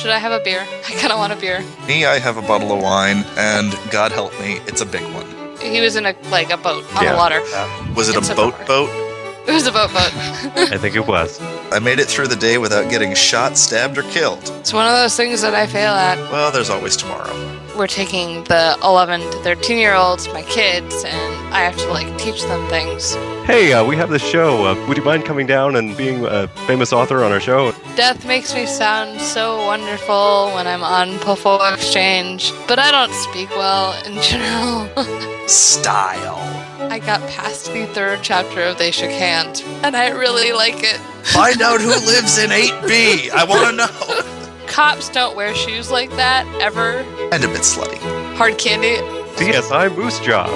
Should I have a beer? I kind of want a beer. Me, I have a bottle of wine, and God help me, it's a big one. He was in a like a boat on Yeah. the water. Uh, was it It's a a boat bummer. boat? It was a boat boat. I think it was. I made it through the day without getting shot, stabbed, or killed. it's one of those things that I fail at. Well, there's always tomorrow. We're taking the 11 to 13 year olds, my kids, and I have to like teach them things. Hey, uh, we have this show. Uh, would you mind coming down and being a famous author on our show? Death makes me sound so wonderful when I'm on Poufwa Exchange, but I don't speak well in general. Style. I got past the third chapter of They Shook Hands, and I really like it. Find out who lives in 8B. I want to know. Cops don't wear shoes like that ever. And a bit slutty. Hard candy. CSI Moose Jaw.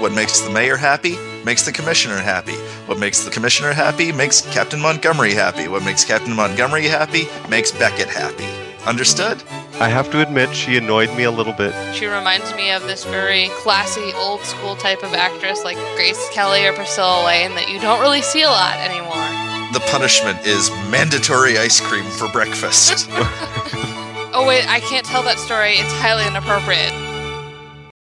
What makes the mayor happy makes the commissioner happy. What makes the commissioner happy makes Captain Montgomery happy. What makes Captain Montgomery happy makes Beckett happy. Understood? I have to admit, she annoyed me a little bit. She reminds me of this very classy, old school type of actress like Grace Kelly or Priscilla Lane that you don't really see a lot anymore. The punishment is mandatory ice cream for breakfast. Oh, wait, I can't tell that story. It's highly inappropriate.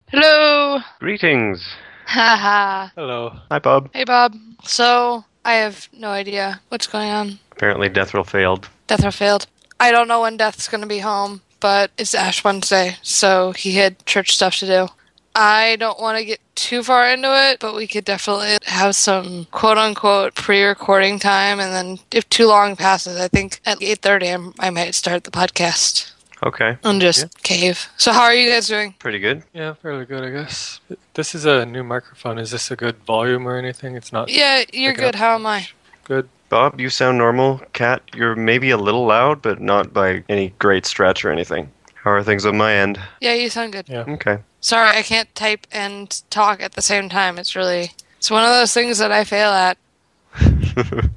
Hello! Greetings. Haha. Hello. Hi, Bob. hey, Bob. So, I have no idea what's going on. Apparently, Death Row failed. Death Row failed. I don't know when Death's going to be home, but it's Ash Wednesday, so he had church stuff to do. I don't want to get too far into it, but we could definitely have some quote unquote pre-recording time, and then if too long passes, I think at eight thirty I might start the podcast Okay. and just Yeah. cave. So how are you guys doing? Pretty good. Yeah, fairly good, I guess. This is a new microphone. Is this a good volume or anything? It's not Yeah, you're good. How am I? good. Bob, you sound normal. Kat, you're maybe a little loud, but not by any great stretch or anything. How are things on my end? Yeah, you sound good. Yeah. Okay. Sorry, I can't type and talk at the same time. It's really it's one of those things that I fail at. God,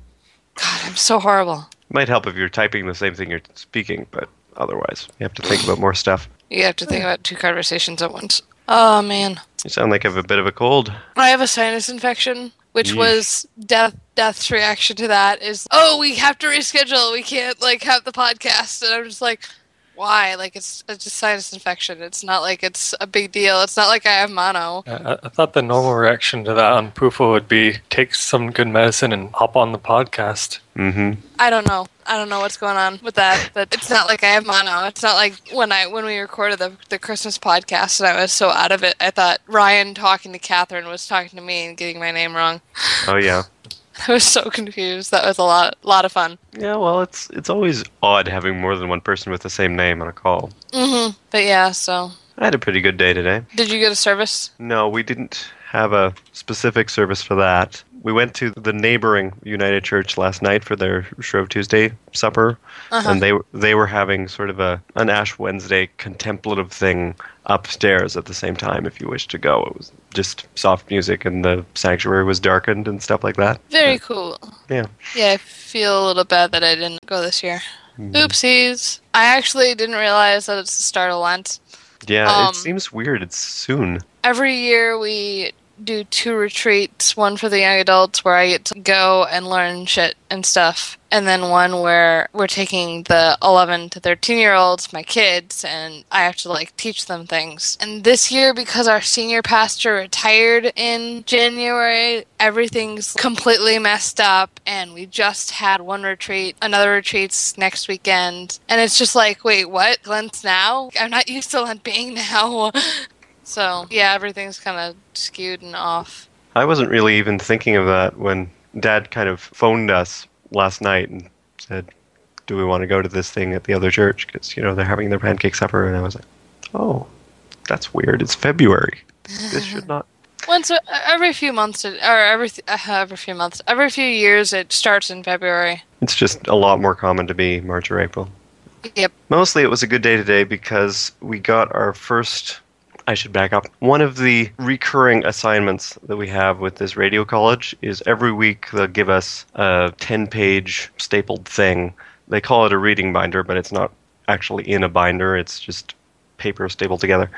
I'm so horrible. Might help if you're typing the same thing you're speaking, but otherwise, you have to think about more stuff. You have to think about two conversations at once. Oh man. You sound like you have a bit of a cold. I have a sinus infection, which Yeesh. was death death's reaction to that is, "Oh, we have to reschedule. We can't like have the podcast." And I'm just like, "Why? Like it's, it's just sinus infection. It's not like it's a big deal. It's not like I have mono." I, I thought the normal reaction to that on Poufwa would be take some good medicine and hop on the podcast. Mm-hmm. I don't know. I don't know what's going on with that, but it's not like I have mono. It's not like when I when we recorded the the Christmas podcast and I was so out of it. I thought Ryan talking to Catherine was talking to me and getting my name wrong. Oh yeah. I was so confused. That was a lot lot of fun. Yeah, well, it's it's always odd having more than one person with the same name on a call. hmm But yeah, so I had a pretty good day today. did you get a service? No, we didn't have a specific service for that. We went to the neighboring United Church last night for their Shrove Tuesday supper, Uh-huh. and they they were having sort of a an Ash Wednesday contemplative thing upstairs at the same time. If you wish to go, it was just soft music, and the sanctuary was darkened and stuff like that. Very cool. Yeah. Yeah, I feel a little bad that I didn't go this year. Oopsies. I actually didn't realize that it's the start of Lent. Yeah, Um, it seems weird. It's soon. Every year we do two retreats, one for the young adults where I get to go and learn shit and stuff, and then one where we're taking the 11 to 13 year olds, my kids, and I have to like teach them things. And this year, because our senior pastor retired in January, everything's completely messed up, and we just had one retreat, another retreat's next weekend, and it's just like, wait, what? Lent's now? I'm not used to Lent being now. So yeah, everything's kind of skewed and off. I wasn't really even thinking of that when Dad kind of phoned us last night and said, "Do we want to go to this thing at the other church? Because you know they're having their pancake supper." And I was like, "Oh, that's weird. It's February. This should not." Once every few months, or every uh, every few months, every few years, it starts in February. It's just a lot more common to be March or April. Yep. Mostly, it was a good day today because we got our first. I should back up. One of the recurring assignments that we have with this radio college is every week they'll give us a 10 page stapled thing. They call it a reading binder, but it's not actually in a binder, it's just paper stapled together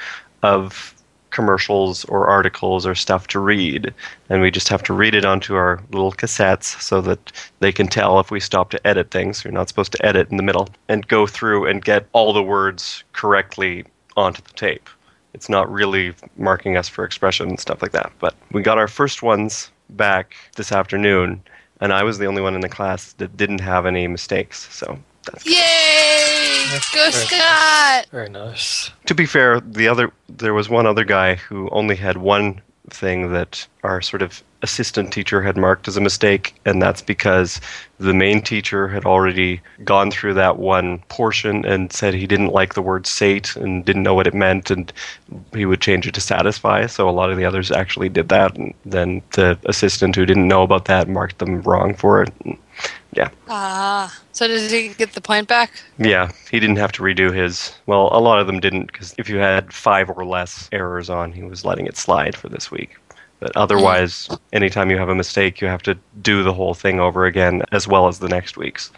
of commercials or articles or stuff to read, and we just have to read it onto our little cassettes so that they can tell if we stop to edit things. You're not supposed to edit in the middle, and go through and get all the words correctly onto the tape. It's not really marking us for expression and stuff like that. But we got our first ones back this afternoon, and I was the only one in the class that didn't have any mistakes. So that's Yay! Go Very- Scott! Very nice. to be fair, the other there was one other guy who only had one thing that our sort of assistant teacher had marked as a mistake, and that's because the main teacher had already gone through that one portion and said he didn't like the word sate and didn't know what it meant, and he would change it to satisfy. So a lot of the others actually did that, and then the assistant who didn't know about that marked them wrong for it. Yeah. Ah. So did he get the point back? Yeah, he didn't have to redo his. Well, a lot of them didn't because if you had five or less errors on, he was letting it slide for this week. But otherwise, anytime you have a mistake, you have to do the whole thing over again as well as the next week's.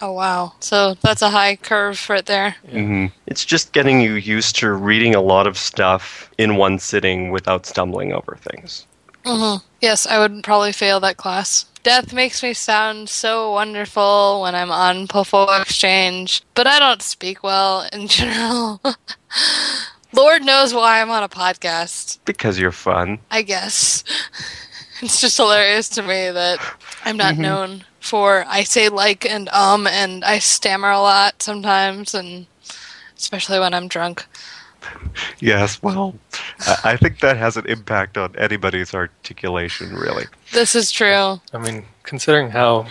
Oh wow. So that's a high curve right there. hmm It's just getting you used to reading a lot of stuff in one sitting without stumbling over things. hmm Yes, I would probably fail that class. Death makes me sound so wonderful when I'm on Poufwa Exchange, but I don't speak well in general. Lord knows why I'm on a podcast, Because you're fun. I guess. It's just hilarious to me that I'm not known for I say like and um and I stammer a lot sometimes and especially when I'm drunk. Yes, well, I I think that has an impact on anybody's articulation, really. This is true. I mean, considering how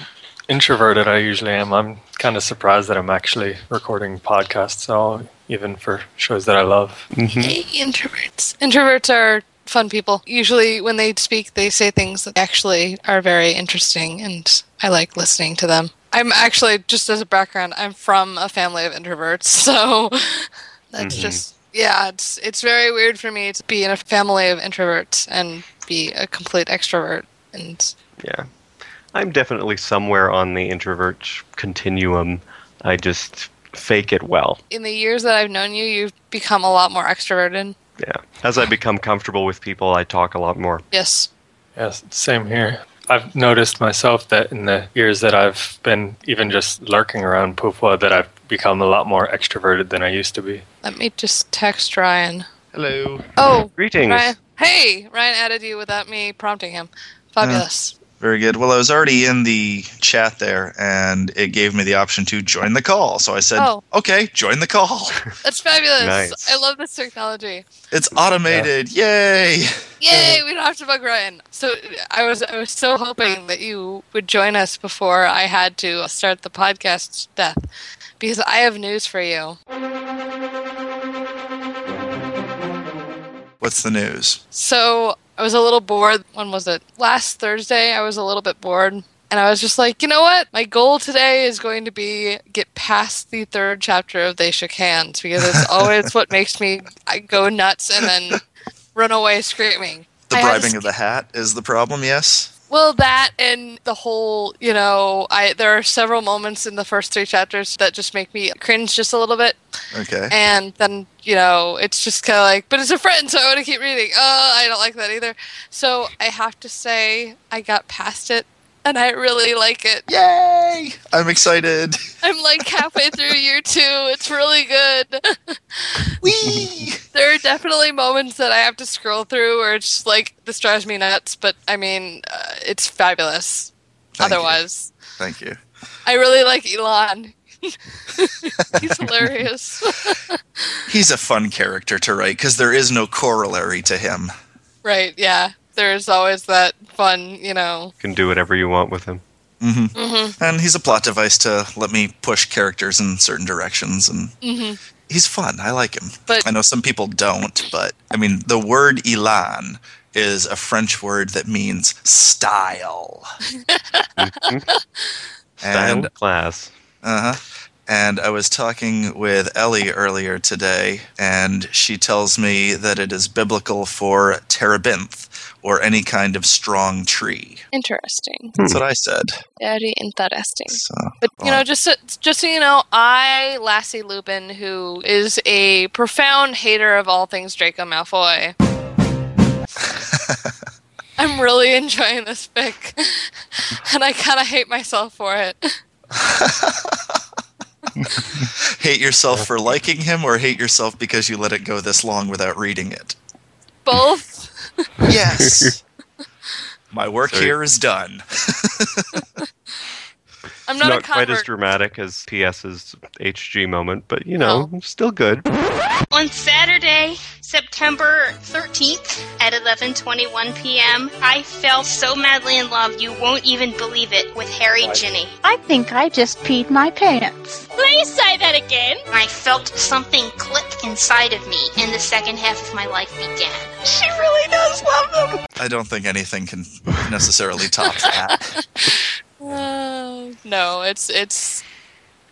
introverted I usually am, I'm kind of surprised that I'm actually recording podcasts now, even for shows that I love. Hey, introverts. Introverts are fun people. Usually, when they speak, they say things that actually are very interesting, and I like listening to them. I'm actually, just as a background, I'm from a family of introverts, so that's Mhm. just yeah. It's it's very weird for me to be in a family of introverts and be a complete extrovert. And Yeah. I'm definitely somewhere on the introvert continuum. I just fake it well. in the years that I've known you, you've become a lot more extroverted. Yeah. As I become comfortable with people, I talk a lot more. Yes. Yes, same here. I've noticed myself that in the years that I've been even just lurking around Poufwa that I've become a lot more extroverted than I used to be. Let me just text Ryan. Hello. Oh, Greetings. Ryan. Hey, Ryan added you without me prompting him. Fabulous. Uh, Very good. Well, I was already in the chat there, and it gave me the option to join the call. So I said, Oh. "Okay, join the call." That's fabulous. Nice. I love this technology. It's automated. Yay! Yay, we don't have to bug Ryan. So I was I was so hoping that you would join us before I had to start the podcast death. Because I have news for you. What's the news? So I was a little bored. When was it? Last Thursday, I was a little bit bored. And I was just like, you know what? My goal today is going to be get past the third chapter of They Shook Hands because it's always what makes me I go nuts and then run away screaming. The I had to bribing of the hat is the problem. Yes. Well, that and the whole, you know, I there are several moments in the first three chapters that just make me cringe just a little bit, Okay. and then you know it's just kind of like, but it's a friend, so I want to keep reading. Oh, I don't like that either. So I have to say, I got past it, and I really like it. Yay! I'm excited. I'm like halfway through year two. It's really good. Wee! there are definitely moments that I have to scroll through where it's just like this drives me nuts, but I mean, uh, it's fabulous. Thank you. Otherwise. Thank you. I really like Elon. He's hilarious. He's a fun character to write because there is no corollary to him. right, yeah. There's always that fun, you know. You can do whatever you want with him. hmm hmm And he's a plot device to let me push characters in certain directions, and hmm he's fun. I like him. But- I know some people don't, but I mean, the word "elan" is a French word that means style. Style And class. uh huh. And I was talking with Ellie earlier today, and she tells me that it is biblical for terebinth, or any kind of strong tree. Interesting. Hmm. That's what I said. Very interesting. So, But you know, just so, just so you know, I Lassie Lupin, who is a profound hater of all things Draco Malfoy, I'm really enjoying this fic, and I kind of hate myself for it. hate yourself for liking him, or hate yourself because you let it go this long without reading it? Both. Yes. My work Sorry. here is done. I'm not, not a quite as dramatic as PS's HG moment, but you know, No. still good. On Saturday, September 13th at 11:21 p.m., I fell so madly in love you won't even believe it with Harry Ginny. I think I just peed my pants. Please say that again. I felt something click inside of me, and the second half of my life began. She really does love them. I don't think anything can necessarily top that. Uh, no, it's it's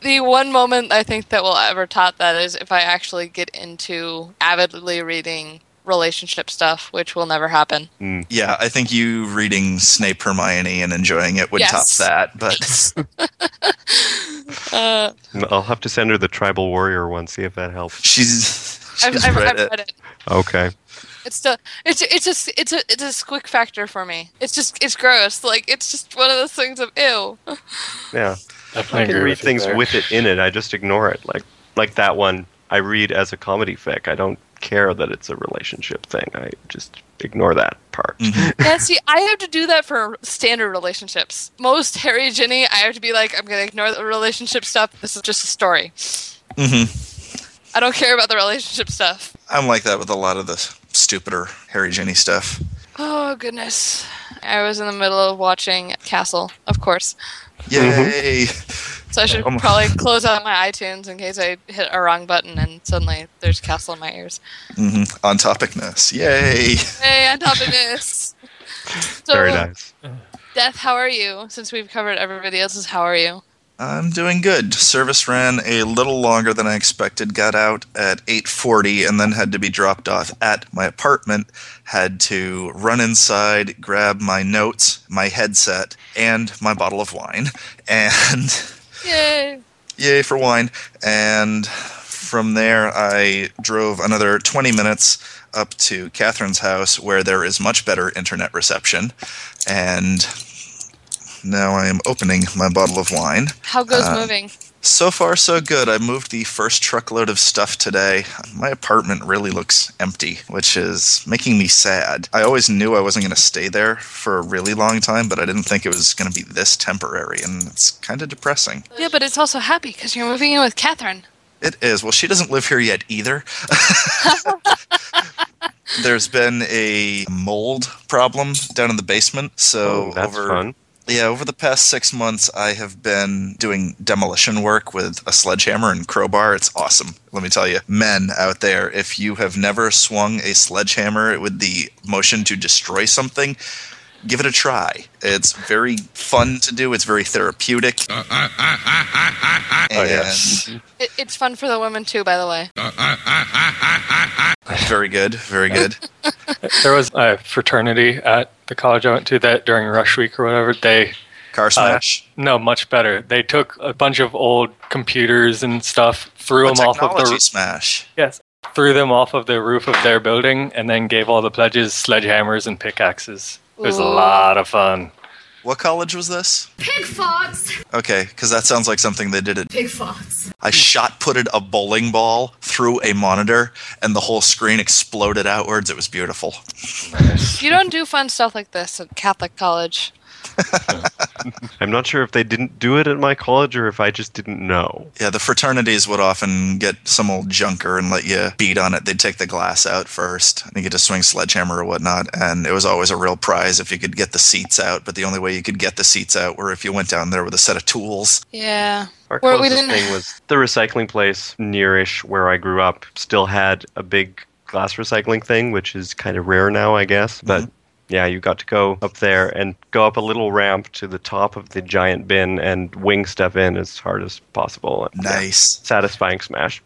the one moment I think that will ever top that is if I actually get into avidly reading relationship stuff, which will never happen. Yeah, I think you reading Snape Hermione and enjoying it would Yes. top that, but Uh, I'll have to send her the Tribal Warrior one, see if that helps. she's she's I've, I've, read I've it. read it. Okay. It's still it's it's a it's a it's a squick factor for me. It's just it's gross. Like it's just one of those things of ew. Yeah. Definitely I can read things there. with it in it. I just ignore it. Like like that one I read as a comedy fic. I don't care that it's a relationship thing. I just ignore that part. Mhm. Yeah, see, I have to do that for standard relationships. Most Harry Ginny, I have to be like, I'm gonna ignore the relationship stuff. This is just a story. Mhm. I don't care about the relationship stuff. I'm like that with a lot of the stupider Harry Ginny stuff. Oh goodness. I was in the middle of watching Castle, of course. Yay! So I should probably close out my iTunes in case I hit a wrong button and suddenly there's Castle in my ears. hmm On topicness. Yay! Hey, on topicness. So, Very nice. Death, how are you? Since we've covered everybody else's, how are you? I'm doing good. Service ran a little longer than I expected. Got out at 8:40 and then had to be dropped off at my apartment. Had to run inside, grab my notes, my headset, and my bottle of wine. And Yay! yay for wine. And from there, I drove another 20 minutes up to Catherine's house, where there is much better internet reception. And now I am opening my bottle of wine. How goes Uh, moving? So far, so good. I moved the first truckload of stuff today. My apartment really looks empty, which is making me sad. I always knew I wasn't going to stay there for a really long time, but I didn't think it was going to be this temporary, and it's kind of depressing. Yeah, but it's also happy because you're moving in with Catherine. It is. Well, she doesn't live here yet either. There's been a mold problem down in the basement, so oh, that's over fun. Yeah, over the past six months, I have been doing demolition work with a sledgehammer and crowbar. It's awesome. Let me tell you, men out there, if you have never swung a sledgehammer with the motion to destroy something, give it a try. It's very fun to do. It's very therapeutic. Uh, uh, uh, oh, and yes. It, it's fun for the women too, by the way. very good, very good. There was a fraternity at the college I went to that during rush week or whatever, they Car smash. no much better. They took a bunch of old computers and stuff, threw a them off of technology the smash. yes, threw them off of the roof of their building, and then gave all the pledges sledgehammers and pickaxes. It was a lot of fun. What college was this? Pig Fox. Okay, because that sounds like something they did at Pig Fox. I shot putted a bowling ball through a monitor and the whole screen exploded outwards. It was beautiful. You don't do fun stuff like this at Catholic college. I'm not sure if they didn't do it at my college or if I just didn't know. Yeah, the fraternities would often get some old junker and let you beat on it. They'd take the glass out first and you get to swing sledgehammer or whatnot. And it was always a real prize if you could get the seats out. But the only way you could get the seats out were if you went down there with a set of tools. Yeah. Our Well, we closest didn't- thing was the recycling place nearish where I grew up still had a big glass recycling thing, which is kind of rare now, I guess. But mm-hmm. Yeah, you got to go up there and go up a little ramp to the top of the giant bin and wing stuff in as hard as possible. Yeah, Nice. satisfying smash.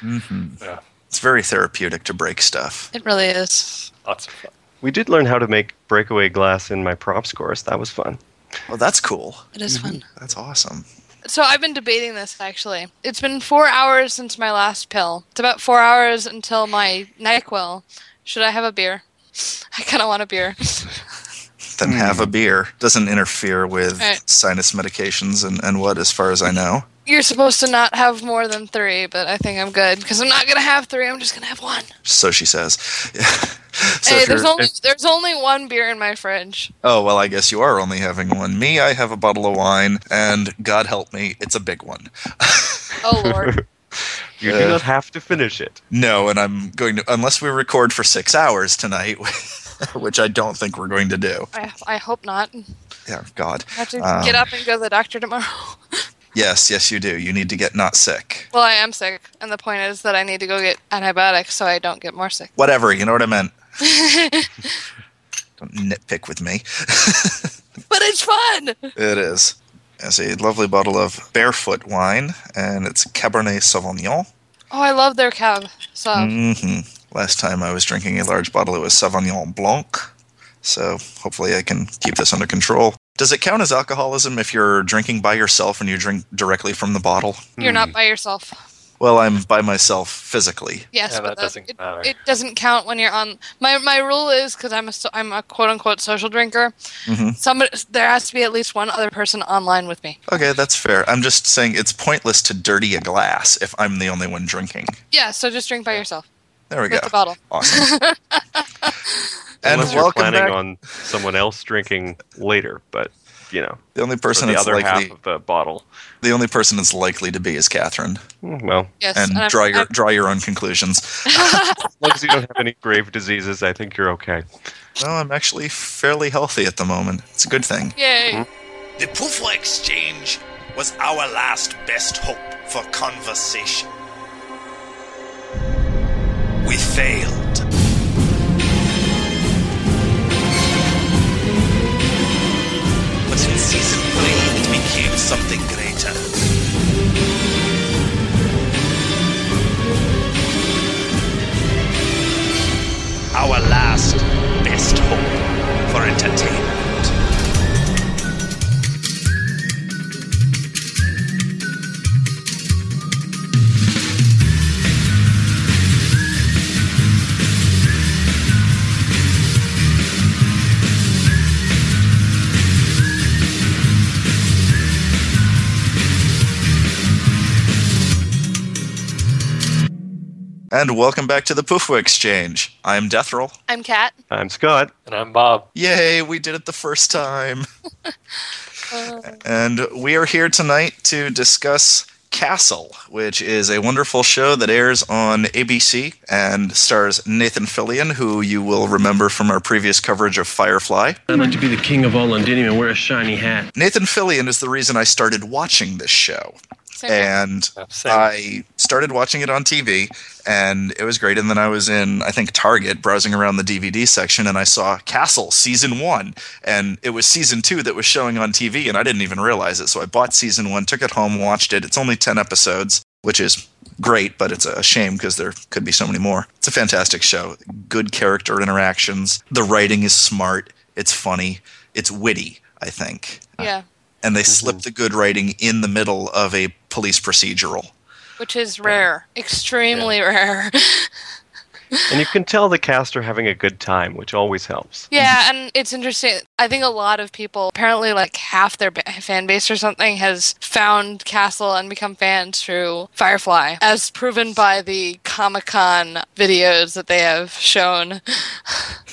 hmm Yeah. It's very therapeutic to break stuff. It really is. Lots of fun. We did learn how to make breakaway glass in my props course. That was fun. Well, that's cool. It is fun. That's awesome. So I've been debating this actually. It's been four hours since my last pill. It's about four hours until my NyQuil. Should I have a beer? I kind of want a beer. Then hmm. have a beer. Doesn't interfere with Right. sinus medications and, and what, as far as I know. You're supposed to not have more than three, but I think I'm good because I'm not gonna have three. I'm just gonna have one. So she says. so hey, there's you're- only there's only one beer in my fridge. Oh, well, I guess you are only having one. Me, I have a bottle of wine, and God help me, it's a big one. Oh lord. You Uh, do not have to finish it. No, and I'm going to, unless we record for six hours tonight, which I don't think we're going to do. I, I hope not. Yeah, God. have to Um, get up and go to the doctor tomorrow. Yes, yes, you do. You need to get not sick. well, I am sick, and the point is that I need to go get antibiotics so I don't get more sick. Whatever, you know what I meant. don't nitpick with me. But it's fun. It is. It's a lovely bottle of barefoot wine, and it's Cabernet Sauvignon. Oh, I love their cab. So hmm Last time I was drinking a large bottle, it was Sauvignon Blanc. So hopefully I can keep this under control. Does it count as alcoholism if you're drinking by yourself and you drink directly from the bottle? you're not by yourself. Well, I'm by myself physically. Yes, Yeah, but that doesn't it, matter. it doesn't count when you're on. My my rule is because I'm a so- I'm a quote unquote social drinker. Mhm. Somebody there has to be at least one other person online with me. Okay, that's fair. I'm just saying it's pointless to dirty a glass if I'm the only one drinking. Yeah, so just drink by yourself There we go. with the bottle. Awesome. and Unless you're planning back. on someone else drinking later, but you know, the only person the that's other likely half of the bottle. the only person that's likely to be is Catherine. Mm, Well, Yes, and I'm- draw your I'm- draw your own conclusions. as long as you don't have any grave diseases, I think you're okay. Well, I'm actually fairly healthy at the moment. It's a good thing. Yay! The Poufwa Exchange was our last best hope for conversation. We failed. Something greater. Our last best hope for entertainment. And welcome back to the Poufwa Exchange. I'm Deathroll. I'm Kat. I'm Scott. And I'm Bob. Yay, we did it the first time. Uh, and we are here tonight to discuss Castle, which is a wonderful show that airs on ABC and stars Nathan Fillion, who you will remember from our previous coverage of Firefly. I'd like to be the king of all Londinium and wear a shiny hat. Nathan Fillion is the reason I started watching this show. Same. And same. I started watching it on TV, and it was great. And then I was in, I think, Target browsing around the DVD section, and I saw Castle season one, and it was season two that was showing on TV, and I didn't even realize it. So I bought season one, took it home, watched it. It's only 10 episodes, which is great, but it's a shame because there could be so many more. It's a fantastic show. Good character interactions. The writing is smart, it's funny, it's witty, I think. yeah, And they mm-hmm. slip the good writing in the middle of a police procedural. which is rare, extremely rare. And you can tell the cast are having a good time, which always helps. yeah, and it's interesting. I think a lot of people, apparently, like half their ba- fan base or something, has found Castle and become fans through Firefly, as proven by the Comic Con videos that they have shown.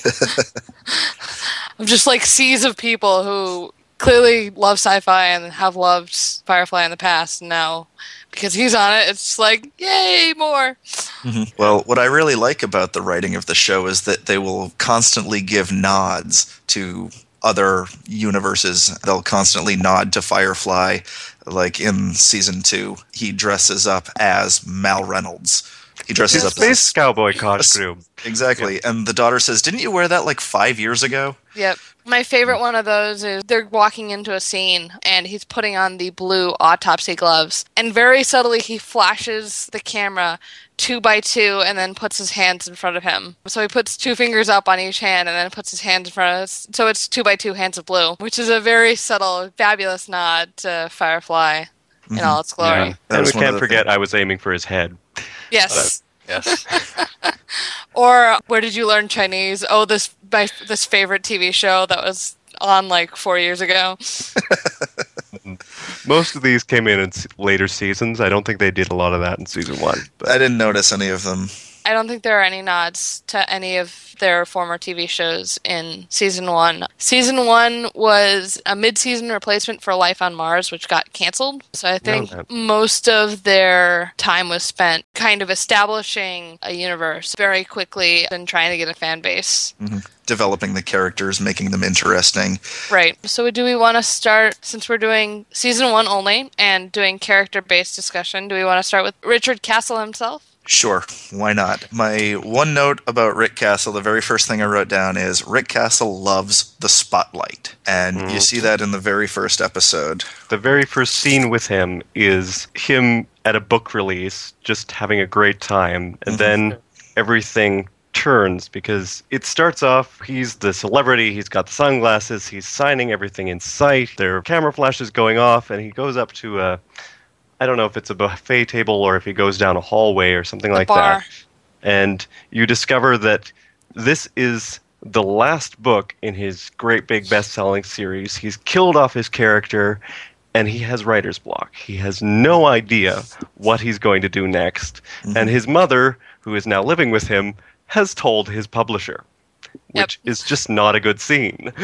of just like seas of people who clearly love sci-fi and have loved Firefly in the past. And now, because he's on it, it's like yay more. Mm-hmm. Well, what I really like about the writing of the show is that they will constantly give nods to other universes. They'll constantly nod to Firefly. Like in season two, he dresses up as Mal Reynolds. He dresses His up space as space cowboy costume. exactly, and the daughter says, "Didn't you wear that like five years ago?" Yep. My favorite one of those is they're walking into a scene and he's putting on the blue autopsy gloves. And very subtly, he flashes the camera two by two and then puts his hands in front of him. So he puts two fingers up on each hand and then puts his hands in front of us. So it's two by two hands of blue, which is a very subtle, fabulous nod to Firefly in mm-hmm. all its glory. Yeah. And we can't the forget, I was aiming for his head. Yes. Yes. Or where did you learn Chinese? Oh, this my this favorite TV show that was on like four years ago. Most of these came in in later seasons. I don't think they did a lot of that in season one. But I didn't notice any of them. I don't think there are any nods to any of their former TV shows in season one. Season one was a mid season replacement for Life on Mars, which got canceled. So I think that. most of their time was spent kind of establishing a universe very quickly and trying to get a fan base. Mm-hmm. Developing the characters, making them interesting. Right. So do we want to start, since we're doing season one only and doing character based discussion, do we want to start with Richard Castle himself? Sure, why not? My one note about Rick Castle, the very first thing I wrote down is Rick Castle loves the spotlight. And you mm-hmm. see that in the very first episode. the very first scene with him is him at a book release, just having a great time, and mm-hmm. then everything turns because it starts off he's the celebrity he's got the sunglasses he's signing everything in sight there are camera flashes going off and he goes up to a i don't know if it's a buffet table or if he goes down a hallway or something like bar. that and you discover that this is the last book in his great big best-selling series. He's killed off his character and he has writer's block. He has no idea what he's going to do next. Mm-hmm. And his mother, who is now living with him, has told his publisher, which is just not a good scene.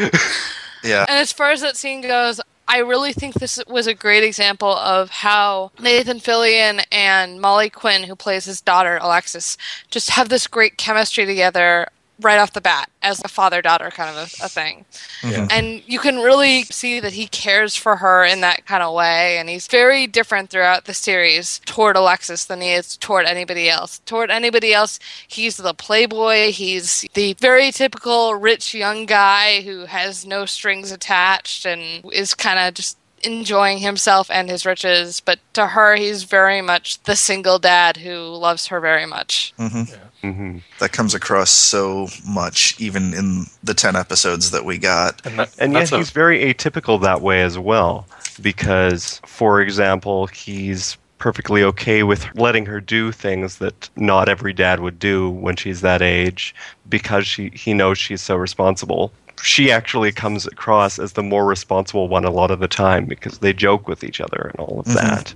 Yeah. And as far as that scene goes, I really think this was a great example of how Nathan Fillion and Molly Quinn, who plays his daughter Alexis, just have this great chemistry together right off the bat as a father daughter kind of a, a thing. Mm-hmm. And you can really see that he cares for her in that kind of way. And he's very different throughout the series toward Alexis than he is toward anybody else. Toward anybody else, he's the playboy. He's the very typical rich young guy who has no strings attached and is kind of just enjoying himself and his riches. But to her, he's very much the single dad who loves her very much. hmm That comes across so much, even in the 10 episodes that we got. And, that, And yet a- he's very atypical that way as well, because, for example, he's perfectly okay with letting her do things that not every dad would do when she's that age, because she he knows she's so responsible. She actually comes across as the more responsible one a lot of the time because they joke with each other and all of that.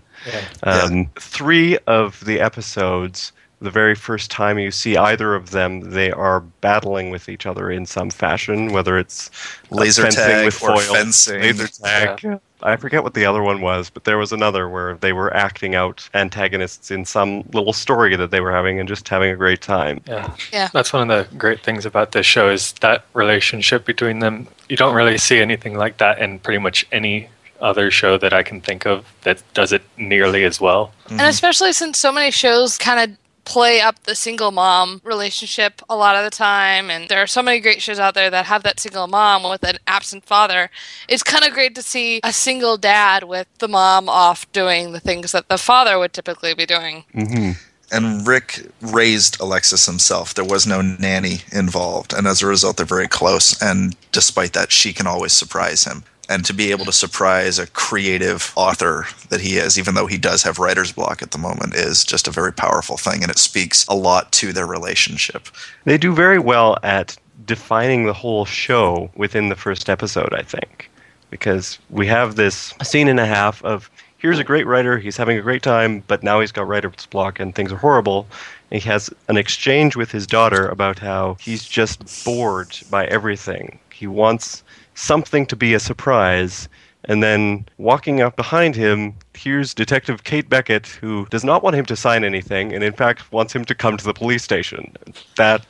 Um, Three of the episodes, the very first time you see either of them, they are battling with each other in some fashion, whether it's Laser fencing tag with or fencing. laser tag. I forget what the other one was, but there was another where they were acting out antagonists in some little story that they were having and just having a great time. Yeah. Yeah. That's one of the great things about this show is that relationship between them. You don't really see anything like that in pretty much any other show that I can think of that does it nearly as well. Mm-hmm. And especially since so many shows kind of play up the single mom relationship a lot of the time and there are so many great shows out there that have that single mom with an absent father it's kind of great to see a single dad with the mom off doing the things that the father would typically be doing hmm And Rick raised Alexis himself. There was no nanny involved. And as a result, they're very close. And despite that, she can always surprise him. And to be able to surprise a creative author that he is, even though he does have writer's block at the moment, is just a very powerful thing. And it speaks a lot to their relationship. They do very well at defining the whole show within the first episode, I think. Because we have this scene and a half of here's a great writer, he's having a great time, but now he's got writer's block and things are horrible. And he has an exchange with his daughter about how he's just bored by everything. He wants something to be a surprise. And then walking up behind him, here's Detective Kate Beckett, who does not want him to sign anything, and in fact wants him to come to the police station. That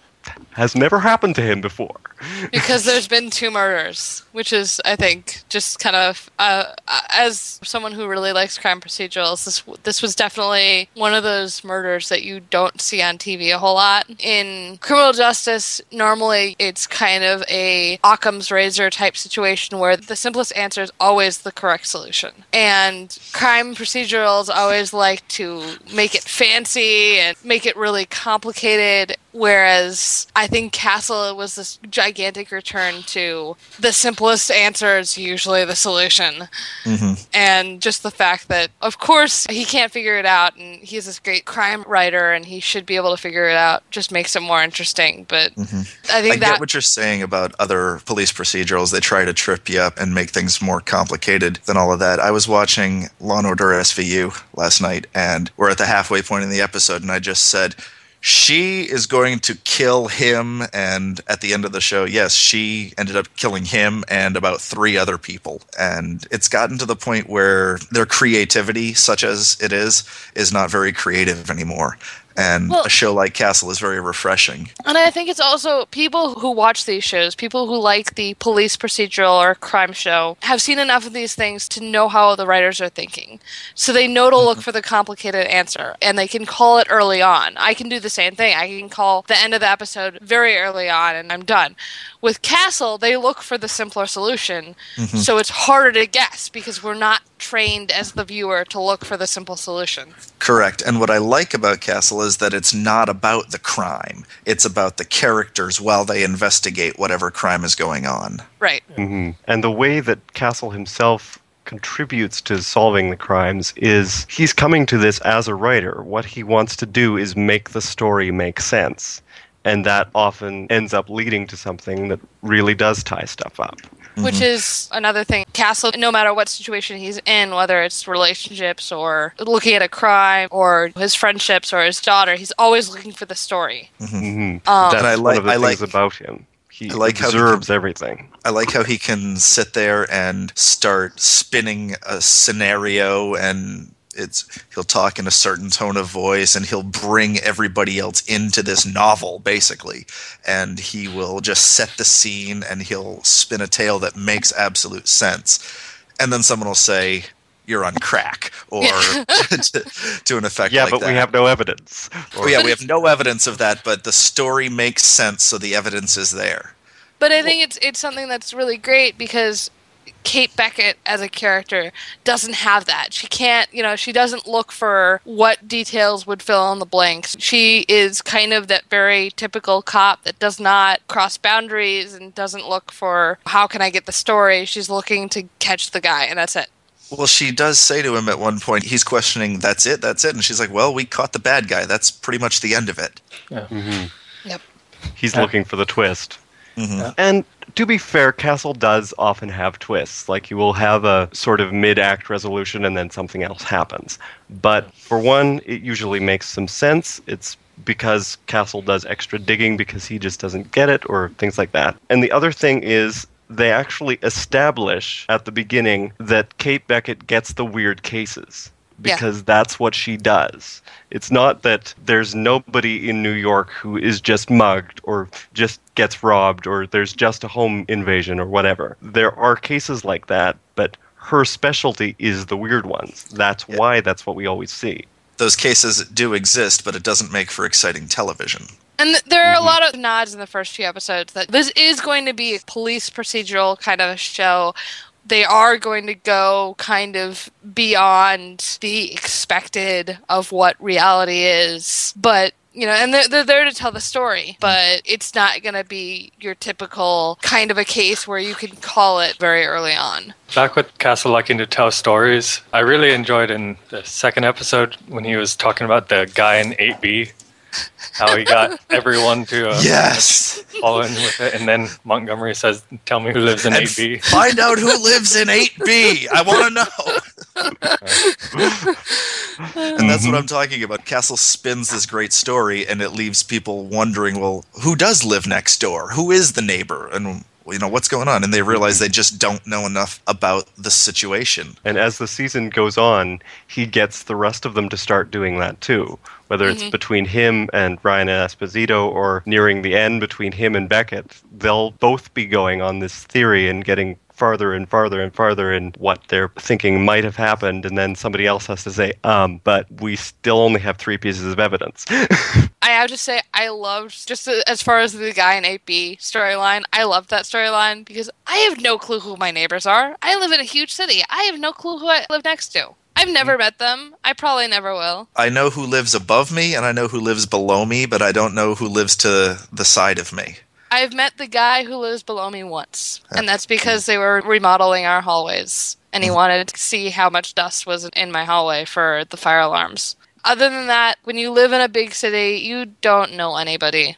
has never happened to him before. Because there's been two murders, which is, I think, just kind of uh, as someone who really likes crime procedurals, this this was definitely one of those murders that you don't see on TV a whole lot. In criminal justice, normally it's kind of a Occam's razor type situation where the simplest answer is always the correct solution, and crime procedurals always like to make it fancy and make it really complicated Whereas I think Castle was this gigantic return to the simplest answer is usually the solution. Mm-hmm. And just the fact that, of course, he can't figure it out and he's this great crime writer and he should be able to figure it out just makes it more interesting. But I I think get that. what you're saying about other police procedurals. They try to trip you up and make things more complicated than all of that. I was watching Law and Order SVU last night, and we're at the halfway point in the episode, and I just said, she is going to kill him. And at the end of the show, yes, she ended up killing him and about three other people. And it's gotten to the point where their creativity, such as it is, is not very creative anymore. And Well- a show like Castle is very refreshing. And I think it's also people who watch these shows, people who like the police procedural or crime show, have seen enough of these things to know how the writers are thinking. So they know to look mm-hmm. for the complicated answer and they can call it early on. I can do the same thing. I can call the end of the episode very early on and I'm done. With Castle, they look for the simpler solution. So it's harder to guess because we're not trained as the viewer to look for the simple solution. Correct. And what I like about Castle is that it's not about the crime. It's about the characters while they investigate whatever crime is going on. Right. hmm And the way that Castle himself contributes to solving the crimes is he's coming to this as a writer. What he wants to do is make the story make sense. And that often ends up leading to something that really does tie stuff up. which is another thing. Castle, no matter what situation he's in, whether it's relationships or looking at a crime or his friendships or his daughter, he's always looking for the story. hmm Um, That's And I one like- of the I things like- about him. He I like how he observes can- everything. I like how he can sit there and start spinning a scenario and it's he'll talk in a certain tone of voice and he'll bring everybody else into this novel basically and he will just set the scene and he'll spin a tale that makes absolute sense and then someone will say you're on crack or to, to an effect Yeah, like but that. we have no evidence. Oh, yeah, we have no evidence of that, but the story makes sense, so the evidence is there. But I think it's it's something that's really great because Kate Beckett as a character doesn't have that. She can't, you know, she doesn't look for what details would fill in the blanks. She is kind of that very typical cop that does not cross boundaries and doesn't look for how can I get the story. She's looking to catch the guy and that's it. Well, she does say to him at one point, he's questioning, that's it, that's it. And she's like, well, we caught the bad guy. That's pretty much the end of it. Yeah. Yep. He's Yeah. looking for the twist. Mhm. And to be fair, Castle does often have twists. Like you will have a sort of mid-act resolution and then something else happens. But for one, it usually makes some sense. It's because Castle does extra digging because he just doesn't get it or things like that. And the other thing is they actually establish at the beginning that Kate Beckett gets the weird cases Yeah. because that's what she does. It's not that there's nobody in New York who is just mugged or just gets robbed or there's just a home invasion or whatever. There are cases like that, but her specialty is the weird ones. That's Yeah. why that's what we always see. Those cases do exist, but it doesn't make for exciting television. And there are a mm-hmm. lot of nods in the first few episodes that this is going to be a police procedural kind of a show. They are going to go kind of beyond the expected of what reality is. But, you know, and they're, they're there to tell the story, but it's not going to be your typical kind of a case where you can call it very early on. Back with Castle liking to tell stories, I really enjoyed in the second episode when he was talking about the guy in 8B, how he got everyone to uh, Yes! fall in with it, and then Montgomery says, "Tell me who lives in And 8B." find out who lives in 8B. I want to know. and that's what I'm talking about. Castle spins this great story, and it leaves people wondering, well, who does live next door? Who is the neighbor? And you know what's going on? And they realize mm-hmm. they just don't know enough about the situation. And as the season goes on, he gets the rest of them to start doing that too. Whether it's mm-hmm. between him and Ryan and Esposito or nearing the end between him and Beckett, they'll both be going on this theory and getting farther and farther and farther in what they're thinking might have happened. And then somebody else has to say, um, but we still only have three pieces of evidence. I have to say, I loved just as far as the guy in 8B storyline. I loved that storyline because I have no clue who my neighbors are. I live in a huge city. I have no clue who I live next to. I've never met them. I probably never will. I know who lives above me and I know who lives below me, but I don't know who lives to the side of me. I've met the guy who lives below me once, and that's because they were remodeling our hallways, and he mm. wanted to see how much dust was in my hallway for the fire alarms. Other than that, when you live in a big city, you don't know anybody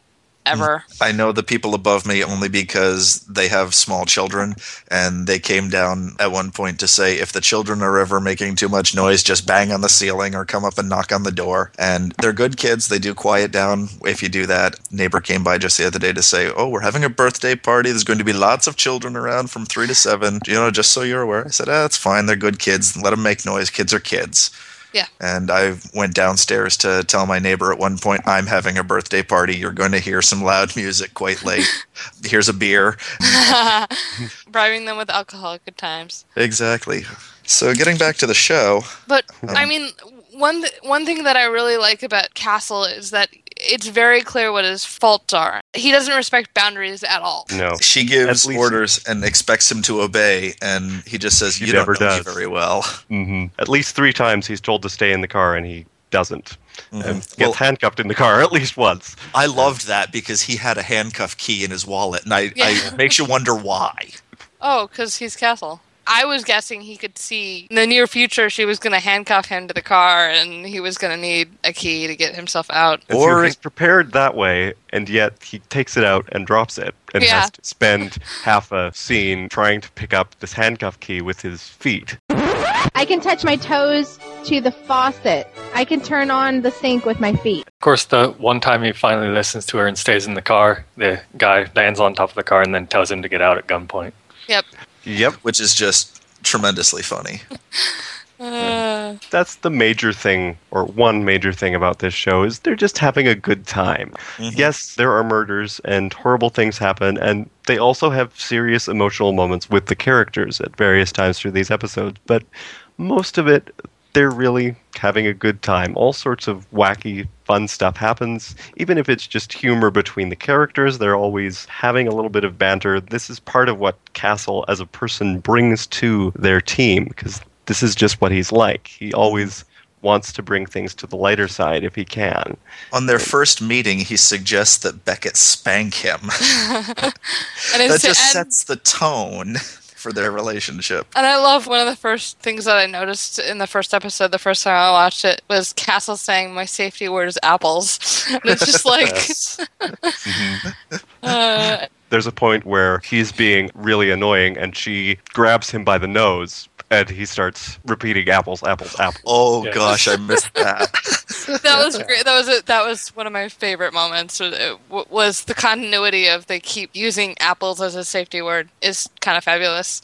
ever. I know the people above me only because they have small children, and they came down at one point to say if the children are ever making too much noise, just bang on the ceiling or come up and knock on the door. And they're good kids; they do quiet down if you do that. Neighbor came by just the other day to say, "Oh, we're having a birthday party. There's going to be lots of children around from three to seven. You know, just so you're aware." I said, "Ah, that's fine. They're good kids. Let them make noise. Kids are kids." Yeah. And I went downstairs to tell my neighbor at one point, I'm having a birthday party. You're going to hear some loud music quite late. Here's a beer. Bribing them with alcohol, good times. Exactly. So getting back to the show, But I um, mean, one th- one thing that I really like about Castle is that it's very clear what his faults are. He doesn't respect boundaries at all. No. she gives least- orders and expects him to obey, and he just says, He "You don't never know me does. very well." hmm At least three times he's told to stay in the car and he doesn't. And gets Well- handcuffed in the car at least once. I loved that because he had a handcuff key in his wallet, and I, I Yeah. it makes you wonder why. Oh, because he's Castle. I was guessing he could see in the near future she was going to handcuff him to the car and he was going to need a key to get himself out. And Or- so he's prepared that way, and yet he takes it out and drops it, and Yeah. has to spend half a scene trying to pick up this handcuff key with his feet. I can touch my toes to the faucet. I can turn on the sink with my feet. Of course, the one time he finally listens to her and stays in the car, the guy lands on top of the car and then tells him to get out at gunpoint. Yep. Yep, Which is just tremendously funny. Uh, that's the major thing, or one major thing about this show is they're just having a good time. Mhm. Yes, there are murders and horrible things happen, and they also have serious emotional moments with the characters at various times through these episodes, but most of it, they're really having a good time. All sorts of wacky, fun stuff happens. Even if it's just humor between the characters, they're always having a little bit of banter. This is part of what Castle, as a person, brings to their team, because this is just what he's like. He always wants to bring things to the lighter side if he can. On their first meeting, he suggests that Beckett spank him. and, that just and, sets the tone for their relationship. and I love one of the first things that I noticed in the first episode, the first time I watched it, was Castle saying, My safety word is apples. And it's just like. Yes. uh, there's a point where he's being really annoying and she grabs him by the nose and he starts repeating apples apples apples Oh Yeah. gosh, I missed that. that was great. That was a, that was one of my favorite moments. Was- it Was the continuity of they keep using apples as a safety word is kind of fabulous.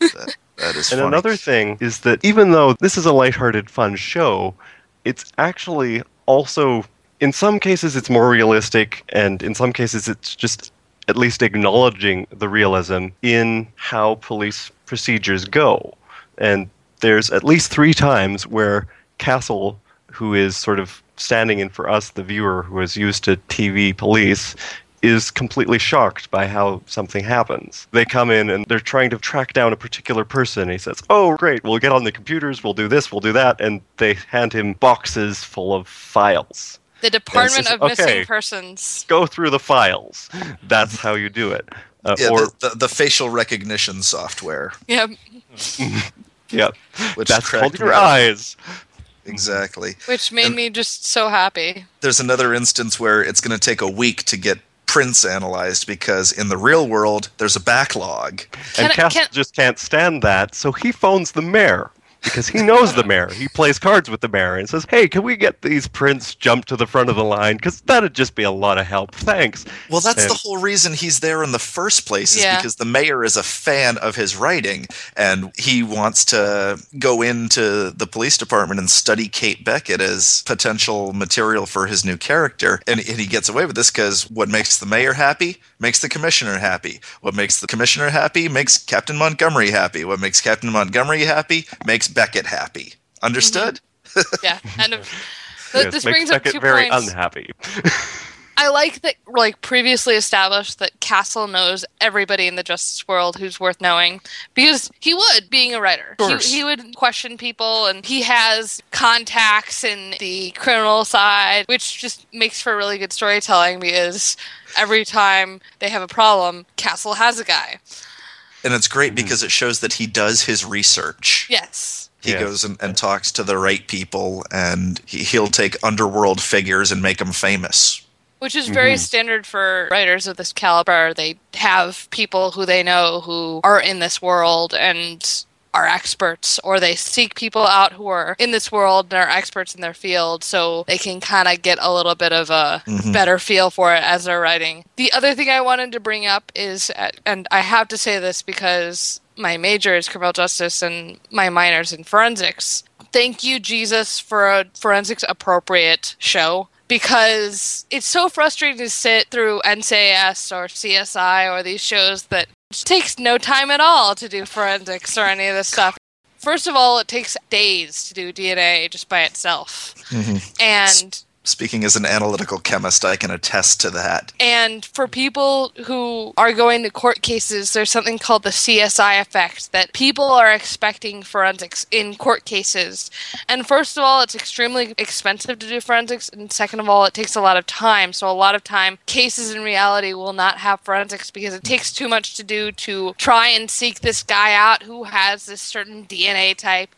that is and funny. another thing is that even though this is a lighthearted fun show it's actually also in some cases it's more realistic and in some cases it's just at least acknowledging the realism in how police procedures go and there's at least three times where castle who is sort of standing in for us the viewer who is used to tv police is completely shocked by how something happens. They come in and they're trying to track down a particular person. He says, Oh, great, we'll get on the computers, we'll do this, we'll do that. And they hand him boxes full of files. The Department Yes, of okay. Missing Persons. Go through the files. That's how you do it. Uh, yeah, or, the, the, the facial recognition software, Yep. yeah, which that's cracked called your me up. eyes. Exactly. Which made And- me just so happy. There's another instance where it's going to take a week to get prints analyzed because in the real world there's a backlog. Can and I- Cass can- just can't stand that, so he phones the mayor because he knows the mayor. He plays cards with the mayor and says, "Hey, can we get these prints jumped to the front of the line? Because that'd just be a lot of help. Thanks." Well, that's And- the whole reason he's there in the first place is Yeah. because the mayor is a fan of his writing and he wants to go into the police department and study Kate Beckett as potential material for his new character. And, and he gets away with this because what makes the mayor happy makes the commissioner happy. What makes the commissioner happy makes Captain Montgomery happy. What makes Captain Montgomery happy makes Beckett happy. Understood? Mm-hmm. Yeah. And of, th- Yes, this makes brings up Beckett two very points. unhappy. I like that, like previously established, that Castle knows everybody in the justice world who's worth knowing because he would, being a writer, he, he would question people, and he has contacts in the criminal side, which just makes for really good storytelling because every time they have a problem, Castle has a guy. And it's great hmm. because it shows that he does his research. Yes. He Yes. goes and, and talks to the right people, and he, he'll take underworld figures and make them famous. Which is very Mhm. standard for writers of this caliber. They have people who they know who are in this world and are experts, or they seek people out who are in this world and are experts in their field so they can kind of get a little bit of a Mhm. better feel for it as they're writing. The other thing I wanted to bring up is, and I have to say this because my major is criminal justice and my minor is in forensics. Thank you, Jesus, for a forensics appropriate show because it's so frustrating to sit through NCIS or CSI or these shows that it takes no time at all to do forensics or any of this stuff. First of all, it takes days to do DNA just by itself. Mm-hmm. And Speaking as an analytical chemist, I can attest to that. and for people who are going to court cases, there's something called the CSI effect that people are expecting forensics in court cases. And first of all, it's extremely expensive to do forensics. And second of all, it takes a lot of time. So a lot of time, cases in reality will not have forensics because it takes too much to do to try and seek this guy out who has this certain DNA type.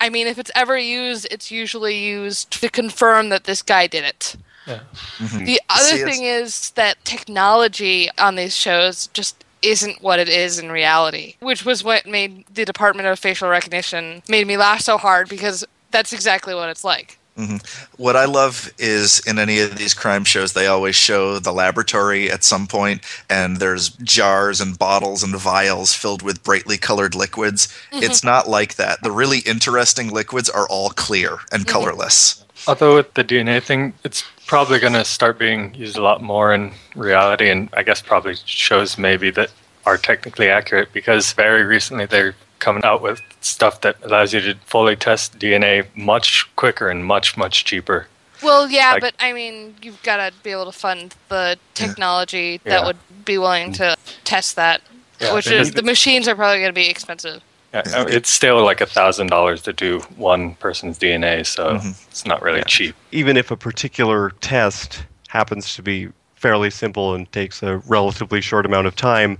I mean, if it's ever used, it's usually used to confirm that this guy did it. Mm-hmm. The other See, thing is that technology on these shows just isn't what it is in reality, which was what made the Department of Facial Recognition made me laugh so hard because that's exactly what it's like. Mm-hmm. What I love is in any of these crime shows, they always show the laboratory at some point, and there's jars and bottles and vials filled with brightly colored liquids. Mm-hmm. It's not like that. The really interesting liquids are all clear and mm-hmm. colorless. Although with the DNA thing, it's probably going to start being used a lot more in reality, and I guess probably shows maybe that are technically accurate because very recently they're coming out with stuff that allows you to fully test DNA much quicker and much much cheaper. Well, yeah, Like- but I mean, you've got to be able to fund the technology that Yeah. would be willing to test that, Yeah, which is the machines are probably going to be expensive. Yeah, it's still like a thousand dollars to do one person's DNA, so mm-hmm. it's not really cheap. Even if a particular test happens to be fairly simple and takes a relatively short amount of time,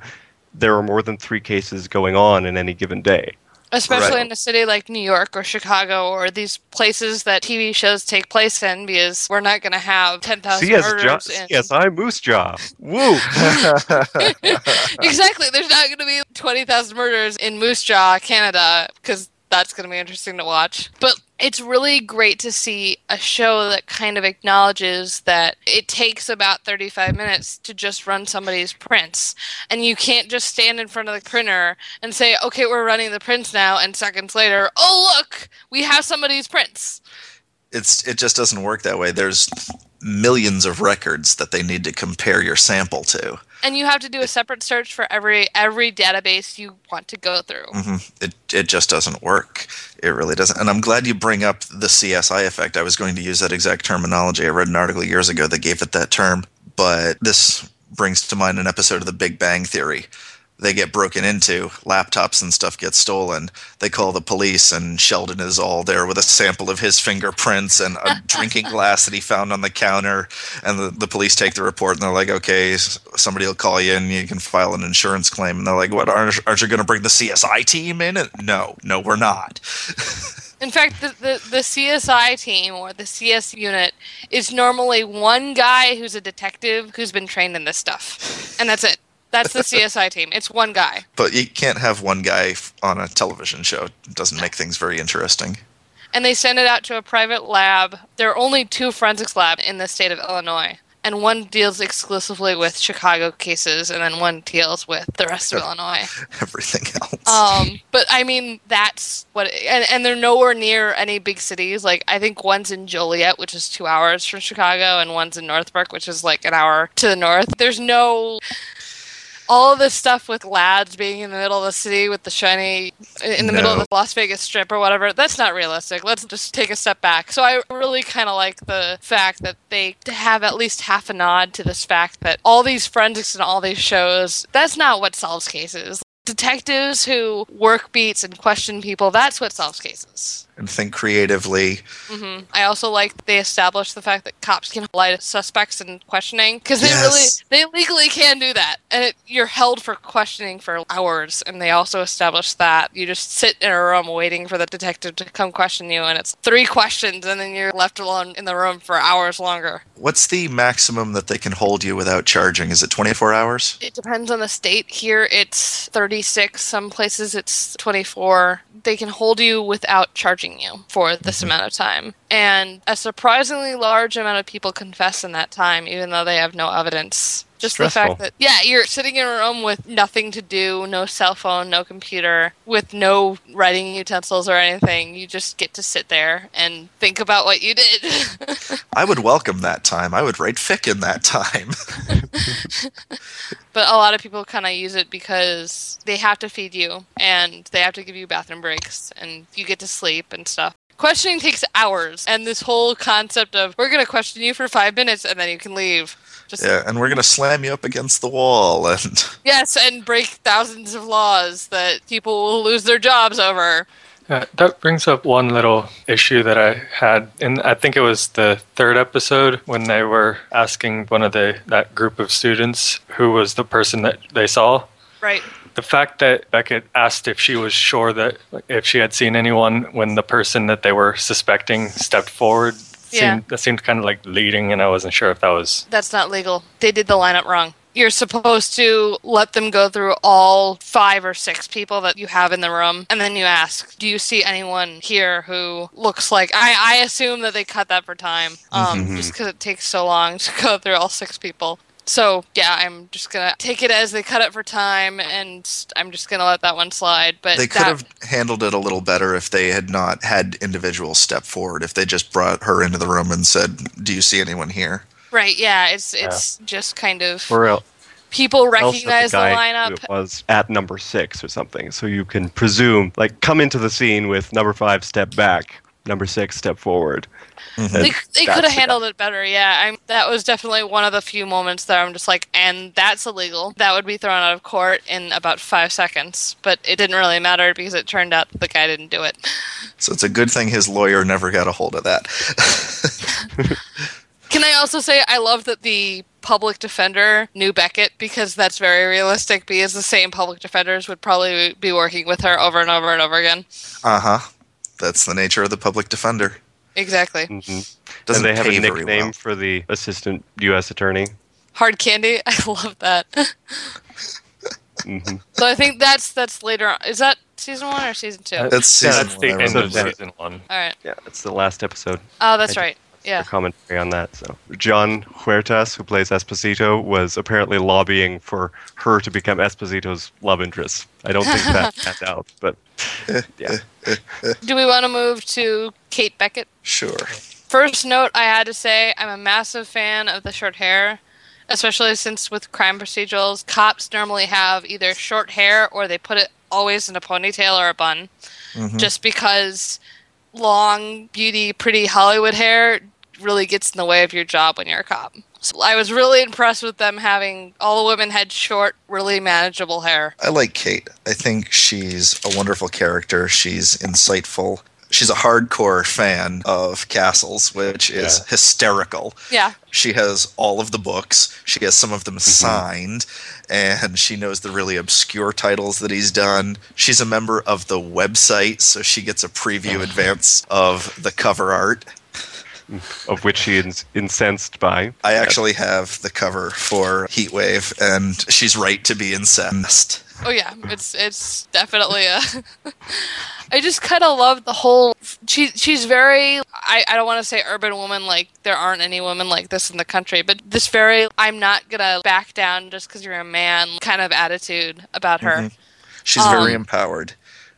there are more than three cases going on in any given day. Especially Right. in a city like New York or Chicago or these places that TV shows take place in because we're not going to have 10,000 CS murders jo- in. CSI Moose Jaw. Woo! exactly. There's not going to be 20,000 murders in Moose Jaw, Canada, because that's going to be interesting to watch. But it's really great to see a show that kind of acknowledges that it takes about 35 minutes to just run somebody's prints. And you can't just stand in front of the printer and say, okay, we're running the prints now. And seconds later, oh, look, we have somebody's prints. It's it just doesn't work that way. There's millions of records that they need to compare your sample to. And you have to do a separate search for every every database you want to go through. hmm It it just doesn't work. It really doesn't. And I'm glad you bring up the CSI effect. I was going to use that exact terminology. I read an article years ago that gave it that term, but this brings to mind an episode of The Big Bang Theory. They get broken into, laptops and stuff get stolen. They call the police, and Sheldon is all there with a sample of his fingerprints and a drinking glass that he found on the counter. And the, the police take the report, and they're like, "Okay, somebody will call you, and you can file an insurance claim." And they're like, "What? Aren't, aren't you going to bring the CSI team in?" And, no, no, we're not. In fact, the, the, the CSI team or the CS unit is normally one guy who's a detective who's been trained in this stuff. And that's it. That's the CSI team. It's one guy. But you can't have one guy on a television show. It doesn't make things very interesting. And they send it out to a private lab. There are only two forensics labs in the state of Illinois. And one deals exclusively with Chicago cases, and then one deals with the rest of Illinois. Everything else. Um, but I mean, that's what, and, and they're nowhere near any big cities. Like, I think one's in Joliet, which is two hours from Chicago, and one's in Northbrook, which is like an hour to the north. There's no, all of this stuff with lads being in the middle of the city with the shiny in the middle of the Las Vegas Strip or whatever. That's not realistic. Let's just take a step back. So I really kind of like the fact that they have at least half a nod to this fact that all these forensics and all these shows, that's not what solves cases. Detectives who work beats and question people, that's what solves cases. And think creatively. hmm I also like they established the fact that cops can lie to suspects in questioning because they Yes. really they legally can do that, and it, you're held for questioning for hours. And they also established that you just sit in a room waiting for the detective to come question you, and it's three questions, and then you're left alone in the room for hours longer. What's the maximum that they can hold you without charging? Is it 24 hours? It depends on the state. Here it's 36. Some places it's 24. They can hold you without charging you for this mm-hmm. amount of time. And a surprisingly large amount of people confess in that time, even though they have no evidence. Just the fact that, yeah, you're sitting in a room with nothing to do, no cell phone, no computer, with no writing utensils or anything. You just get to sit there and think about what you did. I would welcome that time. I would write fic in that time. But a lot of people kind of use it because they have to feed you and they have to give you bathroom breaks and you get to sleep and stuff. Questioning takes hours, and this whole concept of we're going to question you for five minutes and then you can leave. Just yeah, and we're going to slam you up against the wall. And yes, and break thousands of laws that people will lose their jobs over. Uh, that brings up one little issue that I had and I think it was the third episode when they were asking one of the that group of students who was the person that they saw. Right. The fact that Beckett asked if she was sure that if she had seen anyone when the person that they were suspecting stepped forward Yeah. seemed that seemed kind of like leading and I wasn't sure if that was That's not legal. They did the lineup wrong. You're supposed to let them go through all five or six people that you have in the room, and then you ask, "Do you see anyone here who looks like?" I, I assume that they cut that for time, um, just because it takes so long to go through all six people. So yeah, I'm just gonna take it as they cut it for time, and I'm just gonna let that one slide. But they could that- have handled it a little better if they had not had individuals step forward. If they just brought her into the room and said, "Do you see anyone here?" right, yeah, it's it's just kind of Or el- people recognize the, guy who lineup. it was at number six or something. So you can presume, like, come into the scene with number five step back, number six step forward. They, And they that's could have handled it better, yeah. I'm, that was definitely one of the few moments that I'm just like, and that's illegal. That would be thrown out of court in about five seconds. But it didn't really matter because it turned out the guy didn't do it. So it's a good thing his lawyer never got a hold of that. Can I also say I love that the public defender knew Beckett because that's very realistic because the same public defenders would probably be working with her over and over and over again. uh huh. That's the nature of the public defender. Exactly. Mhm. Doesn't and they have a nickname well. for the assistant U.S. attorney. Hard candy. I love that. hmm so I think that's that's later on. Is that season one or season two? That's yeah, season that's the one, I end of season one. All right. Yeah, it's the last episode. Oh, that's I right. Yeah. for commentary on that. So Jon Huertas, who plays Esposito, was apparently lobbying for her to become Esposito's love interest. I don't think that panned out, but yeah. Do we want to move to Kate Beckett? Sure. First note I had to say I'm a massive fan of the short hair, especially since with crime procedurals, cops normally have either short hair or they put it always in a ponytail or a bun, Mhm. just because long, beauty, pretty Hollywood hair really gets in the way of your job when you're a cop. So I was really impressed with them having all the women had short, really manageable hair. I like Kate. I think she's a wonderful character. She's insightful. She's a hardcore fan of Castles, which is Yeah. hysterical. Yeah. She has all of the books. She has some of them mm-hmm. signed, and she knows the really obscure titles that he's done. She's a member of the website, so she gets a preview mm-hmm. advance of the cover art. Of which she is incensed by. I actually have the cover for Heatwave, and she's right to be incensed. Oh yeah, it's it's definitely a. I just kind of love the whole. She she's very. I I don't want to say urban woman like there aren't any women like this in the country, but this very I'm not gonna back down just because you're a man kind of attitude about her. Mhm. She's very Um, empowered.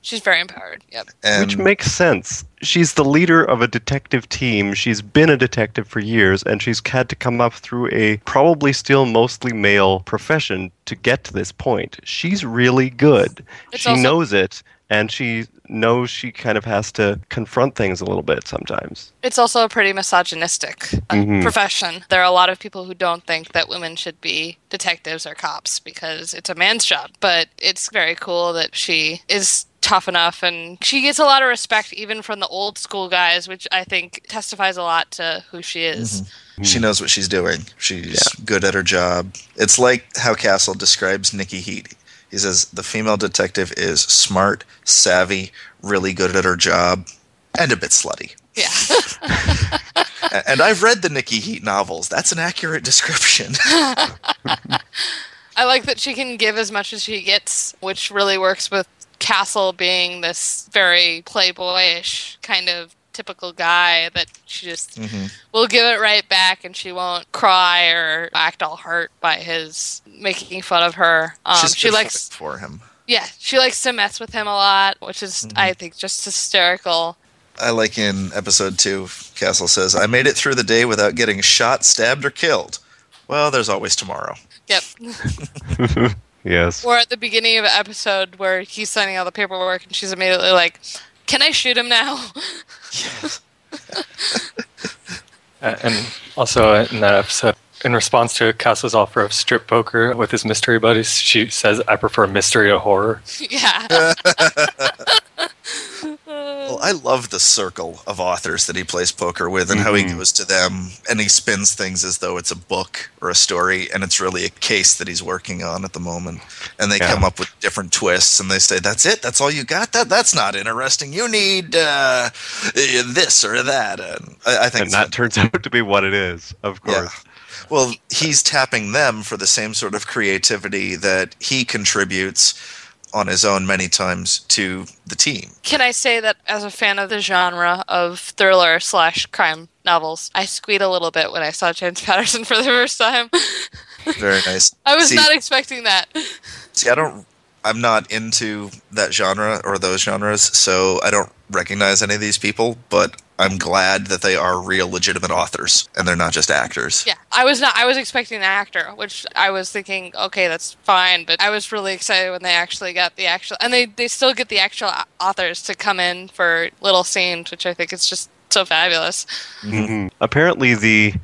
She's very empowered. Yep. And Which makes sense. She's the leader of a detective team. She's been a detective for years, and she's had to come up through a probably still mostly male profession to get to this point. She's really good. It's she also- knows it, and she knows she kind of has to confront things a little bit sometimes. It's also a pretty misogynistic uh, Mhm. profession. There are a lot of people who don't think that women should be detectives or cops because it's a man's job. But it's very cool that she is tough enough and she gets a lot of respect even from the old school guys, which I think testifies a lot to who she is. Mm-hmm. she mm-hmm. knows what she's doing. She's good at her job. It's like how Castle describes Nikki Heat. He says the female detective is smart, savvy, really good at her job, and a bit slutty. Yeah. And I've read the Nikki Heat novels. That's an accurate description. I like that she can give as much as she gets, which really works with Castle being this very playboyish kind of typical guy that she just Mhm. will give it right back and she won't cry or act all hurt by his making fun of her. Um, she likes, for him. yeah, she likes to mess with him a lot, which is, I think, just hysterical. I like in episode two, Castle says, I made it through the day without getting shot, stabbed, or killed. Well, there's always tomorrow. Yep. Yes. or at the beginning of an episode where he's signing all the paperwork and she's immediately like, "Can I shoot him now?" Uh, and also in that episode, in response to Castle's offer of strip poker with his mystery buddies, she says, "I prefer mystery to horror." yeah. Well, I love the circle of authors that he plays poker with and how he Mhm. goes to them and he spins things as though it's a book or a story and it's really a case that he's working on at the moment. And they Yeah. come up with different twists and they say, That's it? That's all you got? That That's not interesting. You need uh, eh, this or that. And I, I think And that turns out to be what it is, of Yeah. course. Well, he's tapping them for the same sort of creativity that he contributes on his own many times to the team. Can I say that as a fan of the genre of thriller slash crime novels, I squeed a little bit when I saw James Patterson for the first time. Very nice. I was See- not expecting that. See, I don't. I'm not into that genre or those genres, so I don't recognize any of these people. But I'm glad that they are real, legitimate authors, and they're not just actors. Yeah, I was not. I was expecting an actor, which I was thinking, okay, that's fine. But I was really excited when they actually got the actual, and they they still get the actual authors to come in for little scenes, which I think is just so fabulous. Mhm. Apparently, the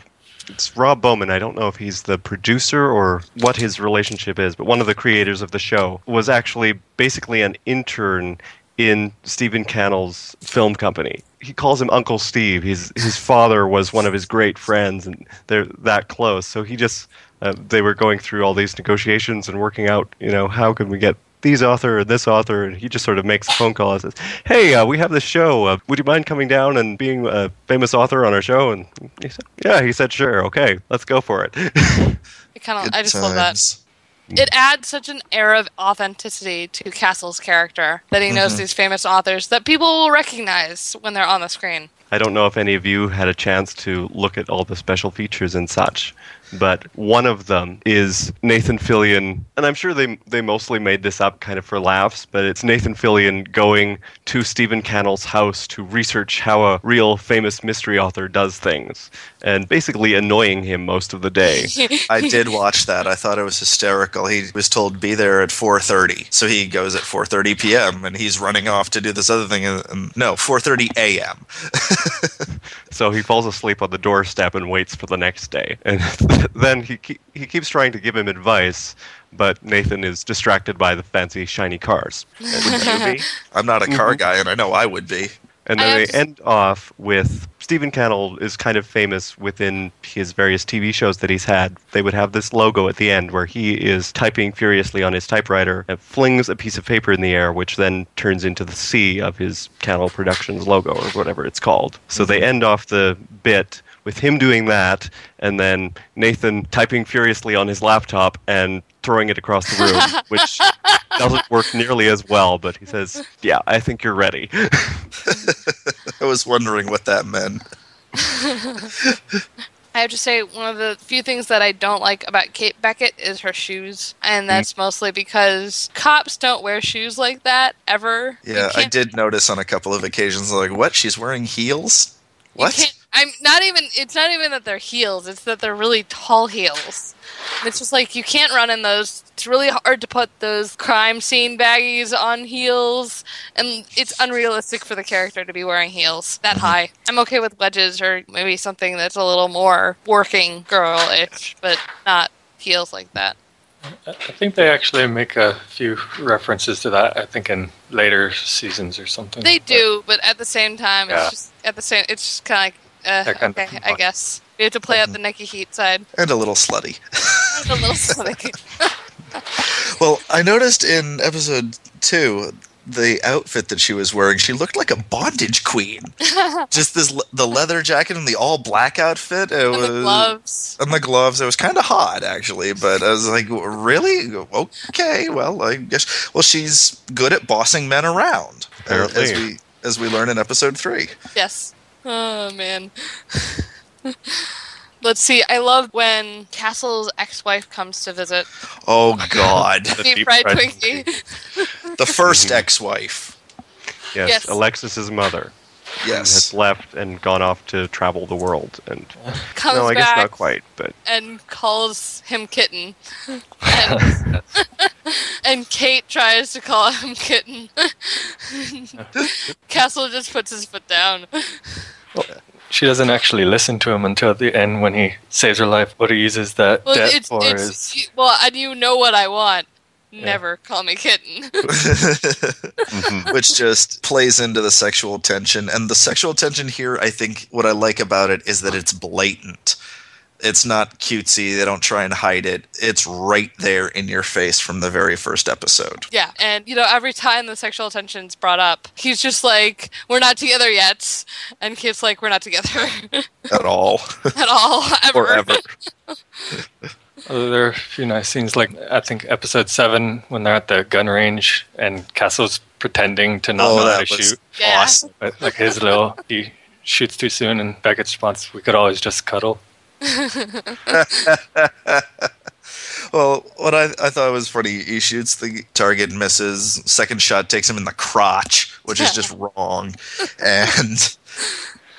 it's Rob Bowman. I don't know if he's the producer or what his relationship is, but one of the creators of the show was actually basically an intern in Stephen Cannell's film company. He calls him Uncle Steve. His his father was one of his great friends, and they're that close. So he just uh, they were going through all these negotiations and working out, you know, how can we get these author and this author, and he just sort of makes a phone call and says, "Hey, uh, we have this show. Uh, would you mind coming down and being a famous author on our show?" And he said, "Yeah." He said, "Sure. Okay, let's go for it." It kind of, I just love that. It adds such an air of authenticity to Castle's character that he knows Mhm. these famous authors that people will recognize when they're on the screen. I don't know if any of you had a chance to look at all the special features and such, but one of them is Nathan Fillion, and I'm sure they they mostly made this up kind of for laughs, but it's Nathan Fillion going to Stephen Cannell's house to research how a real famous mystery author does things, and basically annoying him most of the day. I did watch that. I thought it was hysterical. He was told be there at 4:30, so he goes at 4:30 p.m. and he's running off to do this other thing. And, and no, 4:30 a.m. So he falls asleep on the doorstep and waits for the next day. And then he ke- he keeps trying to give him advice, but Nathan is distracted by the fancy shiny cars. Wouldn't you be? I'm not a car mm-hmm. guy, and I know I would be. And then they end off with Stephen Cannell is kind of famous within his various TV shows that he's had. They would have this logo at the end where he is typing furiously on his typewriter and flings a piece of paper in the air, which then turns into the C of his Cannell Productions logo or whatever it's called. So they end off the bit with him doing that, and then Nathan typing furiously on his laptop and throwing it across the room, which doesn't work nearly as well, but he says, Yeah, I think you're ready. I was wondering what that meant. I have to say, one of the few things that I don't like about Kate Beckett is her shoes. And mm-hmm. that's mostly because cops don't wear shoes like that ever. Yeah, I did notice on a couple of occasions, like, what? She's wearing heels? What? I'm not even. It's not even that they're heels. It's that they're really tall heels. It's just like you can't run in those. It's really hard to put those crime scene baggies on heels, and it's unrealistic for the character to be wearing heels that mm-hmm. high. I'm okay with wedges or maybe something that's a little more working girl-ish, but not heels like that. I think they actually make a few references to that. I think in later seasons or something. They do, but at the same time, Yeah. it's just at the same. It's just kind of like, uh, kind of okay, I guess we have to play out the Nikki Heat side. And a little slutty. a little silly. Well, I noticed in episode two the outfit that she was wearing. She looked like a bondage queen. Just this the leather jacket and the all black outfit. It and was the gloves. and the gloves. It was kind of hot actually, but I was like, really? Okay, well, I guess. Well, she's good at bossing men around, uh, Apparently. as we as we learn in episode three. Yes. Oh man. Let's see. I love when Castle's ex-wife comes to visit. Oh God, The Deep deep fried fried Twinkie. the first mm-hmm. ex-wife. Yes, Yes. Alexis's mother Yes. has left and gone off to travel the world. And Comes no, I guess back not quite, but and calls him kitten. And, and Kate tries to call him kitten. Castle just puts his foot down. She doesn't actually listen to him until the end when he saves her life. What he uses that Well, death it's, for it's is well, and you know what I want. Never call me kitten. which just plays into the sexual tension. And the sexual tension here, I think what I like about it is that it's blatant. It's not cutesy. They don't try and hide it. It's right there in your face from the very first episode. Yeah, and you know, every time the sexual tension's brought up, he's just like, "We're not together yet," and Kate's like, "We're not together At all. at all, ever." or ever. There are a few nice scenes, like I think episode seven when they're at the gun range and Castle's pretending to not oh, know how to was shoot. Yeah. But like his little, he shoots too soon, and Beckett's response, "We could always just cuddle." Well, what I, I thought was funny, he shoots the target, misses. Second shot takes him in the crotch, which is just wrong. And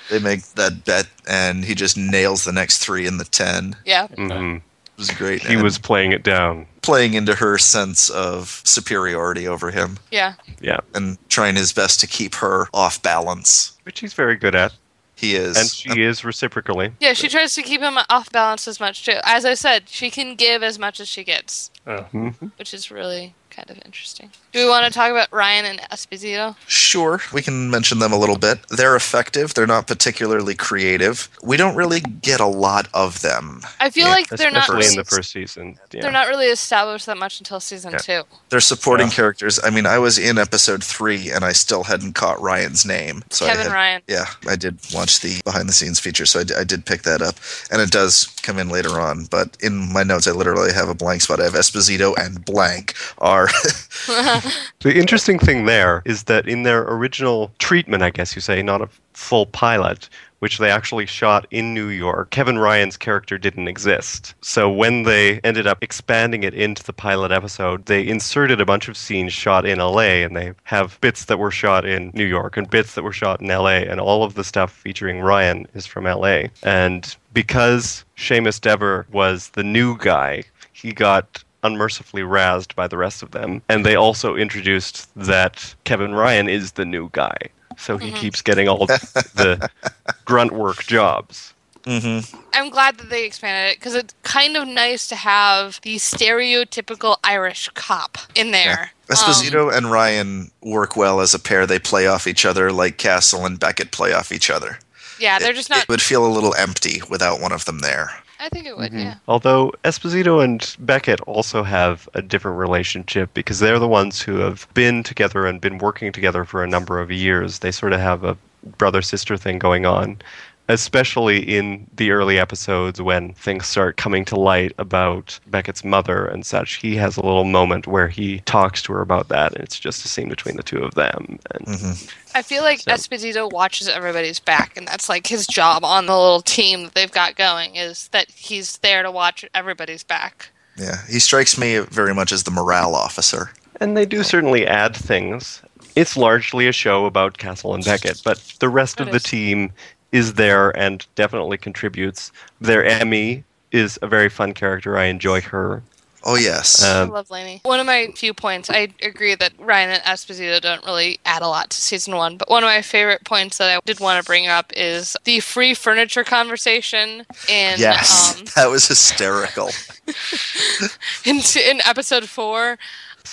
they make that bet, and he just nails the next three in the 10. Yeah, Mhm. It was great. He And was playing it down. playing into her sense of superiority over him yeah, Yeah, and trying his best to keep her off balance. which he's very good at. He is. And she is reciprocally. yeah. She tries to keep him off balance as much too. As I said, she can give as much as she gets. Mhm. which is really kind of interesting. Do we want to talk about Ryan and Esposito? Sure, we can mention them a little bit. They're effective. They're not particularly creative. We don't really get a lot of them. I feel Yeah, like they're not. especially in Really, the first season. Yeah. They're not really established that much until season Yeah. two. They're supporting Yeah. characters. I mean, I was in episode three and I still hadn't caught Ryan's name. So I Kevin had, Ryan. Yeah, I did watch the behind the scenes feature, so I d- I did pick that up. And it does come in later on. But in my notes, I literally have a blank spot. I have Esposito and blank are. The interesting thing there is that in their original treatment, I guess you say, not a full pilot, which they actually shot in New York, Kevin Ryan's character didn't exist. So when they ended up expanding it into the pilot episode, they inserted a bunch of scenes shot in LA, and they have bits that were shot in New York and bits that were shot in LA, and all of the stuff featuring Ryan is from LA. And because Seamus Dever was the new guy, he got unmercifully razzed by the rest of them. And they also introduced that Kevin Ryan is the new guy. So he keeps getting all the grunt work jobs. hmm I'm glad that they expanded it because it's kind of nice to have the stereotypical Irish cop in there. Um, Esposito and Ryan work well as a pair. They play off each other like Castle and Beckett play off each other. yeah, they're just not. It would feel a little empty without one of them there. I think it would. Mm-hmm. Yeah. Although Esposito and Beckett also have a different relationship because they're the ones who have been together and been working together for a number of years. They sort of have a brother sister thing going on. Especially in the early episodes when things start coming to light about Beckett's mother and such. He has a little moment where he talks to her about that, and it's just a scene between the two of them. And Mhm. I feel like So- Esposito watches everybody's back, and that's like his job on the little team that they've got going is that he's there to watch everybody's back. Yeah, he strikes me very much as the morale officer. And they do certainly add things. It's largely a show about Castle and Beckett, but the rest of the team is there and definitely contributes. Their ME is a very fun character. I enjoy her. Oh yes, I Um, love Lainey. One of my few points, I agree that Ryan and Esposito don't really add a lot to season one, but one of my favorite points that I did want to bring up is the free furniture conversation in yes, um, that was hysterical. in, in episode four.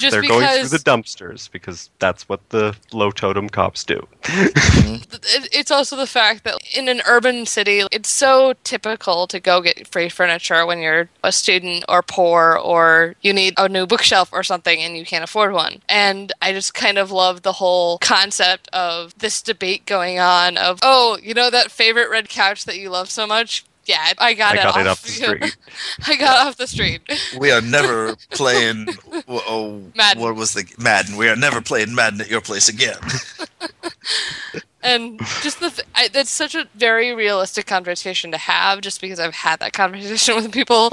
Just They're because going through the dumpsters because that's what the low totem cops do. Mm-hmm. it's also the fact that in an urban city, it's so typical to go get free furniture when you're a student or poor or you need a new bookshelf or something and you can't afford one. And I just kind of love the whole concept of this debate going on of, oh, you know that favorite red couch that you love so much? Yeah, I got I it got off it off the street. I got off the street. We are never playing. Oh, Madden. what was the Madden? We are never playing Madden at your place again. and just the th- I, that's such a very realistic conversation to have just because i've had that conversation with people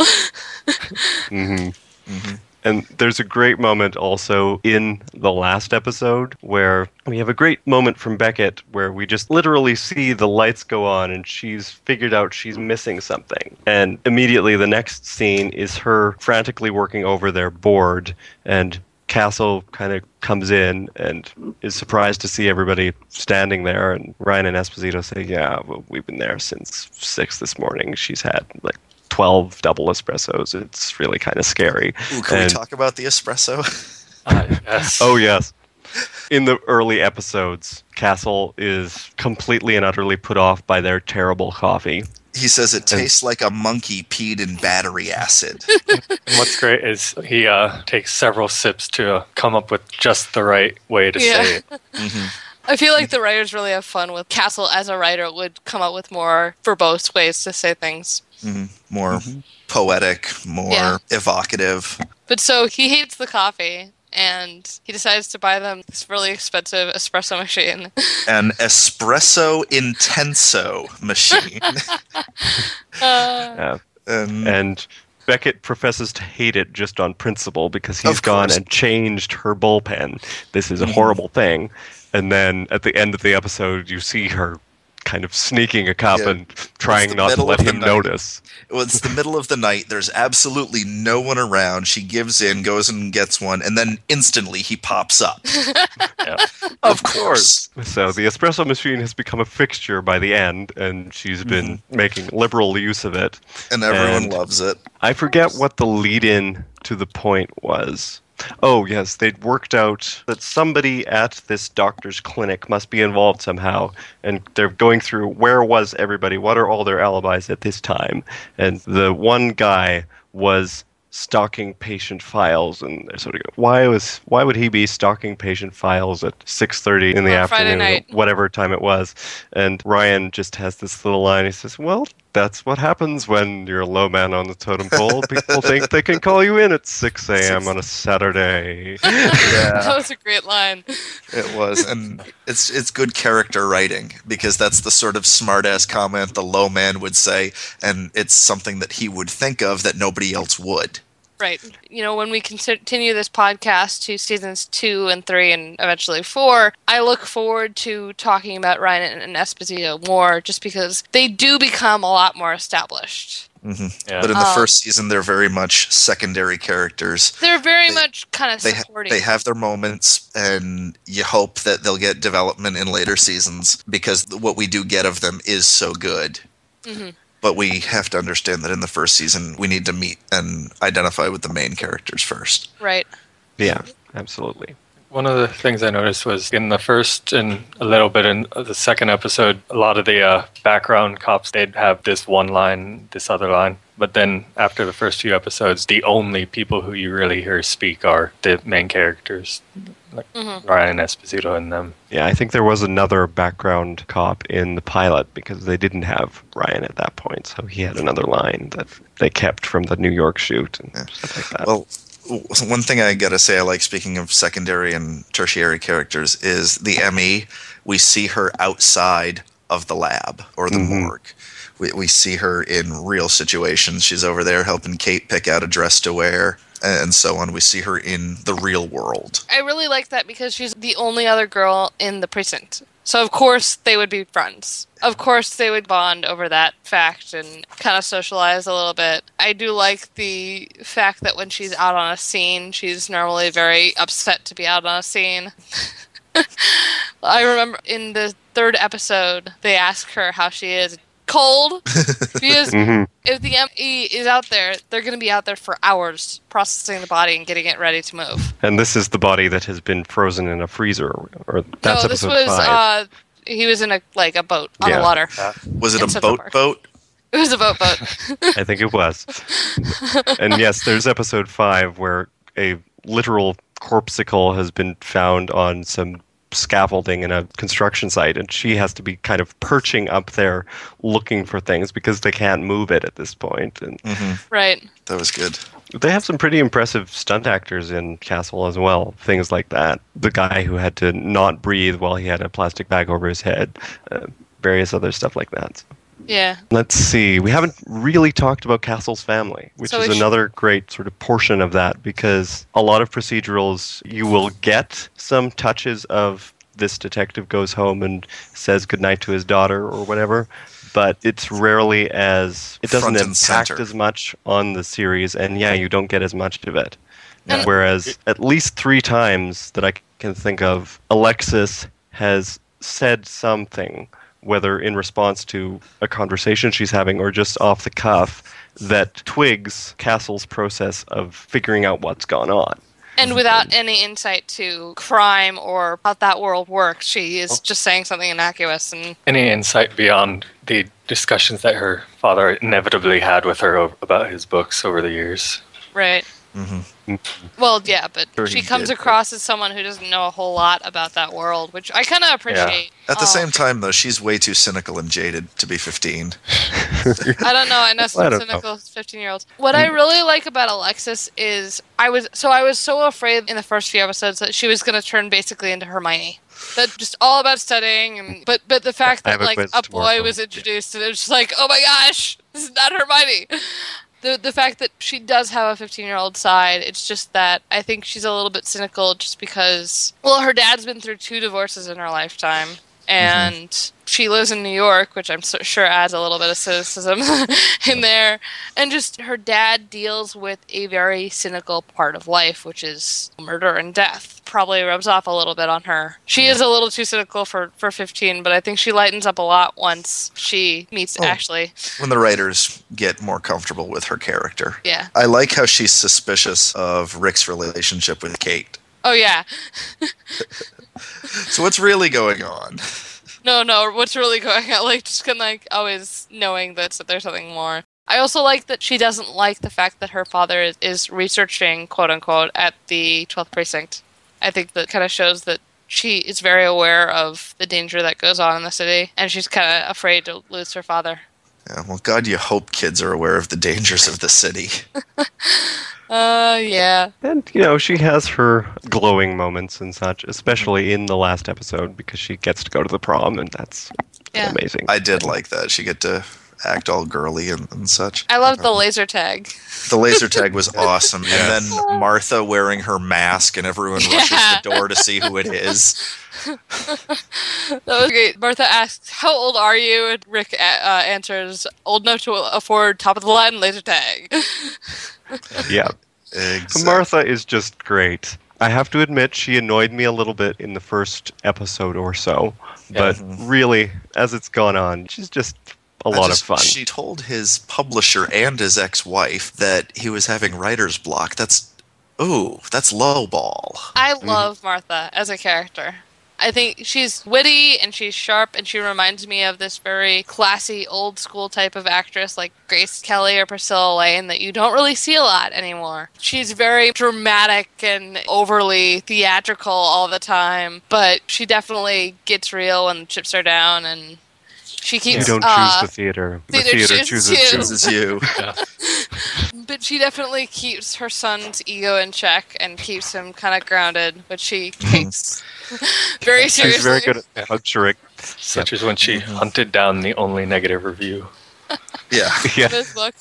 Mm-hmm. hmm And there's a great moment also in the last episode where we have a great moment from Beckett where we just literally see the lights go on and she's figured out she's missing something. And immediately the next scene is her frantically working over their board and Castle kind of comes in and is surprised to see everybody standing there. And Ryan and Esposito say, Yeah, well, we've been there since six this morning. She's had like 12 double espressos. It's really kind of scary. Ooh, can we talk about the espresso? Ah, yes. Oh yes. In the early episodes, Castle is completely and utterly put off by their terrible coffee. He says it tastes like a monkey peed in battery acid. What's great is he uh, takes several sips to uh, come up with just the right way to Yeah. say it. hmm i feel like the writers really have fun with castle as a writer would come up with more verbose ways to say things hmm More poetic, more Yeah. evocative. but so he hates the coffee and he decides to buy them this really expensive espresso machine An espresso intenso machine. uh, Uh, and and Beckett professes to hate it just on principle because he's gone course. and changed her bullpen. This is a Mhm. horrible thing. And then at the end of the episode, you see her kind of sneaking a cup Yeah. and trying not to let him night. notice. well, it's the middle of the night. There's absolutely no one around. She gives in, goes and gets one, and then instantly he pops up. Of course. So the espresso machine has become a fixture by the end, and she's been mm-hmm. making liberal use of it. And everyone And- loves it. I forget what the lead in to the point was. Oh, yes, they'd worked out that somebody at this doctor's clinic must be involved somehow. And they're going through where was everybody? What are all their alibis at this time? And the one guy was stalking patient files and they're sort of why was why would he be stalking patient files at 6:30 in the On afternoon whatever time it was and Ryan just has this little line he says well that's what happens when you're a low man on the totem pole. People think they can call you in at 6 a.m on a saturday. That was a great line. It was, and it's it's good character writing because that's the sort of smartass comment the low man would say, and it's something that he would think of that nobody else would. Right. You know, when we continue this podcast to seasons two and three and eventually four, I look forward to talking about Ryan and Esposito more just because they do become a lot more established. hmm Yeah. But in the Um, first season, they're very much secondary characters. They're very They- much kind of They ha- supporting. they have their moments, and you hope that they'll get development in later seasons because what we do get of them is so good. Mhm. But we have to understand that in the first season, we need to meet and identify with the main characters first. Right. yeah absolutely One of the things I noticed was in the first and a little bit in the second episode, a lot of the uh, background cops they'd have this one line, this other line. But then after the first few episodes, the only people who you really hear speak are the main characters, like Mhm. Ryan Esposito and them. Yeah, I think there was another background cop in the pilot because they didn't have Ryan at that point, so he had another line that they kept from the New York shoot and stuff like that. Well, w- one thing I gotta say, I like speaking of secondary and tertiary characters is the ME. We see her outside of the lab or the Mhm. morgue. We, we see her in real situations. She's over there helping Kate pick out a dress to wear and so on. We see her in the real world. I really like that because she's the only other girl in the precinct. So of course they would be friends. Of course they would bond over that fact and kind of socialize a little bit. I do like the fact that when she's out on a scene, she's normally very upset to be out on a scene. I remember in the third episode, they ask her how she is. Cold, because Mhm. if the ME is out there, they're going to be out there for hours processing the body and getting it ready to move. And this is the body that has been frozen in a freezer, or that's no, this episode was five. uh he was in a like a boat on Yeah. the water. Was it a boat Park. boat? It was a boat boat. I think it was. and yes, there's episode five where a literal corpsicle has been found on some scaffolding in a construction site, and she has to be kind of perching up there looking for things because they can't move it at this point. And hmm right. That was good. they have some pretty impressive stunt actors in Castle as well. Things like that. The guy who had to not breathe while he had a plastic bag over his head. Uh, various other stuff like that. Yeah. Let's see. We haven't really talked about Castle's family, which So is we sh- another great sort of portion of that because a lot of procedurals you will get some touches of this detective goes home and says goodnight to his daughter or whatever, but it's rarely as it doesn't impact center. as much on the series and yeah, you don't get as much of it. And- Whereas at least 3 times that I can think of Alexis has said something whether in response to a conversation she's having or just off the cuff, that twigs Castle's process of figuring out what's gone on. And without any insight to crime or how that world works, she is oh. just saying something innocuous and Any insight beyond the discussions that her father inevitably had with her about his books over the years? right. Hmm Well, yeah, but Sure she comes did, but- across as someone who doesn't know a whole lot about that world, which I kind of appreciate. At the Um, same time, though, she's way too cynical and jaded to be 15. I don't know. I know some don't cynical fifteen-year-olds. What I really like about Alexis is I was so I was so afraid in the first few episodes that she was going to turn basically into Hermione. That just all about studying, and but but the fact that a like quiz a tomorrow. boy was introduced and it was just like, oh my gosh, this is not Hermione. The the fact that she does have a fifteen-year-old side, it's just that I think she's a little bit cynical just because well, her dad's been through two divorces in her lifetime Mm-hmm. and she lives in New York, which I'm sure adds a little bit of cynicism in there. And just her dad deals with a very cynical part of life, which is murder and death. Probably rubs off a little bit on her. She is a little too cynical for, for 15, but I think she lightens up a lot once she meets Oh. Ashley. When the writers get more comfortable with her character. Yeah. I like how she's suspicious of Rick's relationship with Kate. Oh, yeah. So what's really going on? No, no, what's really going on? Like, just kind of like always knowing that so- there's something more. I also like that she doesn't like the fact that her father is researching, quote unquote, at the 12th precinct. I think that kind of shows that she is very aware of the danger that goes on in the city, and she's kind of afraid to lose her father. Yeah, well, God, you hope kids are aware of the dangers of the city. Uh, yeah. And, you know, she has her glowing moments and such, especially in the last episode because she gets to go to the prom, and that's Yeah. amazing. I did like that. She get to act all girly and, and such. I love the laser tag. The laser tag was awesome. And then Martha wearing her mask and everyone rushes Yeah. the door to see who it is. That was great. Martha asks, "How old are you?" And Rick uh, uh, answers, "Old enough to afford top of the line laser tag." yeah. Exactly. Martha is just great. I have to admit, she annoyed me a little bit in the first episode or so, but really, as it's gone on, she's just a I lot just- of fun. She told his publisher and his ex-wife that he was having writer's block. That's Ooh, that's low ball. I mm-hmm. love Martha as a character. I think she's witty and she's sharp and she reminds me of this very classy old school type of actress like Grace Kelly or Priscilla Lane that you don't really see a lot anymore. She's very dramatic and overly theatrical all the time, but she definitely gets real when the chips are down and she keeps. You don't uh, choose the theater. The theater theater chooses chooses you. you. Chooses you. but she definitely keeps her son's ego in check and keeps him kind of grounded, which she takes very seriously. She's very good at puncturing. Such as when she hunted down the only negative review. Yeah. Yeah. this book.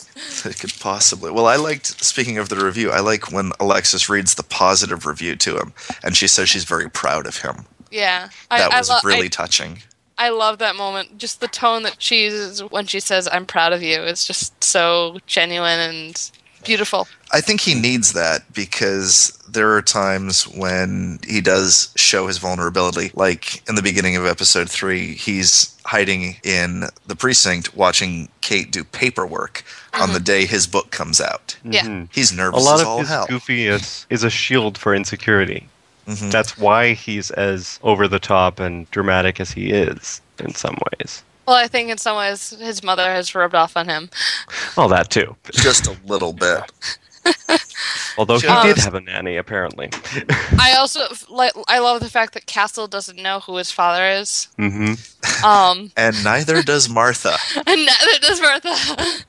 It could possibly. Well, I liked, speaking of the review, I like when Alexis reads the positive review to him and she says she's very proud of him. Yeah, That I, was I, lo- really I, touching. I love that moment. Just the tone that she uses when she says, "I'm proud of you." It's just so genuine and beautiful. I think he needs that because there are times when he does show his vulnerability. Like in the beginning of episode three, he's hiding in the precinct watching Kate do paperwork on the day his book comes out. Yeah. Mhm. He's A lot as of all his hell. goofiness is a shield for insecurity. Mhm. That's why he's as over the top and dramatic as he is in some ways. Well, I think in some ways his mother has rubbed off on him. Well, that too. Just a little bit. Although he Just- did have a nanny, apparently. I also like. I love the fact that Castle doesn't know who his father is. Mm-hmm. Um, And neither does Martha. and neither does Martha.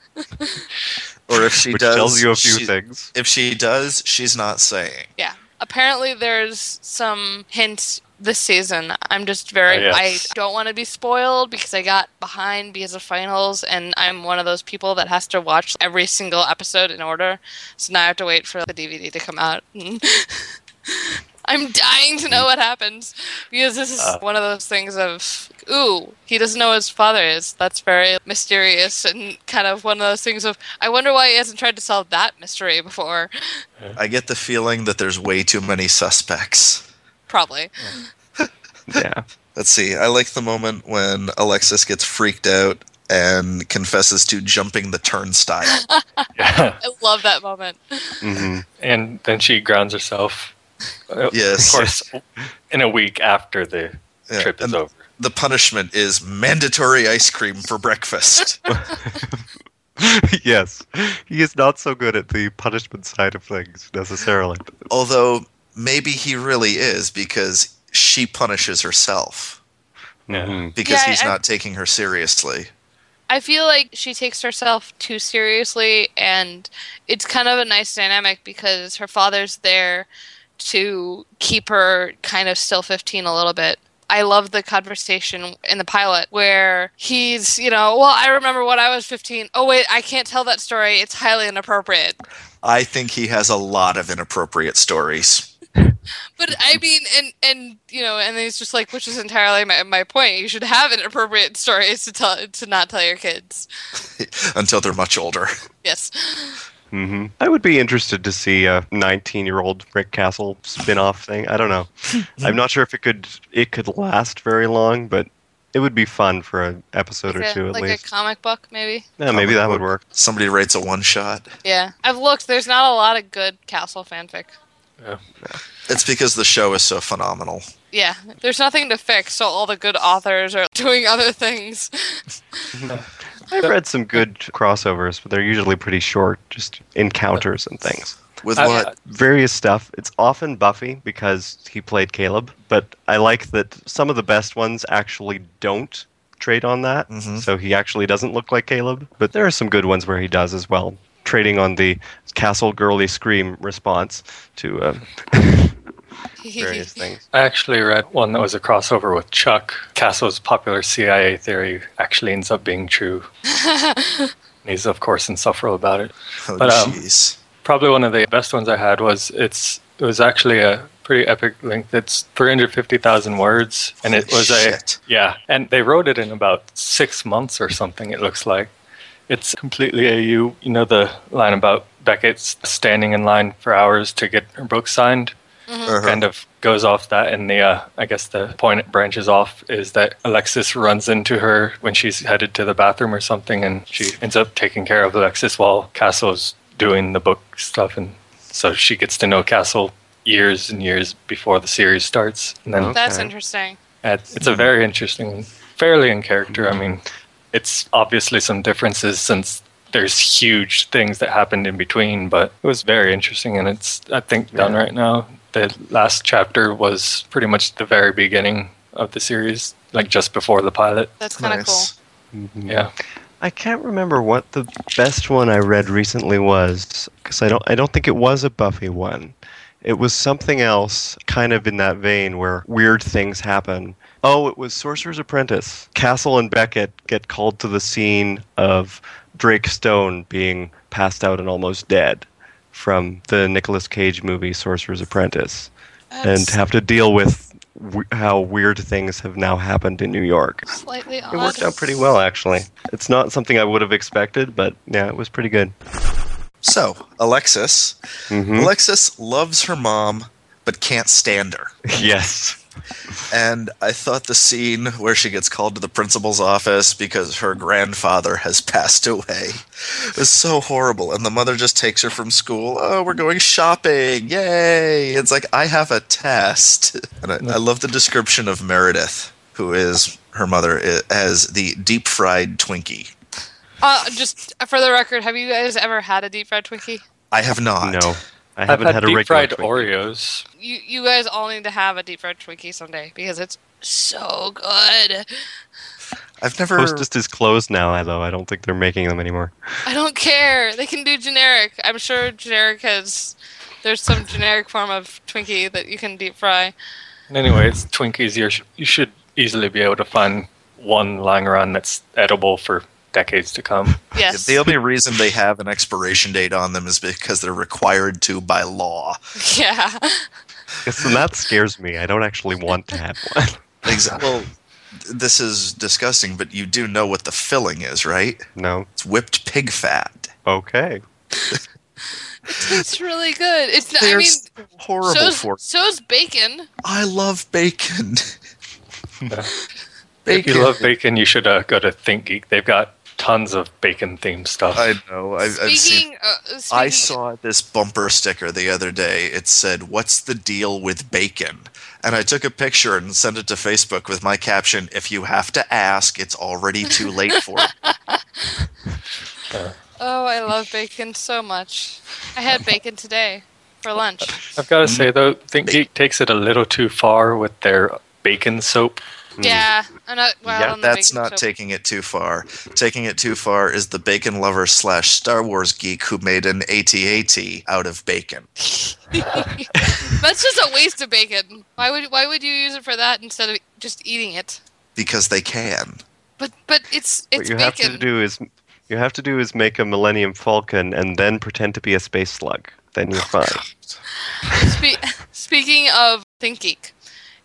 Or if she Which does, tells you a few she- things. if she does, she's not saying. yeah. Apparently, there's some hints this season. I'm just very. Oh, yes. I don't want to be spoiled because I got behind because of finals, and I'm one of those people that has to watch every single episode in order. So now I have to wait for the DVD to come out. I'm dying to know what happens because this is Uh. one of those things of ooh, he doesn't know who his father is. That's very mysterious and kind of one of those things of I wonder why he hasn't tried to solve that mystery before. I get the feeling that there's way too many suspects. Probably. Yeah. Let's see. I like the moment when Alexis gets freaked out and confesses to jumping the turnstile. Yeah. I love that moment. hmm And then she grounds herself. Uh, Yes. Of course, in a week after the Yeah, trip is and over. The punishment is mandatory ice cream for breakfast. yes. He is not so good at the punishment side of things necessarily. Although maybe he really is because she punishes herself Yeah. Mhm. because Yeah, he's I- not taking her seriously. I feel like she takes herself too seriously, and it's kind of a nice dynamic because her father's there to keep her kind of still 15 a little bit. I love the conversation in the pilot where he's, you know, well, I remember when I was 15. Oh, wait, I can't tell that story. It's highly inappropriate. I think he has a lot of inappropriate stories. But I mean, and, and, you know, and he's just like, which is entirely my, my point. You should have inappropriate stories to tell, to not tell your kids. until they're much older. Yes. Hmm I would be interested to see a 19-year-old Rick Castle spin-off thing. I don't know. I'm not sure if it could it could last very long, but it would be fun for an episode or Like, a, two at least. like a comic book, maybe. yeah, maybe comic that would work. Somebody writes a one shot. Yeah, I've looked. There's not a lot of good Castle fanfic. Yeah. It's because the show is so phenomenal. Yeah, there's nothing to fix, so all the good authors are doing other things. I've read some good crossovers, but they're usually pretty short, just encounters and things. With I- what? Various stuff. It's often Buffy because he played Caleb, but I like that some of the best ones actually don't trade on that. Mhm. So he actually doesn't look like Caleb, but there are some good ones where he does as well, trading on the castle girly scream response to uh, various things. I actually read one that was a crossover with Chuck. Castle's popular CIA theory actually ends up being true. He's, of course, insufferable about it. Oh, But, um, jeez. Probably one of the best ones I had was it's it was actually a pretty epic length. It's 350,000 words, and it Holy was a shit. yeah, and they wrote it in about six months or something. It looks like it's completely AU. You know the line about Beckett's standing in line for hours to get her book signed Uh-huh. kind of goes off that and the uh, i guess the point it branches off is that alexis runs into her when she's headed to the bathroom or something and she ends up taking care of alexis while castle's doing the book stuff and So she gets to know Castle years and years before the series starts. And then That's Okay. interesting. it's it's a very interesting, fairly in character. I mean, it's obviously some differences since there's huge things that happened in between, but it was very interesting and it's I think done right now. The last chapter was pretty much the very beginning of the series, like just before the pilot. That's kind of Nice. Mm-hmm. Yeah. I can't remember what the best one I read recently was because I don't I don't think it was a Buffy one. It was something else, kind of in that vein where weird things happen. Oh, it was Sorcerer's Apprentice. Castle and Beckett get called to the scene of Drake Stone being passed out and almost dead from the Nicolas Cage movie Sorcerer's Apprentice, cool. and have to deal with w- how weird things have now happened in New York. slightly odd. It worked out pretty well, actually. It's not something I would have expected, but yeah, it was pretty good. So, Alexis. hmm Alexis loves her mom, but can't stand her. yes. And I thought the scene where she gets called to the principal's office because her grandfather has passed away was so horrible. And the mother just takes her from school. Oh, we're going shopping. Yay. It's like, I have a test. And I, I love the description of Meredith, who is her mother, as the deep fried Twinkie. Uh, just for the record, have you guys ever had a deep fried Twinkie? I have not. No, I I've haven't had, had, a deep regular fried Twinkie. Oreos. You you guys all need to have a deep fried Twinkie someday because it's so good. I've never. Hostess is closed now, though. I don't think they're making them anymore. I don't care. They can do generic. I'm sure generic has. There's some generic form of Twinkie that you can deep fry. Anyway, anyways, Twinkies, you sh- you should easily be able to find one lying around that's edible for decades to come. Yes. The only reason they have an expiration date on them is because they're required to by law. yeah. Yes, and that scares me. I don't actually want to have one. Exactly. Well, this is disgusting, but you do know what the filling is, right? No. It's whipped pig fat. Okay. It's really good. It's not, I mean, horrible so's, for. so's bacon. I love bacon. Bacon. If you love bacon, you should uh, go to ThinkGeek. They've got tons of bacon themed stuff. I know. I've, I've seen. Speaking, uh, I saw this bumper sticker the other day. It said, "What's the deal with bacon?" And I took a picture and sent it to Facebook with my caption, "If you have to ask, it's already too late for it." Oh, I love bacon so much. I had bacon today for lunch. I've got to say though, Think Geek takes it a little too far with their bacon soap. Mm. Yeah, I'm not wild yeah, on the that's not soap. taking it too far. Taking it too far is the bacon lover slash Star Wars geek who made an AT-AT out of bacon. That's just a waste of bacon. Why would why would you use it for that instead of just eating it? Because they can. But but it's it's what you bacon. have to do is you have to do is make a Millennium Falcon and then pretend to be a space slug. Then you're oh, fine. Spe- speaking of ThinkGeek,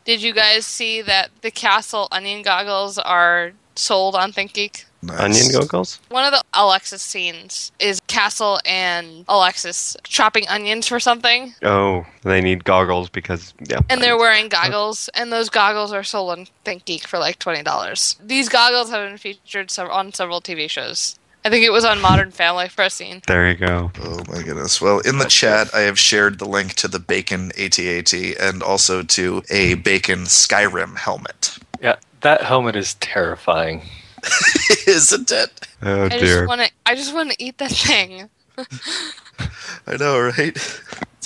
did you guys see that the Castle onion goggles are sold on ThinkGeek? Nice. Onion goggles? One of the Alexis scenes is Castle and Alexis chopping onions for something, Oh, they need goggles because yeah. and they're wearing goggles, and those goggles are sold on ThinkGeek for like twenty dollars. These goggles have been featured on several TV shows. I think it was on Modern Family for a scene. There you go. Oh my goodness. Well, in the chat, I have shared the link to the Bacon AT-AT and also to a Bacon Skyrim helmet. Yeah, that helmet is terrifying. Isn't it? Oh I dear. just want to. I just want to eat that thing. I know, right?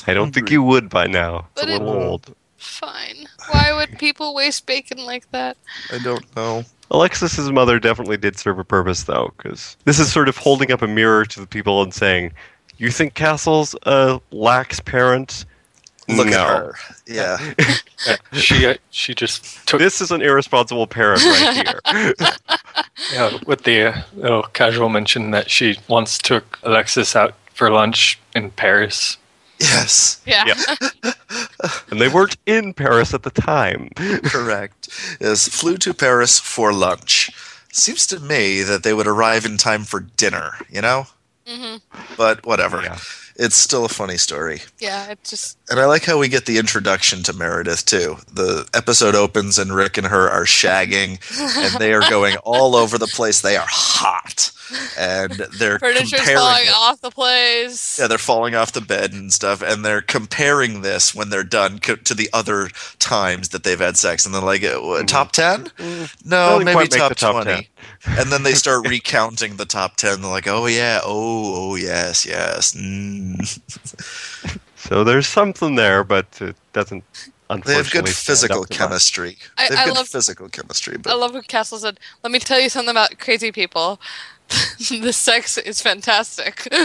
I don't think you would by now. It's But a it- little old. Fine. Why would people waste bacon like that? I don't know. Alexis's mother definitely did serve a purpose, though, because this is sort of holding up a mirror to the people and saying, "You think Castle's a lax parent? Look no. at her. Yeah. Yeah, she uh, she just took This is an irresponsible parent right here." yeah, with the uh, little casual mention that she once took Alexis out for lunch in Paris. Yes. Yeah. Yeah. and they weren't in Paris at the time. Correct. Yes. Flew to Paris for lunch. Seems to me that they would arrive in time for dinner, you know? hmm But whatever. Yeah. It's still a funny story. Yeah. It just. And I like how we get the introduction to Meredith too. The episode opens and Rick and her are shagging and they are going all over the place. They are hot. And they're Furniture's falling it. off the place. Yeah, they're falling off the bed and stuff, and they're comparing this when they're done co- to the other times that they've had sex, and they're like, uh, what, "Top ten? No, Doesn't maybe top top twenty. and then they start recounting the top ten. They're like, "Oh yeah, oh oh yes, yes." Mm. So there's something there, but it doesn't. They have good physical up to that. chemistry. I- they have I good love- physical chemistry, But. I love what Castle said. Let me tell you something about crazy people. the sex is fantastic.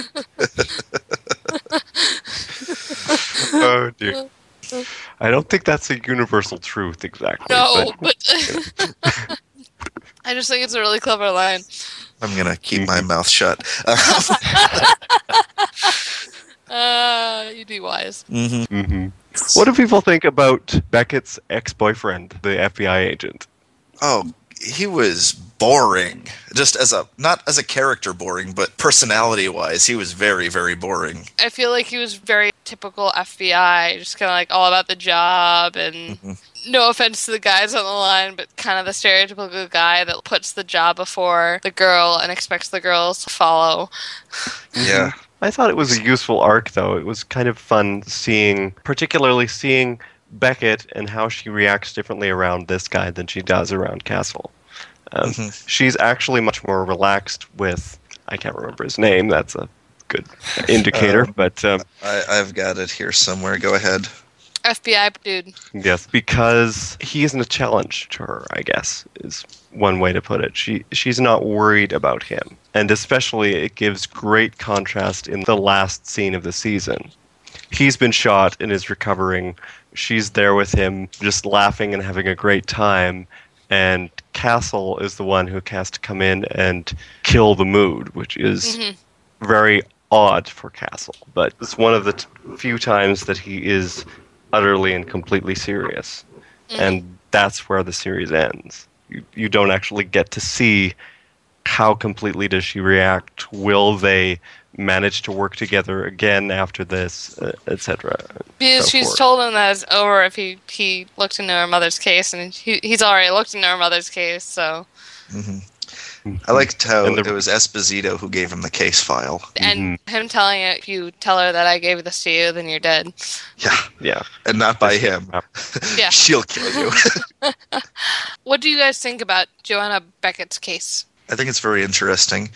Oh dear. I don't think that's a universal truth exactly. no, but- but I just think it's a really clever line. I'm gonna keep my mouth shut. Uh, you do wise. Mm-hmm. Mm-hmm. What do people think about Beckett's ex-boyfriend, the FBI agent? Oh, he was boring. Just as a not as a character boring, but personality wise, he was very very boring. I feel like he was very typical FBI, just kind of like all about the job and Mhm. no offense to the guys on the line, but kind of the stereotypical guy that puts the job before the girl and expects the girls to follow. Yeah. I thought it was a useful arc, though. It was kind of fun seeing, particularly seeing Beckett and how she reacts differently around this guy than she does around Castle. Um, Mhm. She's actually much more relaxed with. I can't remember his name. That's a good indicator, Um, but um, I, I've got it here somewhere. Go ahead. FBI dude. Yes, because he isn't a challenge to her, I guess, is one way to put it. She she's not worried about him. And especially it gives great contrast in the last scene of the season. He's been shot and is recovering. She's there with him, just laughing and having a great time. And Castle is the one who has to come in and kill the mood, which is Mhm. very odd for Castle. But it's one of the t- few times that he is utterly and completely serious. And that's where the series ends. You, you don't actually get to see how completely does she react. Will they manage to work together again after this, uh, etc. Because so she's forth. told him that it's over if he, he looked into her mother's case, and he, he's already looked into her mother's case, so. hmm I liked how the- it was Esposito who gave him the case file. And him telling it, if you tell her that I gave this to you, then you're dead. Yeah, Yeah. and not by him. Yeah. She'll kill you. What do you guys think about Joanna Beckett's case? I think it's very interesting.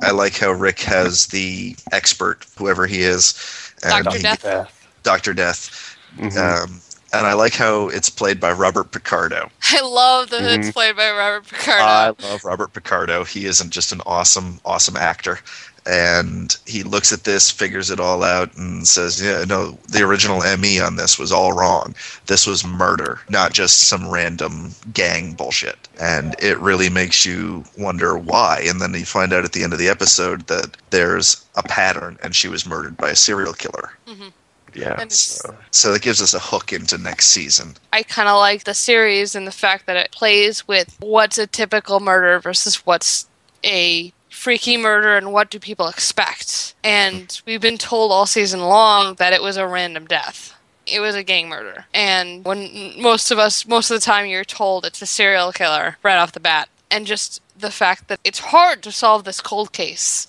I like how Rick has the expert, whoever he is, and Dr. he- Death? Dr. Death. Mhm. Um, and I like how it's played by Robert Picardo. I love that it's Mhm. played by Robert Picardo. I love Robert Picardo. He isn't just an awesome, awesome actor. And he looks at this, figures it all out, and says, Yeah, no, the original ME on this was all wrong. This was murder, not just some random gang bullshit. And it really makes you wonder why. And then you find out at the end of the episode that there's a pattern and she was murdered by a serial killer. Mm-hmm. Yeah. And it's- so- So that gives us a hook into next season. I kind of like the series and the fact that it plays with what's a typical murder versus what's a freaky murder and what do people expect. And we've been told all season long that it was a random death. It was a gang murder. And when most of us, most of the time, you're told it's a serial killer right off the bat. And just the fact that it's hard to solve this cold case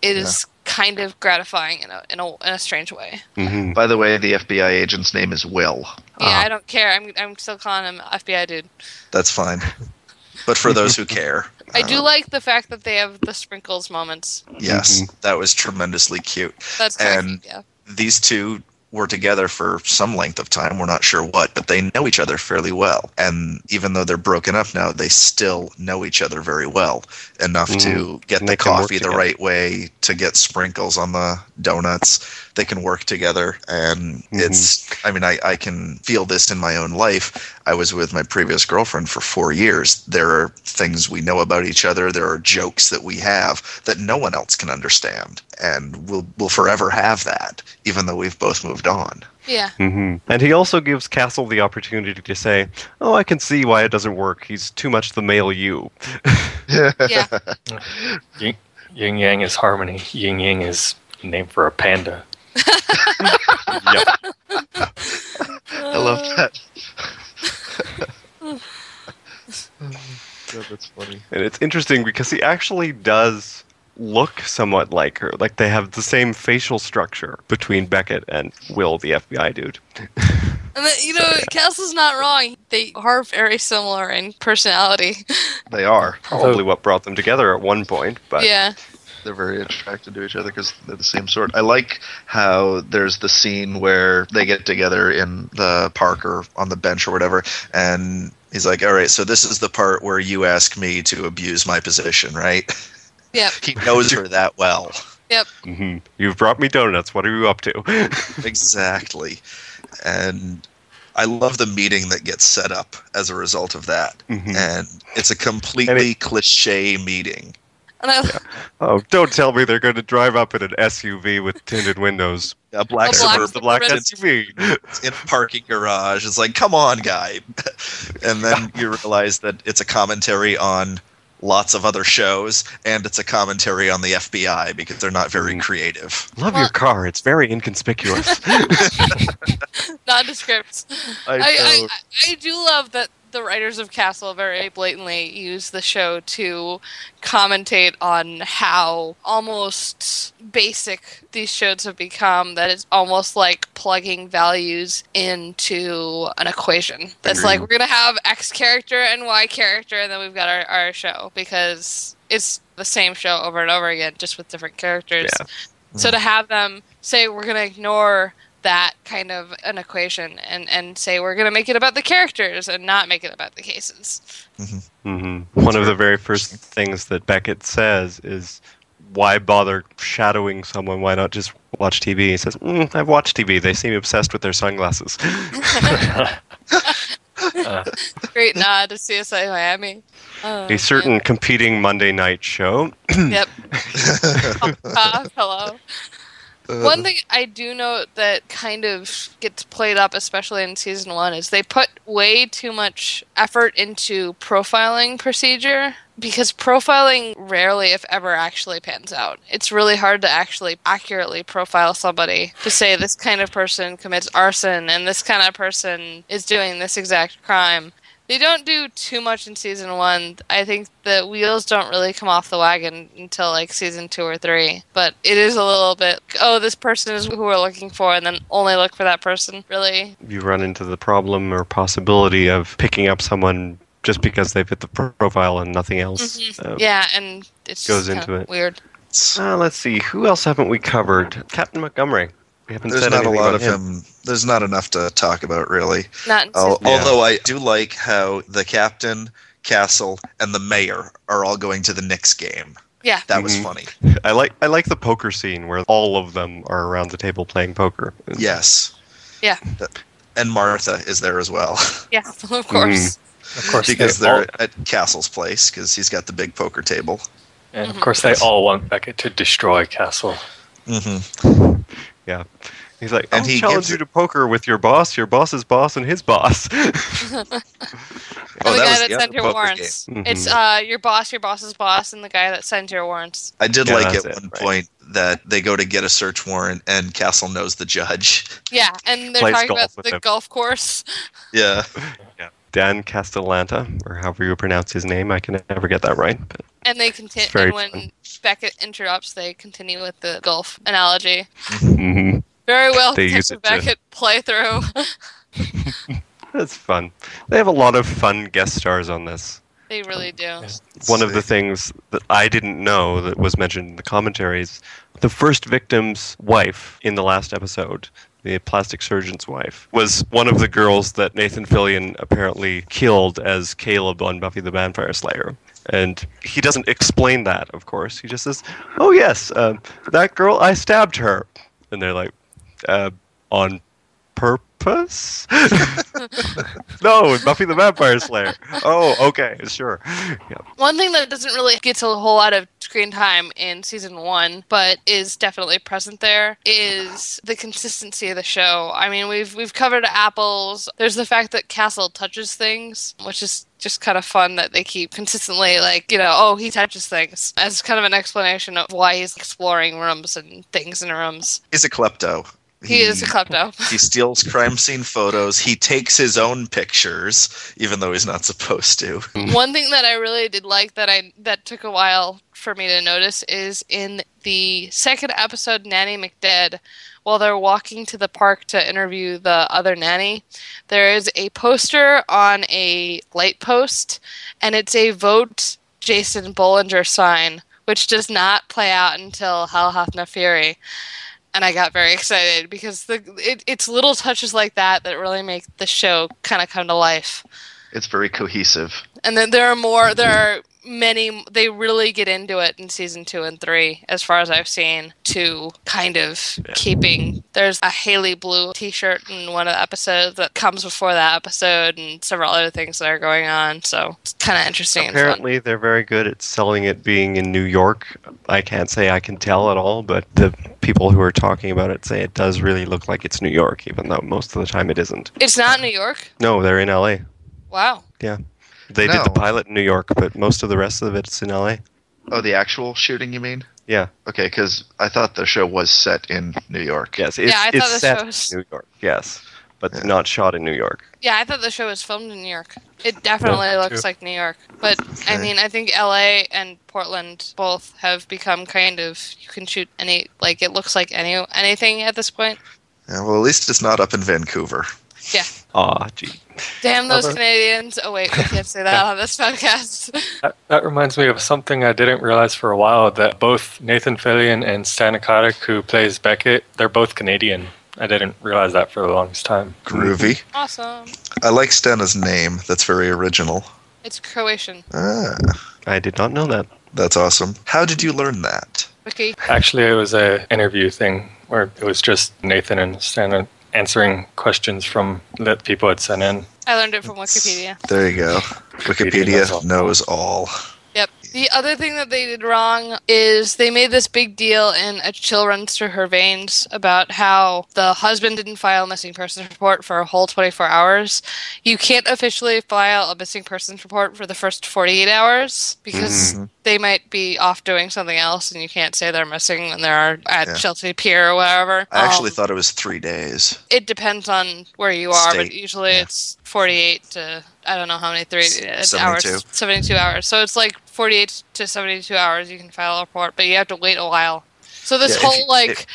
is kind of gratifying in a, in a, in a strange way. Mhm. By the way, the FBI agent's name is Will. Yeah, Ah. I don't care. I'm, I'm still calling him FBI dude. That's fine. But for those who care, I do uh, like the fact that they have the sprinkles moments. Yes, Mhm. that was tremendously cute. That's kind And- yeah. These two were together for some length of time. We're not sure what, but they know each other fairly well. And even though they're broken up now, they still know each other very well enough to get the they can work coffee the right way, to get sprinkles on the donuts. They can work together. And Mhm. it's, I mean, I, I can feel this in my own life. I was with my previous girlfriend for four years. There are things we know about each other. There are jokes that we have that no one else can understand. And we'll, we'll forever have that, even though we've both moved on. Yeah. hmm And he also gives Castle the opportunity to say, "Oh, I can see why it doesn't work. He's too much the male you." Yeah. Yin, yin Yang is harmony. Yin Yang is name for a panda. yep. I love that. that's funny. And it's interesting because he actually does look somewhat like her. Like they have the same facial structure between Beckett and Will, the FBI dude. And then, you know, Castle's not wrong. They are very similar in personality. They are. Probably what brought them together at one point, but yeah. They're very attracted to each other because they're the same sort. I like how there's the scene where they get together in the park or on the bench or whatever, and he's like, "All right, so this is the part where you ask me to abuse my position, right?" Yep. He knows her that well. Yep. Mhm. you've brought me donuts. What are you up to? exactly. And I love the meeting that gets set up as a result of that. Mhm. And it's a completely cliche meeting. And I, oh, don't tell me they're going to drive up in an SUV with tinted windows. A black A black suburban The black SUV. in a parking garage. It's like, come on, guy. and then you realize that it's a commentary on lots of other shows, and it's a commentary on the FBI because they're not very creative. Love Well- your car. It's very inconspicuous. nondescript. I I, I. I do love that the writers of Castle very blatantly use the show to commentate on how almost basic these shows have become. That it's almost like plugging values into an equation. It's like we're gonna have X character and Y character, and then we've got our, our show because it's the same show over and over again, just with different characters. Yeah. So to have them say we're gonna ignore that kind of an equation and and say we're gonna make it about the characters and not make it about the cases. hmm One of the very first things that Beckett says is, "Why bother shadowing someone? Why not just watch TV?" He says, mm, "I've watched TV. They seem obsessed with their sunglasses." Great nod to CSI Miami. Oh, A certain competing Monday night show. Yep. Uh, hello. Uh, one thing I do note that kind of gets played up, especially in season one, is they put way too much effort into profiling procedure because profiling rarely, if ever, actually pans out. It's really hard to actually accurately profile somebody to say this kind of person commits arson and this kind of person is doing this exact crime. They don't do too much in season one. I think the wheels don't really come off the wagon until like season two or three. But it is a little bit, oh, this person is who we're looking for, and then only look for that person. Really? you run into the problem or possibility of picking up someone just because they fit the profile and nothing else. Uh, Yeah, and it Goes just into it. Weird. uh, let's see, who else haven't we covered? Captain Montgomery. We haven't There's said not a lot of him. There's not enough to talk about, really. Not in Yeah. Although I do like how the captain, Castle, and the mayor are all going to the Knicks game. Yeah. That was Mhm. funny. I like I like the poker scene where all of them are around the table playing poker. Yes. Yeah. And Martha is there as well Yeah, of course. Of course, because they they're all, at Castle's place because he's got the big poker table. and of course they all want Beckett to destroy Castle. hmm Yeah. He's like, And I'll he challenge gives you it- to poker with your boss, your boss's boss, and his boss. Oh, the that guy was that sent your poker warrants. game. It's uh your boss, your boss's boss, and the guy that sends your warrants. I did Yeah, like at it, one right. point that they go to get a search warrant and Castle knows the judge. Yeah, and they're Plays talking about the him. golf course. Yeah. yeah. Dan Castellaneta, or however you pronounce his name, I can never get that right. But And they continue. Very And when fun. Beckett interrupts, they continue with the golf analogy. Mhm. Very well, They use Detective it to- Beckett playthrough. that's fun. They have a lot of fun guest stars on this. they really do. One of the things that I didn't know that was mentioned in the commentaries, the first victim's wife in the last episode, the plastic surgeon's wife, was one of the girls that Nathan Fillion apparently killed as Caleb on Buffy the Vampire Slayer. And he doesn't explain that, of course. He just says, "Oh yes, um, that girl, I stabbed her," and they're like, uh, "On purpose?" no, Buffy the Vampire Slayer. Oh, okay, sure. Yeah. One thing that doesn't really get a whole lot of screen time in season one, but is definitely present there, is the consistency of the show. I mean, we've we've covered apples. There's the fact that Castle touches things, which is just kind of fun that they keep consistently like you know oh he touches things as kind of an explanation of why he's exploring rooms and things in rooms He's a klepto. He is a klepto. He steals crime scene photos. He takes his own pictures, even though he's not supposed to. Mm. One thing that I really did like that I that took a while for me to notice is in the second episode, Nanny McDead, while they're walking to the park to interview the other nanny, there is a poster on a light post, and it's a vote Jason Bollinger sign, which does not play out until Hell Hath No Fury. And I got very excited because the it, it's little touches like that that really make the show kind of come to life It's very cohesive. and then there are more there are many they really get into it in season two and three as far as i've seen to kind of keeping there's a haley blue t-shirt in one of the episodes that comes before that episode and several other things that are going on so it's kind of interesting. Apparently, they're very good at selling it being in New York. I can't say I can tell at all, but the people who are talking about it say it does really look like it's New York, even though most of the time it isn't. it's not new york No, they're in LA. wow Yeah. They did the pilot in New York, but most of the rest of it's in LA. Oh, the actual shooting, you mean? Yeah. Okay, because I thought the show was set in New York. Yes, it's, Yeah, I it's thought the set show was- in New York. Yes, but Yeah. not shot in New York. yeah i thought the show was filmed in new york it definitely Yeah, looks too. like new york but i mean i think la and portland both have become kind of you can shoot any like it looks like any anything at this point Yeah, well, at least it's not up in Vancouver. Yeah. Aw, gee. Damn those Although- Canadians. Oh, wait, we can't say that on this podcast. That, that reminds me of something I didn't realize for a while that both Nathan Fillion and Stana Katic, who plays Beckett, they're both Canadian. I didn't realize that for the longest time. Groovy. awesome. I like Stana's name. That's very original. It's Croatian. Ah, I did not know that. that's awesome. How did you learn that? Wiki. Actually, it was a interview thing where it was just Nathan and Stana answering questions from that people had sent in. I learned it from Wikipedia. There you go. Wikipedia Wikipedia knows all. Yep. The other thing that they did wrong is they made this big deal in A Chill Runs Through Her Veins about how the husband didn't file a missing persons report for a whole 24 hours. You can't officially file a missing persons report for the first 48 hours because Mhm. they might be off doing something else and you can't say they're missing when they're at Yeah. Chelsea Pier or whatever. I actually Um, thought it was three days. it depends on where you are, but usually yeah. it's 48 to I don't know how many three uh, hours, 72. 72 hours. So it's like 48 to 72 hours you can file a report, but you have to wait a while. So this Yeah, whole you- like if-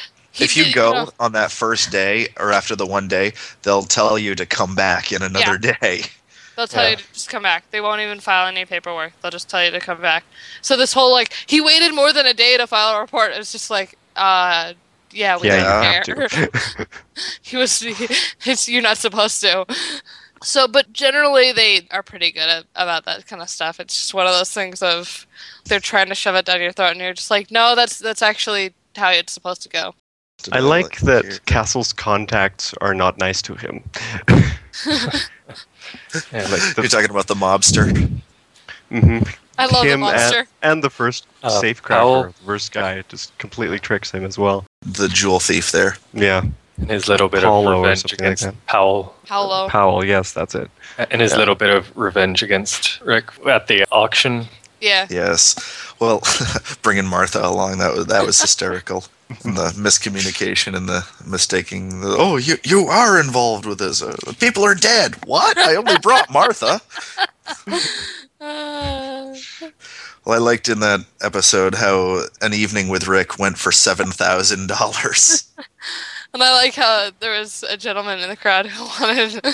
if you did- go know, on that first day or after the one day, they'll tell you to come back in another day. they'll tell Yeah. you to just come back. They won't even file any paperwork. They'll just tell you to come back. So this whole like he waited more than a day to file a report. It's just like uh yeah, we Yeah, you don't care. he was it's, you're not supposed to so but generally they are pretty good at, about that kind of stuff it's just one of those things of they're trying to shove it down your throat and you're just like no that's that's actually how it's supposed to go I like that Castle's contacts are not nice to him. Yeah, like You're talking about the mobster. mm-hmm. i love the him monster and, and the first Uh, safecracker, Powell. the first guy, just completely tricks him as well. The jewel thief there. Yeah, and his little bit Paulo of revenge something like against that. Powell, Paolo. Powell. Yes, that's it. and his Yeah. little bit of revenge against Rick at the auction. yeah Yes. Well, bringing Martha along that was that was hysterical. And the miscommunication and the mistaking. The, oh, you you are involved with this. Uh, people are dead. What? I only brought Martha. Uh, Well, I liked in that episode how an evening with Rick went for seven thousand dollars. And i like how there was a gentleman in the crowd who wanted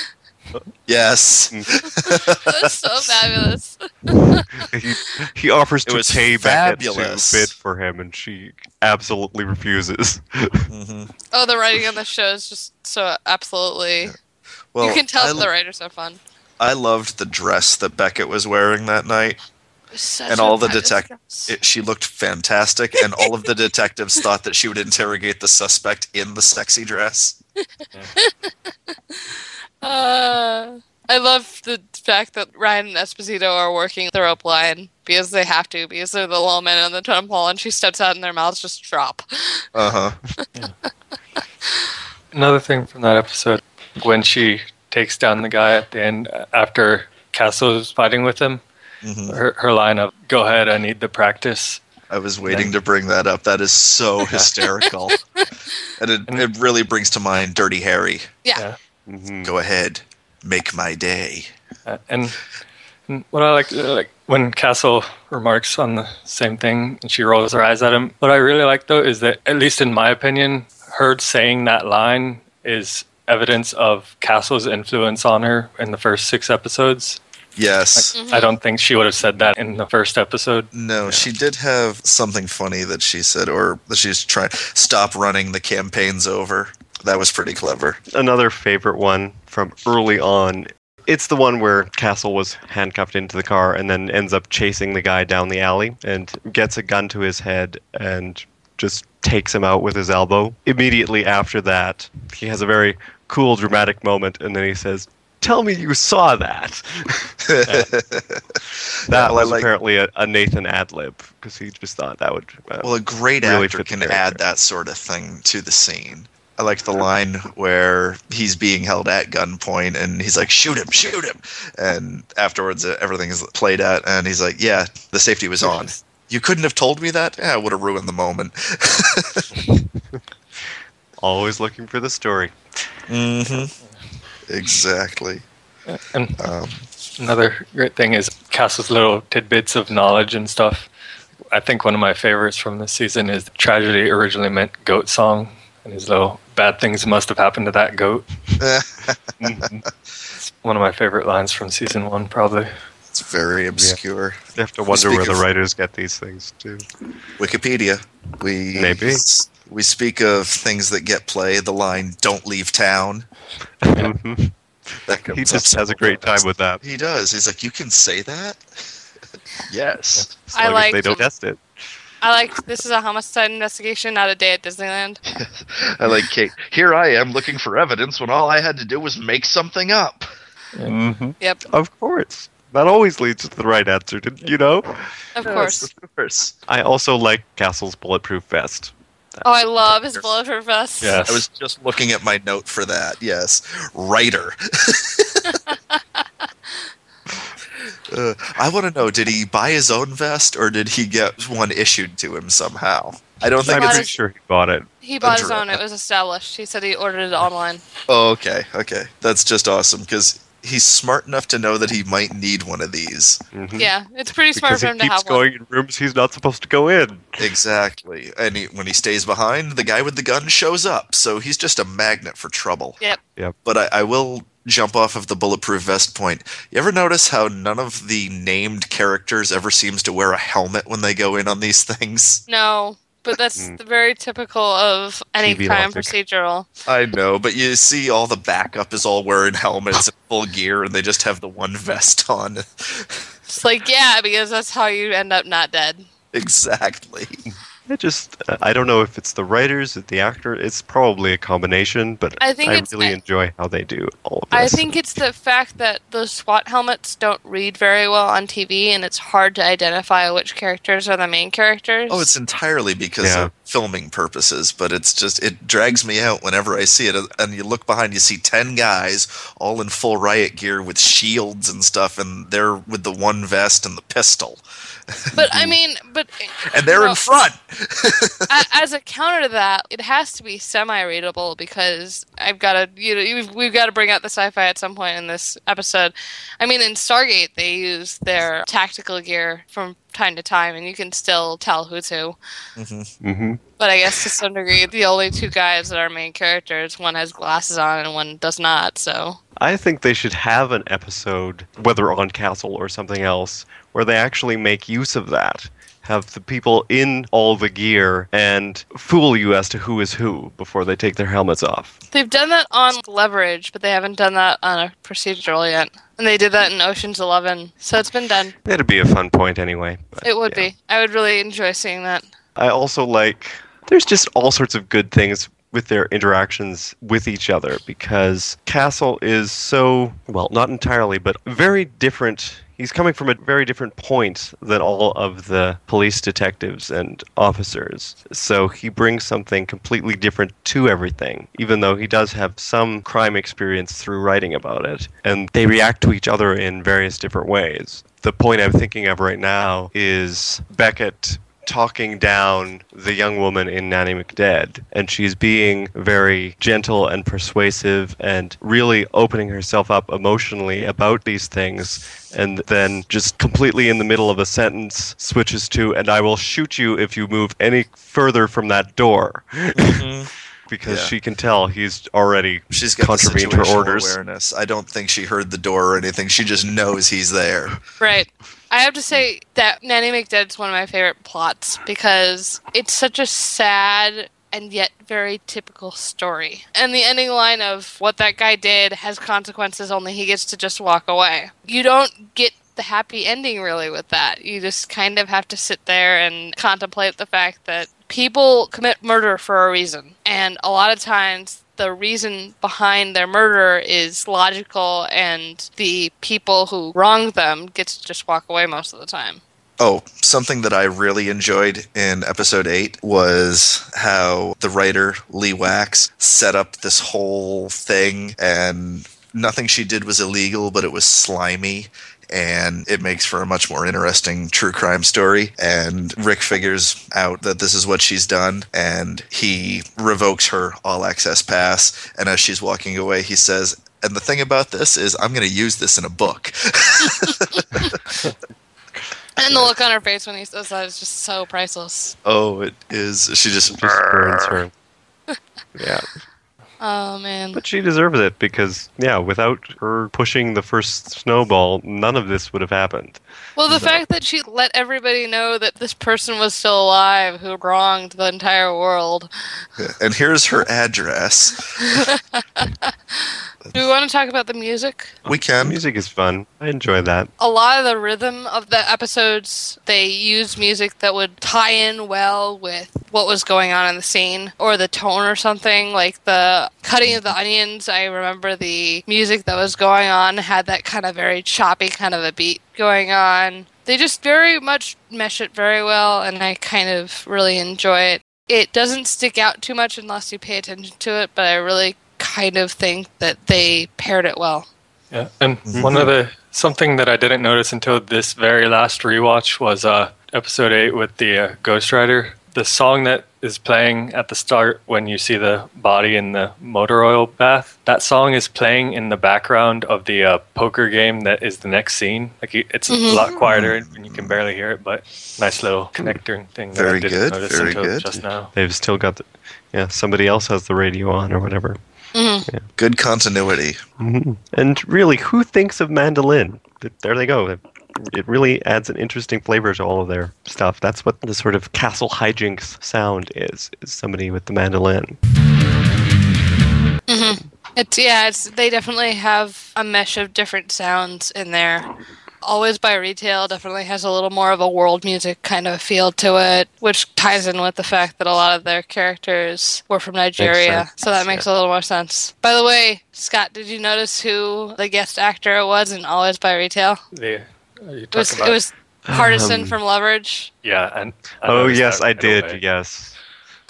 Yes. that's so fabulous he, he offers It to was pay Beckett to fabulous. bid for him, and she absolutely refuses. hmm oh the writing on the show is just so absolutely Well, you can tell I, the writers are fun I loved the dress that Beckett was wearing that night. Such And all the fabulous detect- dress. It, she looked fantastic, and all of the detectives thought that she would interrogate the suspect in the sexy dress. Uh, I love the fact that Ryan and Esposito are working the rope line because they have to, because they're the low men on the totem pole, and she steps out and their mouths just drop. Uh huh. Another thing from that episode, when she takes down the guy at the end uh, after Castle is fighting with him, hmm her, her line of "Go ahead, I need the practice." I was waiting to bring that up. That is so hysterical. and it, it really brings to mind Dirty Harry. Yeah. Mhm. Go ahead, make my day. Uh, and, and what I like, uh, like when Castle remarks on the same thing and she rolls her eyes at him. What I really like though is that, at least in my opinion, her saying that line is evidence of Castle's influence on her in the first six episodes. Yes. Mm-hmm. I don't think she would have said that in the first episode. No, she did have something funny that she said, or that she's trying stop running the campaigns over. That was pretty clever. Another favorite one from early on. It's the one where Castle was handcuffed into the car and then ends up chasing the guy down the alley and gets a gun to his head and just takes him out with his elbow. Immediately after that, he has a very cool, dramatic moment and then he says, Tell me you saw that. that I was like- apparently a, a Nathan ad lib because he just thought that would. Uh, Well, a great really actor can add that sort of thing to the scene. I like the line where he's being held at gunpoint and he's like, shoot him, shoot him. And afterwards, uh, everything is played out and he's like, yeah, the safety was on. You couldn't have told me that? Yeah, it would have ruined the moment. always looking for the story. hmm Exactly. And Um, Another great thing is Castle's little tidbits of knowledge and stuff. I think one of my favorites from this season is Tragedy Originally Meant Goat Song and his little bad things must have happened to that goat. It's one of my favorite lines from season one, probably. it's very obscure. You have to wonder where the writers get these things too. Wikipedia. We Maybe. We speak of things that get play. The line "Don't leave town." Mhm. That he just has a great time with that. He does. He's like, you can say that. yes. As I long as they don't test it. I like this is a homicide investigation, not a day at Disneyland. I like Kate. Here I am looking for evidence when all I had to do was make something up. Mm-hmm. Yep, Of course. That always leads to the right answer, didn't you know? of course. Of course. I also like Castle's bulletproof vest. Oh, I love his bulletproof vest. Yes. I was just looking at my note for that. Yes, writer. uh, I want to know: Did he buy his own vest, or did he get one issued to him somehow? I don't think I'm pretty his- sure he bought it. He bought his own. It was established. He said he ordered it online. Oh, okay, okay. That's just awesome because he's smart enough to know that he might need one of these. Mhm. Yeah, it's pretty smart Because for he him to keeps have one. going in rooms he's not supposed to go in. Exactly. And he, when he stays behind, the guy with the gun shows up. So he's just a magnet for trouble. Yep. Yep. But I, I will jump off of the bulletproof vest point. You ever notice how none of the named characters ever seems to wear a helmet when they go in on these things? No, but that's Mm. very typical of any TV crime logic. procedural. I know, but you see all the backup is all wearing helmets and full gear, and they just have the one vest on. It's like, yeah, because that's how you end up not dead. exactly. It just, uh, I don't know if it's the writers, or the actor. It's probably a combination, but I think it's- really enjoy how they do all of this. I think it's the fact that those SWAT helmets don't read very well on TV, and it's hard to identify which characters are the main characters. Oh, it's entirely because Yeah. of filming purposes, but it's just it drags me out whenever I see it. And you look behind, you see ten guys all in full riot gear with shields and stuff, and they're with the one vest and the pistol, but I mean, but and they're you know, in front. as a counter to that, it has to be semi-readable because I've got to, you know, we've, we've got to bring out the sci-fi at some point in this episode. I mean, in Stargate, they use their tactical gear from time to time, and you can still tell who's who. hmm But I guess to some degree, the only two guys that are main characters, one has glasses on and one does not. So I think they should have an episode, whether on Castle or something else, where they actually make use of that. Have the people in all the gear and fool you as to who is who before they take their helmets off. they've done that on Leverage, but they haven't done that on a procedural yet. And they did that in Ocean's Eleven, so it's been done. That'd be a fun point anyway. It would yeah. be. I would really enjoy seeing that. I also like there's just all sorts of good things with their interactions with each other because Castle is so well, not entirely, but very different. He's coming from a very different point than all of the police detectives and officers. So he brings something completely different to everything, even though he does have some crime experience through writing about it. And they react to each other in various different ways. The point I'm thinking of right now is Beckett talking down the young woman in Nanny McDead, and she's being very gentle and persuasive and really opening herself up emotionally about these things. And then just completely in the middle of a sentence switches to, and I will shoot you if you move any further from that door. Mm-hmm. because Yeah. she can tell he's already She's got the contravened her orders. awareness. I don't think she heard the door or anything. She just knows he's there. Right. I have to say that Nanny McDead's one of my favorite plots because it's such a sad and yet very typical story. And the ending line of what that guy did has consequences, only he gets to just walk away. You don't get the happy ending really with that. You just kind of have to sit there and contemplate the fact that people commit murder for a reason. And a lot of times the reason behind their murder is logical and the people who wronged them get to just walk away most of the time. Oh, something that I really enjoyed in episode 8 was how the writer, Lee Wax, set up this whole thing, and nothing she did was illegal, but it was slimy. And it makes for a much more interesting true crime story. And Rick figures out that this is what she's done, and he revokes her all access pass. And as she's walking away, he says, and the thing about this is, I'm going to use this in a book. And the look on her face when he says that is just so priceless. Oh, it is. She just, Just burns her. Yeah. Oh man. But she deserves it because, yeah, without her pushing the first snowball, none of this would have happened. Well, the fact that she let everybody know that this person was still alive who wronged the entire world. And here's her address. Do we want to talk about the music? We can. Music is fun. I enjoy that. a lot of the rhythm of the episodes they used music that would tie in well with what was going on in the scene or the tone or something like the cutting of the onions i remember the music that was going on had that kind of very choppy kind of a beat going on they just very much mesh it very well and i kind of really enjoy it it doesn't stick out too much unless you pay attention to it but i really kind of think that they paired it well Yeah, and one of the something that I didn't notice until this very last rewatch was uh, episode eight with the uh, Ghost Rider. The song that is playing at the start when you see the body in the motor oil bath. That song is playing in the background of the uh, poker game that is the next scene. Like you- it's Mhm. a lot quieter and you can barely hear it, but nice little connector thing that Very I didn't good, notice very until good. just now. They've still got the. Yeah, somebody else has the radio on or whatever. Good continuity. hmm And really, who thinks of mandolin? There they go. It- It really adds an interesting flavor to all of their stuff. That's what the sort of castle hijinks sound is. Is somebody with the mandolin. hmm It's yeah, it's they definitely have a mesh of different sounds in there. Always Buy Retail definitely has a little more of a world music kind of feel to it, which ties in with the fact that a lot of their characters were from Nigeria, so that makes a little more sense. By the way, Scott, did you notice who the guest actor was in Always Buy Retail? Yeah. It was talking it was Hardison Um, from Leverage. yeah, and I Oh yes, that I did. away. Yes,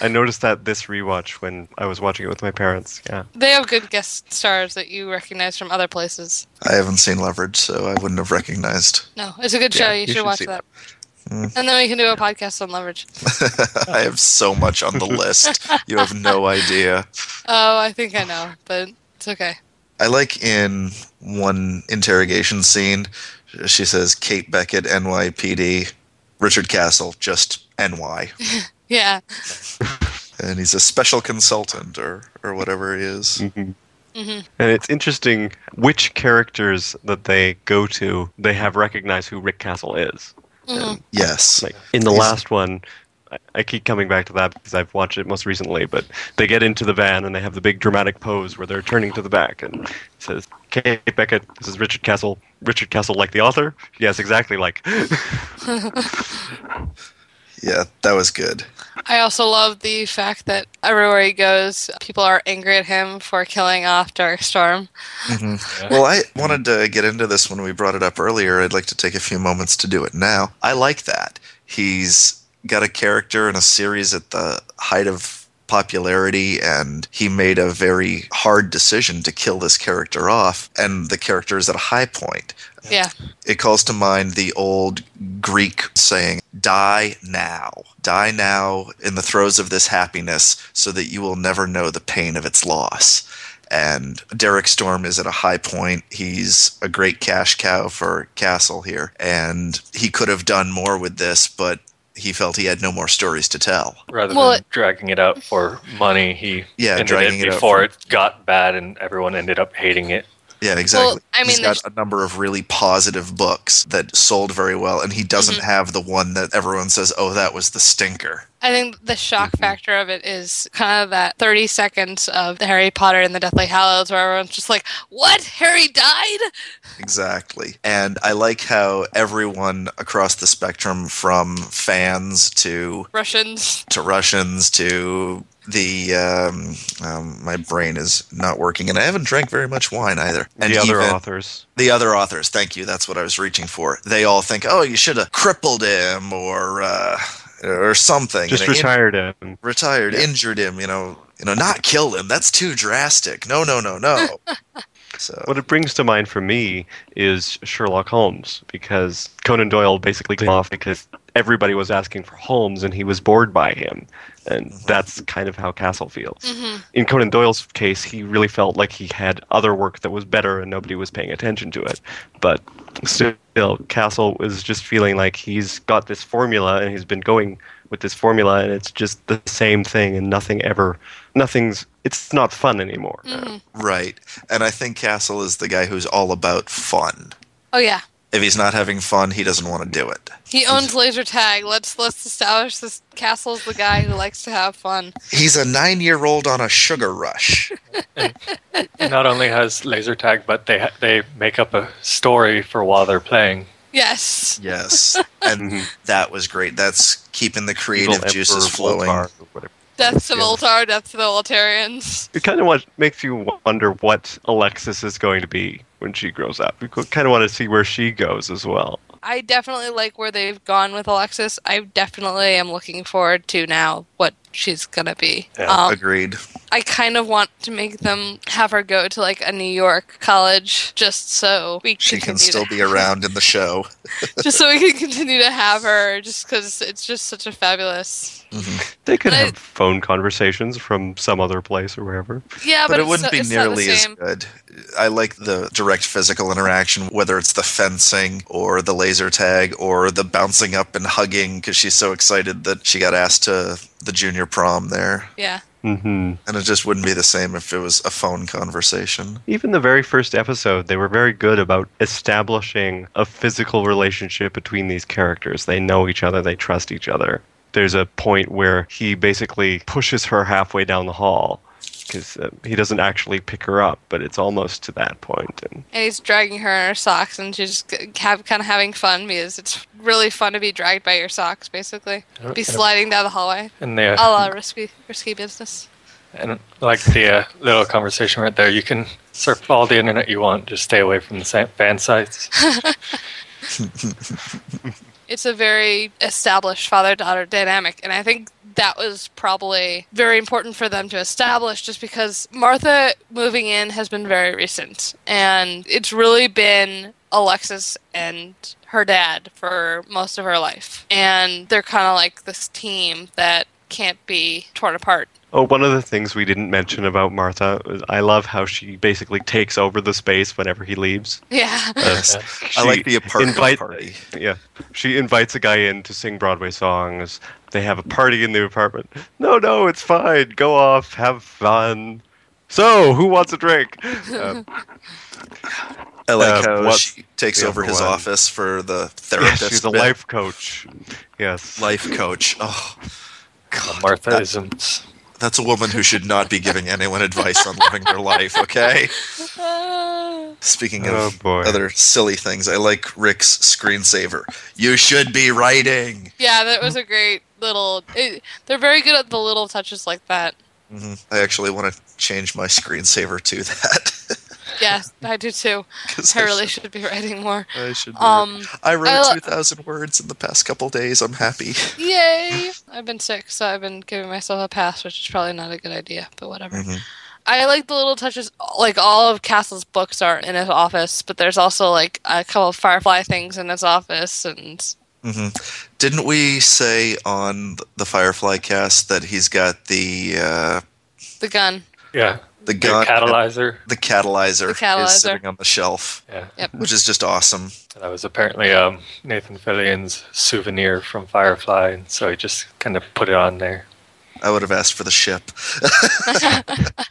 I noticed that this rewatch when I was watching it with my parents. Yeah. They have good guest stars that you recognize from other places. I haven't seen Leverage, so I wouldn't have recognized. No, it's a good show. Yeah, you, you should, should watch see that. Mm. And then we can do a podcast on Leverage. I have so much on the list. You have no idea. Oh, I think I know, but it's okay. I like in one interrogation scene, she says Kate Beckett, NYPD, Richard Castle, just NY. Yeah. And he's a special consultant or, or whatever he is. hmm hmm And it's interesting which characters that they go to, they have recognized who Rick Castle is. hmm Yes. Like in the He's- last one, I, I keep coming back to that because I've watched it most recently. But they get into the van and they have the big dramatic pose where they're turning to the back and it says, "Kate Beckett, this is Richard Castle. Richard Castle, like the author? Yes, exactly. Like, Yeah, that was good. I also love the fact that everywhere he goes, people are angry at him for killing off Derek Storm. hmm Yeah. Well, I wanted to get into this when we brought it up earlier. I'd like to take a few moments to do it now. I like that. He's got a character in a series at the height of popularity and he made a very hard decision to kill this character off and the character is at a high point Yeah. it calls to mind the old Greek saying, Die now. Die now in the throes of this happiness so that you will never know the pain of its loss. And Derek Storm is at a high point. He's a great cash cow for Castle here. And he could have done more with this, but he felt he had no more stories to tell. Rather Well, than dragging it out for money, he Yeah, ended dragging it it out before for- it got bad and everyone ended up hating it. Yeah, exactly. Well, I He's mean, got there's- a number of really positive books that sold very well, and he doesn't Mm-hmm. have the one that everyone says, "Oh, that was the stinker." I think the shock Mm-hmm. factor of it is kind of that 30 seconds of Harry Potter and the Deathly Hallows where everyone's just like, What? Harry died? Exactly. And I like how everyone across the spectrum, from fans to Russians. to Russians to the um, um, my brain is not working, and I haven't drank very much wine either. And the other authors. the other authors, thank you. That's what I was reaching for. They all think, oh, you should have crippled him or uh, or something. Just You know, in- retired him. retired, injured him. You know, you know, not kill him. That's too drastic. No, no, no, no. so What it brings to mind for me is Sherlock Holmes, because Conan Doyle basically came off because everybody was asking for Holmes and he was bored by him. And mm-hmm. that's kind of how Castle feels. Mm-hmm. In Conan Doyle's case, he really felt like he had other work that was better and nobody was paying attention to it. But still, Castle is just feeling like he's got this formula and he's been going with this formula and it's just the same thing and nothing ever, nothing's, it's not fun anymore. Mm-hmm. right, and I think Castle is the guy who's all about fun. Oh, yeah. If he's not having fun, he doesn't want to do it. He owns laser tag. Let's let's establish this Castle's the guy who likes to have fun. He's a nine-year-old on a sugar rush. He not only has laser tag, but they they make up a story for while they're playing. Yes. Yes, and that was great. That's keeping the creative Evil juices Emperor flowing. Voltar or whatever. Death to Yeah. Voltar, death to the Voltarians. It kind of what makes you wonder what Alexis is going to be when she grows up. You kind of want to see where she goes as well. I definitely like where they've gone with Alexis. I definitely am looking forward to now what she's gonna be. Yeah, um, Agreed. I kind of want to make them have her go to like a New York college just so we She can still be around in the show. just so we can continue to have her just because it's just such a fabulous. They could And I- have phone conversations from some other place or wherever. Yeah, but, but it wouldn't so- be it's not the nearly as good. I like the direct physical interaction, whether it's the fencing or the laser tag or the bouncing up and hugging because she's so excited that she got asked to the junior prom there. Yeah. hmm And it just wouldn't be the same if it was a phone conversation. Even the very first episode, they were very good about establishing a physical relationship between these characters. They know each other, they trust each other. There's a point where he basically pushes her halfway down the hall because uh, he doesn't actually pick her up, but it's almost to that point. And And he's dragging her in her socks, and she's just have, kind of having fun because it's really fun to be dragged by your socks, basically. Be sliding down the hallway. And the A la risky, risky business. and like the uh, little conversation right there, you can surf all the internet you want. Just stay away from the fan sites. It's a very established father daughter dynamic, and I think that was probably very important for them to establish just because Martha moving in has been very recent, and it's really been Alexis and her dad for most of her life. And they're kind of like this team that can't be torn apart. Oh, one of the things we didn't mention about Martha, is I love how she basically takes over the space whenever he leaves. Yeah. Yes. She I like the apartment invite- party. Yeah, she invites a guy in to sing Broadway songs. They have a party in the apartment. No, no, it's fine. Go off, have fun. So, who wants a drink? Um, I like Uh, how she takes over his one? office for the yeah, therapist. she's a bit. life coach. Yes. life coach. Oh, Marthaisms. That's a woman who should not be giving anyone advice on living their life. Okay. Speaking of Oh, boy. other silly things, I like Rick's screensaver. You should be writing. yeah, that was a great little. It, they're very good at the little touches like that. hmm I actually want to change my screensaver to that. Yeah, I do too. 'Cause I really should, should be writing more. I should Um, I wrote I li- 2,000 words in the past couple days. I'm happy. Yay! I've been sick, so I've been giving myself a pass, which is probably not a good idea, but whatever. Mhm. I like the little touches. Like all of Castle's books are in his office, but there's also like a couple of Firefly things in his office, and hmm Didn't we say on the Firefly cast that he's got the uh, the gun. Yeah. The The catalyzer. the catalyzer, The catalyzer. is sitting on the shelf, Yeah. Yep. which is just awesome. That was apparently um, Nathan Fillion's souvenir from Firefly, and so he just kind of put it on there. I would have asked for the ship.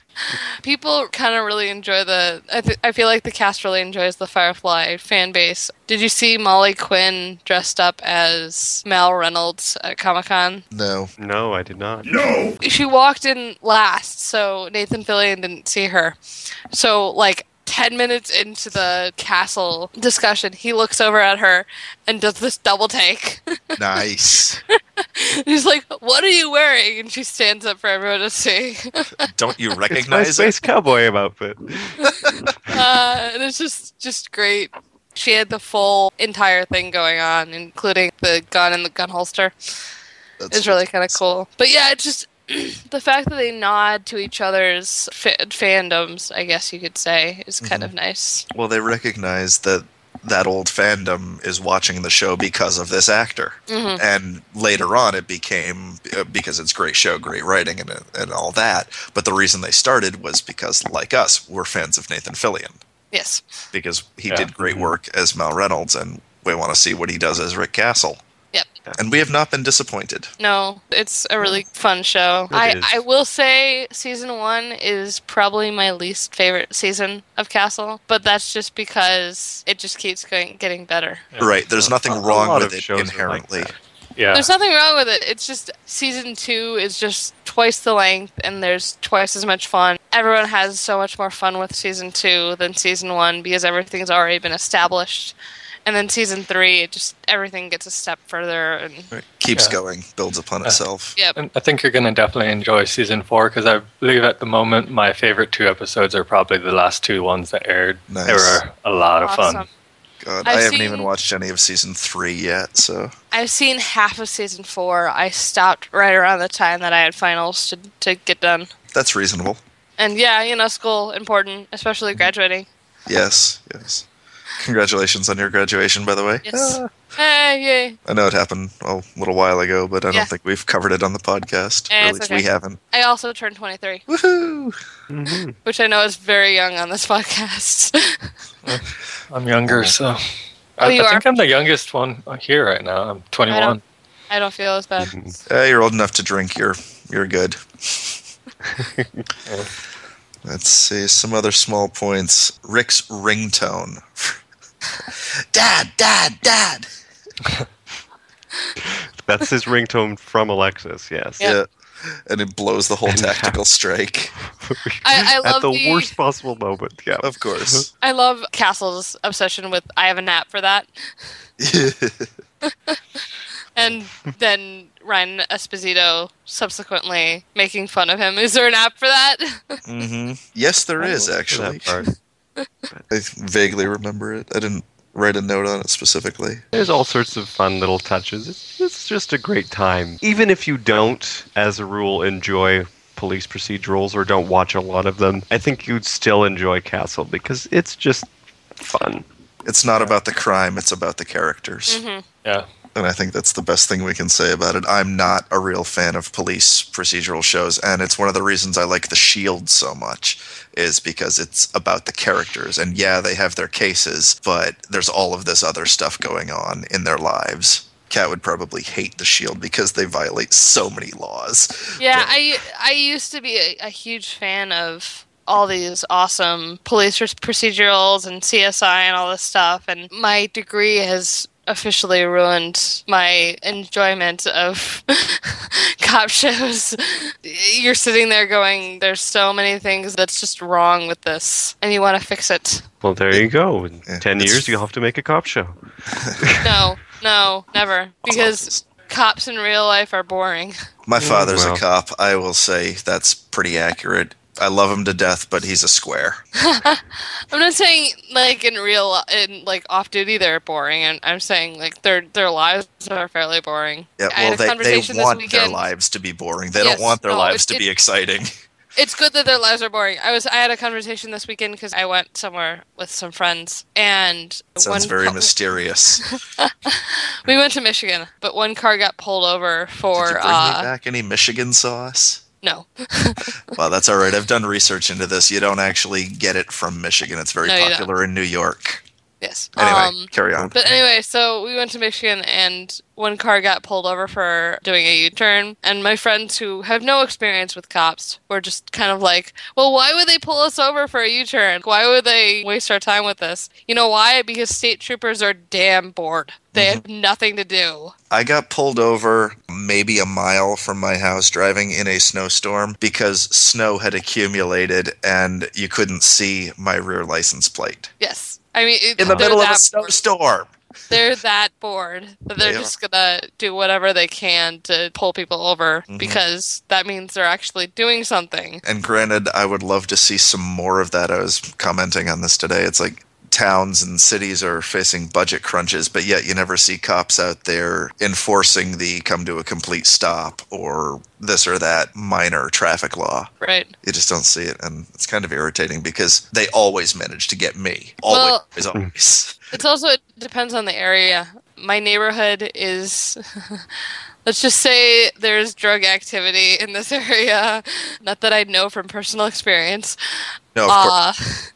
People kind of really enjoy the. I, th- I feel like the cast really enjoys the Firefly fan base. Did you see Molly Quinn dressed up as Mal Reynolds at Comic Con? No. No, I did not. No! She walked in last, so Nathan Fillion didn't see her. So, like, 10 minutes into the castle discussion, he looks over at her and does this double take. Nice. He's like, What are you wearing? And she stands up for everyone to see. Don't you It's my recognize it? space cowboy outfit. uh, and it's just, just great. She had the full entire thing going on, including the gun and the gun holster. That's It's really kind of cool. But yeah, it's just the fact that they nod to each other's fa- fandoms, I guess you could say, is kind of nice. Well, they recognize that that old fandom is watching the show because of this actor. Mhm. And later on, it became uh, because it's great show, great writing, and, and all that. But the reason they started was because, like us, we're fans of Nathan Fillion Yes. because he Yeah. did great work as Mal Reynolds, and we want to see what he does as Rick Castle. Yep. And we have not been disappointed. No, it's a really fun show. It I, is. I will say season one is probably my least favorite season of Castle, but that's just because it just keeps going, getting better. Yeah. Right. There's nothing a wrong lot with it shows are like inherently. Yeah. There's nothing wrong with it. It's just season two is just twice the length and there's twice as much fun. Everyone has so much more fun with season two than season one because everything's already been established. And then season three, it just everything gets a step further. And Right. Keeps Yeah. going, builds upon itself. yep, And I think you're going to definitely enjoy season four because I believe at the moment my favorite two episodes are probably the last two ones that aired. They Nice. were a lot of fun. God, I've I haven't seen- even watched any of season three yet, so I've seen half of season four. I stopped right around the time that I had finals to to get done. that's reasonable. And yeah, you know, school important, especially mm-hmm. graduating. Yes, yes. Congratulations on your graduation, by the way. Yes. Hey, yay! I know it happened a little while ago, but I Yeah. don't think we've covered it on the podcast. Eh, or at least okay. we haven't. I also turned 23, Woohoo! Mhm. which I know is very young on this podcast. I'm younger, so. Oh, I, you I think? I'm the youngest one here right now. I'm 21. I don't feel as bad. Eh, you're old enough to drink. You're you're good. Let's see some other small points. Rick's ringtone. dad, dad, dad. That's his ringtone from Alexis. Yes. Yeah. Yeah. And it blows the whole And tactical strike. I, I At love the, the, worst possible moment. Yeah. Of course. I love Castle's obsession with "I have a nap for that," and then Ryan Esposito subsequently making fun of him. Is there an app for that? hmm Yes, there I is actually. remember that part. I vaguely remember it. I didn't write a note on it specifically. There's all sorts of fun little touches. It's, it's just a great time. Even if you don't, as a rule, enjoy police procedurals or don't watch a lot of them, I think you'd still enjoy Castle because it's just fun. It's not about the crime, it's about the characters. hmm Yeah. And I think that's the best thing we can say about it. I'm not a real fan of police procedural shows, and it's one of the reasons I like The Shield so much, is because it's about the characters. And yeah, they have their cases, but there's all of this other stuff going on in their lives. Cat would probably hate The Shield because they violate so many laws. Yeah, But- I I used to be a, a huge fan of all these awesome police procedurals and CSI and all this stuff, and my degree has officially ruined my enjoyment of cop shows. You're sitting there going, "There's so many things that's just wrong with this," and you want to fix it. Well, there you go. In Yeah, 10 it's- years, you'll have to make a cop show. No, no, never, because cops in real life are boring. My father's well. a cop. I will say that's pretty accurate. I love him to death, but he's a square. I'm not saying like in real in like off duty they're boring, and I'm saying like their their lives are fairly boring. Yeah, well, they, they want their lives to be boring. They Yes, don't want their no, lives it- to be it- exciting. It's good that their lives are boring. I was I had a conversation this weekend because I went somewhere with some friends, and it Sounds very mysterious. we went to Michigan, but one car got pulled over for Did you bring uh me back any Michigan sauce? No. Well, that's all right. I've done research into this. You don't actually get it from Michigan. It's very No, popular in New York. Yes. Anyway, Um, carry on. But anyway, so we went to Michigan and one car got pulled over for doing a U turn. And my friends who have no experience with cops were just kind of like, well, why would they pull us over for a U turn? Why would they waste our time with this? You know why? Because state troopers are damn bored. They have nothing to do. I got pulled over maybe a mile from my house driving in a snowstorm because snow had accumulated and you couldn't see my rear license plate. Yes. I mean, In the middle of a snowstorm. they're that bored that they're They are. just gonna do whatever they can to pull people over Mhm. because that means they're actually doing something. And granted, I would love to see some more of that. I was commenting on this today. It's like towns and cities are facing budget crunches, but yet you never see cops out there enforcing the come to a complete stop or this or that minor traffic law. Right. You just don't see it. And it's kind of irritating because they always manage to get me. Always, Well- always. It's also it depends on the area. My neighborhood is let's just say there's drug activity in this area. Not that I know from personal experience. No, of course. Uh,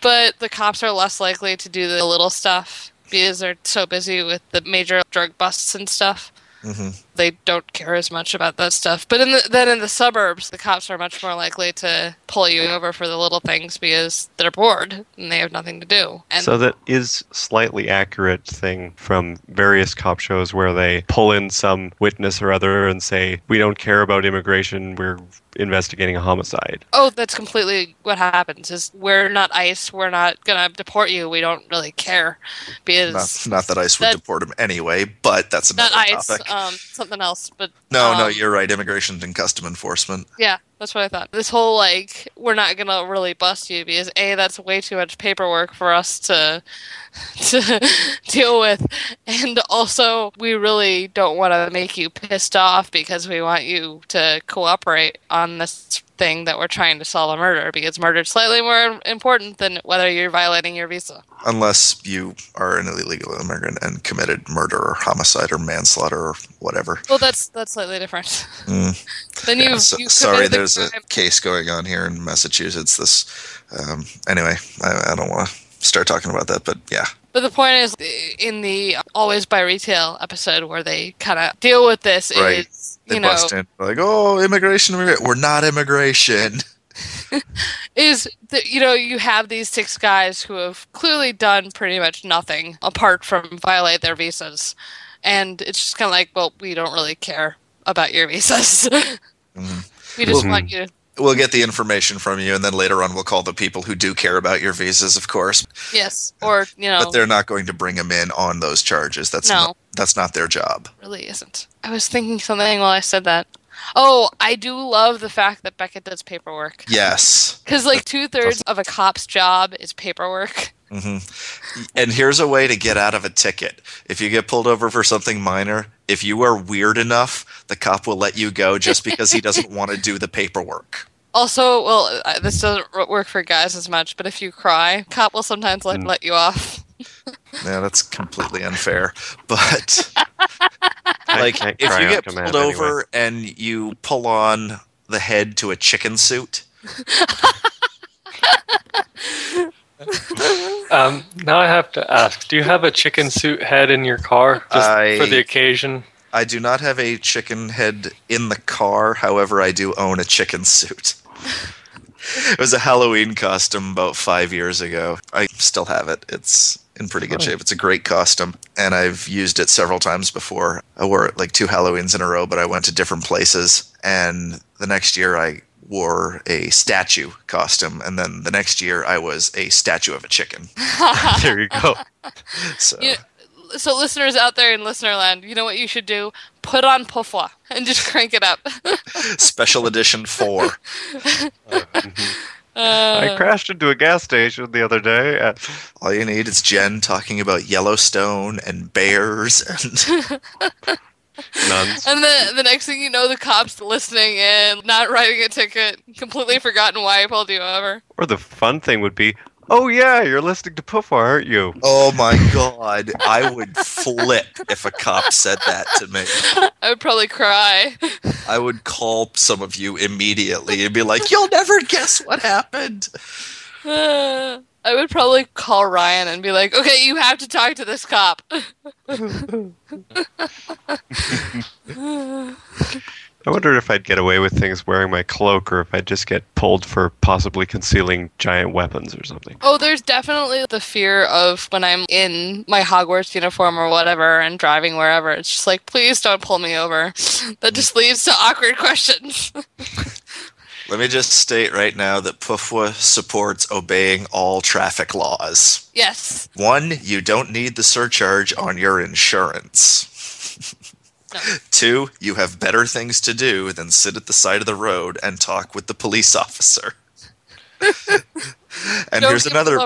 But the cops are less likely to do the little stuff because they're so busy with the major drug busts and stuff. hmm They don't care as much about that stuff. But in the, then in the suburbs, the cops are much more likely to pull you over for the little things because they're bored and they have nothing to do. And so that is slightly accurate thing from various cop shows where they pull in some witness or other and say, "We don't care about immigration. We're investigating a homicide." Oh, that's completely what happens. Is we're not ICE. We're not gonna deport you. We don't really care because Not, not that ICE would deport him anyway, but that's not another ICE. topic. Um, something else. But no, no, um, you're right. Immigration and custom enforcement. yeah, that's what I thought. This whole like we're not gonna really bust you because a that's way too much paperwork for us to to deal with, and also we really don't want to make you pissed off because we want you to cooperate on this thing that we're trying to solve a murder because murder is slightly more important than whether you're violating your visa. Unless you are an illegal immigrant and committed murder or homicide or manslaughter or whatever. Well, that's that's slightly different. Mm. then you, Yeah, so- you sorry, the there's a case going on here in Massachusetts. This, um, anyway, I, I don't want to start talking about that, but yeah, But the point is, in the Always Buy Retail episode where they kind of deal with this, Right. is they you know bust in like, oh, immigration, immigration. We're not immigration. is that you know you have these six guys who have clearly done pretty much nothing apart from violate their visas, and it's just kind of like, well, we don't really care about your visas. Mhm. we just Well, want you to We'll get the information from you, and then later on, we'll call the people who do care about your visas, of course. yes, or you know, But they're not going to bring them in on those charges. That's No. not, that's not their job. really isn't. I was thinking something while I said that. Oh, I do love the fact that Beckett does paperwork. Yes. Because like two thirds of a cop's job is paperwork. hmm And here's a way to get out of a ticket. If you get pulled over for something minor, if you are weird enough, the cop will let you go just because he doesn't want to do the paperwork. Also, well, uh, this doesn't work for guys as much, but if you cry, cop will sometimes let, Mm. let you off. Yeah, that's completely unfair. But like, if you get command pulled anyway. over and you pull on the head to a chicken suit, Um, now I have to ask: Do you have a chicken suit head in your car just I- for the occasion? I do not have a chicken head in the car. However, I do own a chicken suit. it was a Halloween costume about five years ago. I still have it. It's in pretty good Oh. shape. It's a great costume, and I've used it several times before. I wore it like two Halloweens in a row, but I went to different places. And the next year, I wore a statue costume, and then the next year, I was a statue of a chicken. there you go. So You- so, listeners out there in listener land, you know what you should do? Put on Poufwa and just crank it up. Special edition four. I Uh, crashed into a gas station the other day. Uh, All you need is Jen talking about Yellowstone and bears and nuns. and the the next thing you know, the cops listening in, not writing a ticket, completely forgotten why I pulled you over. Or the fun thing would be, oh yeah, you're listening to Poufwa, aren't you? Oh my god, I would flip if a cop said that to me. I would probably cry. I would call some of you immediately and be like, "You'll never guess what happened." Uh, I would probably call Ryan and be like, "Okay, you have to talk to this cop." I wonder if I'd get away with things wearing my cloak or if I'd just get pulled for possibly concealing giant weapons or something. Oh, there's definitely the fear of when I'm in my Hogwarts uniform or whatever and driving wherever. It's just like, please don't pull me over. That just leads to awkward questions. Let me just state right now that Poufwa supports obeying all traffic laws. yes. One, you don't need the surcharge on your insurance. Two, you have better things to do than sit at the side of the road and talk with the police officer. and Don't here's another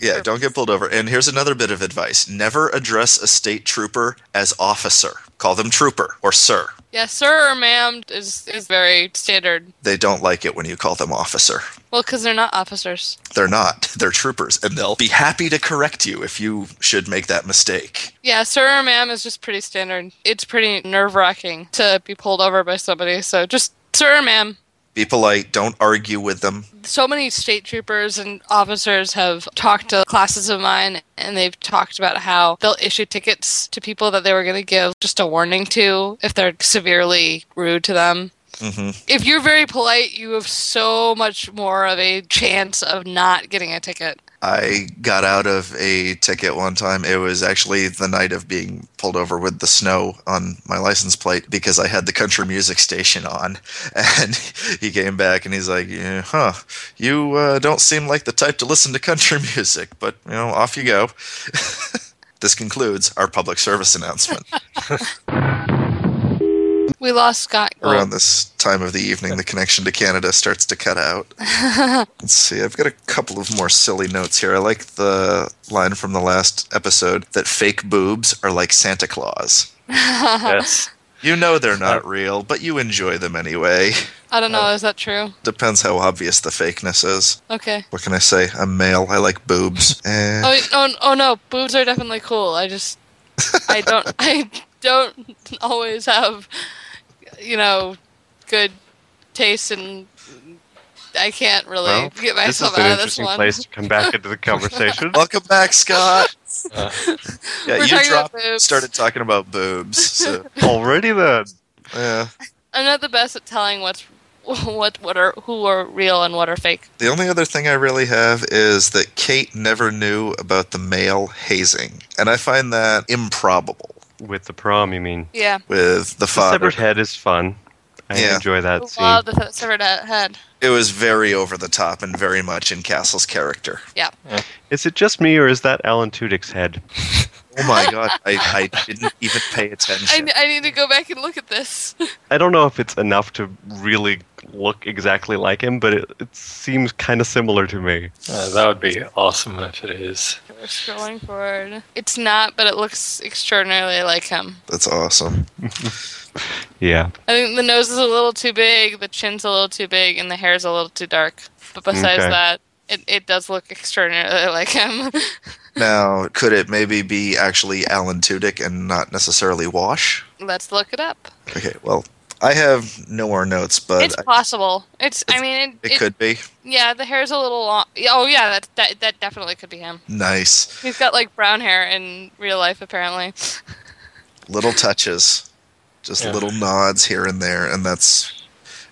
yeah, don't get pulled over. And here's another bit of advice. Never address a state trooper as officer. Call them trooper or sir. Yeah, sir or ma'am is is very standard. They don't like it when you call them officer. Well, because they're not officers. They're not. They're troopers, and they'll be happy to correct you if you should make that mistake. Yeah, sir or ma'am is just pretty standard. It's pretty nerve wracking to be pulled over by somebody. So just sir or ma'am. Be polite. Don't argue with them. So many state troopers and officers have talked to classes of mine, and they've talked about how they'll issue tickets to people that they were going to give just a warning to if they're severely rude to them. hmm If you're very polite, you have so much more of a chance of not getting a ticket. I got out of a ticket one time. It was actually the night of being pulled over with the snow on my license plate because I had the country music station on. And he came back and he's like, yeah, "Huh, you uh, don't seem like the type to listen to country music, but you know, off you go." this concludes our public service announcement. We lost Scott. Around this time of the evening, the connection to Canada starts to cut out. Let's see. I've got a couple of more silly notes here. I like the line from the last episode that fake boobs are like Santa Claus. yes. You know they're not real, but you enjoy them anyway. I don't know. Is that true? Depends how obvious the fakeness is. Okay. What can I say? I'm male. I like boobs. Eh. Oh, oh, oh no, boobs are definitely cool. I just, I don't, I don't always have, you know, good taste, and I can't really Well, get myself out of this one. This is an interesting one. place to come back into the conversation. Welcome back, Scott. Uh, Yeah, We're you dropped, started talking about boobs. So, Already then. yeah. I'm not the best at telling what's what what are who are real and what are fake. The only other thing I really have is that Kate never knew about the male hazing, and I find that improbable With the prom, you mean? Yeah, with the The father. severed head is fun. I Yeah. enjoy that I scene. love the th- severed head. It was very over the top and very much in Castle's character. Yeah, Is it just me, or is that Alan Tudyk's head? Oh my god, I, I didn't even pay I, attention. I need to go back and look at this. I don't know if it's enough to really look exactly like him, but it, it seems kind of similar to me. uh, that would be awesome if it is. We're scrolling forward. It's not, but it looks extraordinarily like him. That's awesome. Yeah. I think the nose is a little too big, the chin's a little too big, and the hair's a little too dark. But besides Okay. that, it, it does look extraordinarily like him. Now, could it maybe be actually Alan Tudyk and not necessarily Wash? Let's look it up. Okay, well, I have no more notes, but it's I- possible. It's. I mean, it, it could be. Yeah, the hair's a little long. Oh yeah, that that that definitely could be him. Nice. He's got like brown hair in real life, apparently. Little touches, just Yeah. little nods here and there, and that's.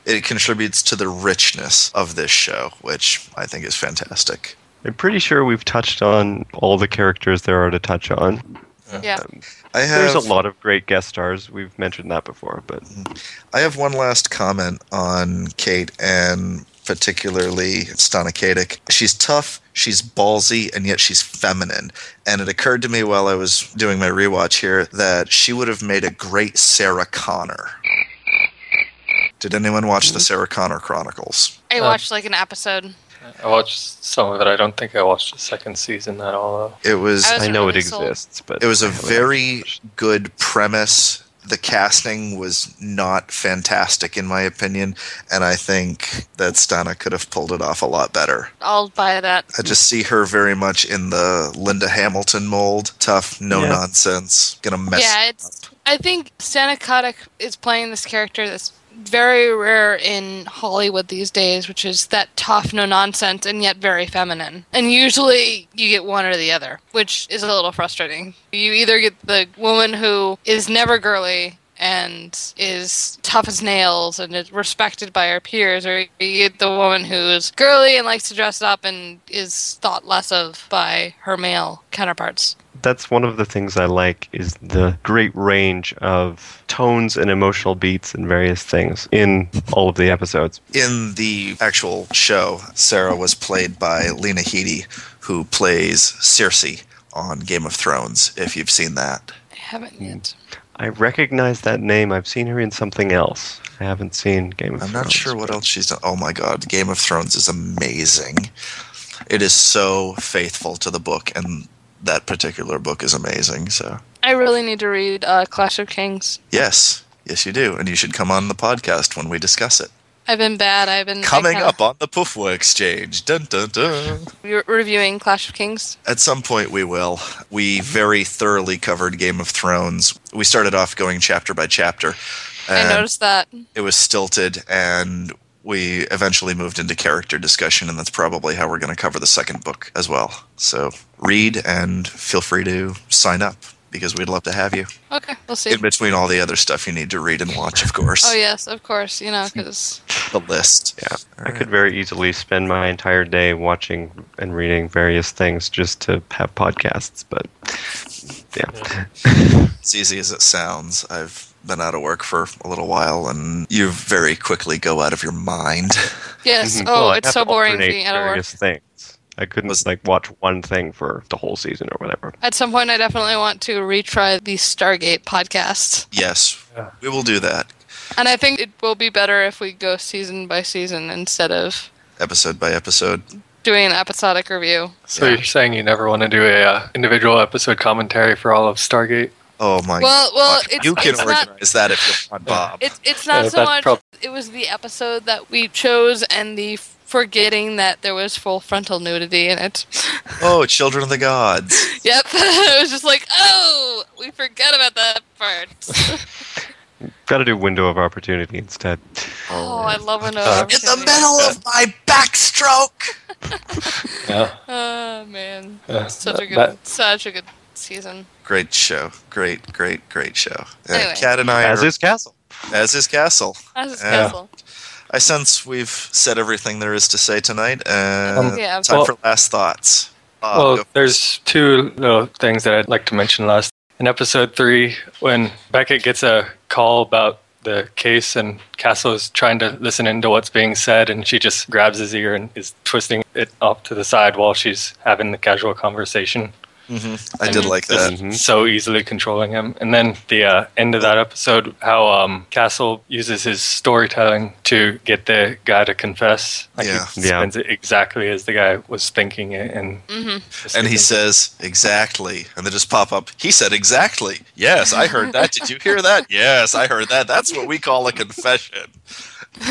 It contributes to the richness of this show, which I think is fantastic. I'm pretty sure we've touched on all the characters there are to touch on. Yeah. Um, I have There's a lot of great guest stars. We've mentioned that before, but mm-hmm. I have one last comment on Kate, and particularly Stana Katic. She's tough, she's ballsy, and yet she's feminine. And it occurred to me while I was doing my rewatch here that she would have made a great Sarah Connor. Did anyone watch the mm-hmm. Sarah Connor Chronicles? I Uh, watched like an episode. I watched some of it. I don't think I watched the second season at all. Though. It was I I wasn't know it sold. exists, but it was a very good premise. The casting was not fantastic in my opinion, and I think that Stana could have pulled it off a lot better. I'll buy that. I just see her very much in the Linda Hamilton mold. Tough, no Yeah. nonsense. Gonna mess. yeah, it's. I think Stana Katic is playing this character that's very rare in Hollywood these days, which is that tough, no nonsense, and yet very feminine. And usually you get one or the other, which is a little frustrating. You either get the woman who is never girly and is tough as nails and is respected by her peers, or you get the woman who's girly and likes to dress up and is thought less of by her male counterparts. that's one of the things I like is the great range of tones and emotional beats and various things in all of the episodes. In the actual show, Sarah was played by Lena Headey, who plays Cersei on Game of Thrones. If you've seen that. I haven't yet. Mm. I recognize that name. I've seen her in something else. I haven't seen Game of I'm Thrones. not sure what else she's done. Oh my god, Game of Thrones is amazing. It is so faithful to the book, and that particular book is amazing. So, I really need to read uh, Clash of Kings. yes, yes, you do, and you should come on the podcast when we discuss it. I've been bad. I've been Coming kinda- up on the Poufwa Exchange. Dun dun dun. Re- reviewing Clash of Kings. At some point, we will. We very thoroughly covered Game of Thrones. We started off going chapter by chapter. I noticed that. It was stilted, and we eventually moved into character discussion, and that's probably how we're going to cover the second book as well. So read and feel free to sign up because we'd love to have you. Okay, we'll see. In between all the other stuff you need to read and watch, of course. Oh yes, of course. You know, because The list. Yeah, I could very easily spend my entire day watching and reading various things just to have podcasts, but yeah. As easy as it sounds, I've been out of work for a little while, and you very quickly go out of your mind. yes. Oh, Well, it's so boring alternate being out of work. various things. I couldn't just like watch one thing for the whole season or whatever. At some point, I definitely want to retry the Stargate podcast, Yes, we will do that and I think it will be better if we go season by season instead of episode by episode. doing an episodic review. So you're saying you never want to do a uh, individual episode commentary for all of Stargate? Oh my Well, well, God. it's- you can it's not- organize that if you want, Bob. It's it's not Yeah, so much. prob- it was the episode that we chose and the forgetting that there was full frontal nudity in it. Oh, Children of the Gods. Yep, it was just like, oh, we forgot about that part. Got to do window of opportunity instead. oh, I love when In the middle of my backstroke. Yeah. Oh man, Yeah, such a good, that- such a good season. Great show. Great, great, great show. Uh, Anyway. Kat and I As are, is Castle. as is Castle. As is Yeah. Castle. I sense we've said everything there is to say tonight. And Um, Yeah. time well- for last thoughts. Bob, well, there's two little things that I'd like to mention last. In episode three, when Beckett gets a call about the case and Castle is trying to listen into what's being said, and she just grabs his ear and is twisting it off to the side while she's having the casual conversation. Mhm. I did like that. Mhm. So easily controlling him. And then the uh, end of that episode, how um, Castle uses his storytelling to get the guy to confess. Like Yeah. he Yeah. it exactly as the guy was thinking it, and Mm-hmm. And he says, exactly. And they just pop up. He said, exactly. Yes, I heard that. Did you hear that? Yes, I heard that. That's what we call a confession.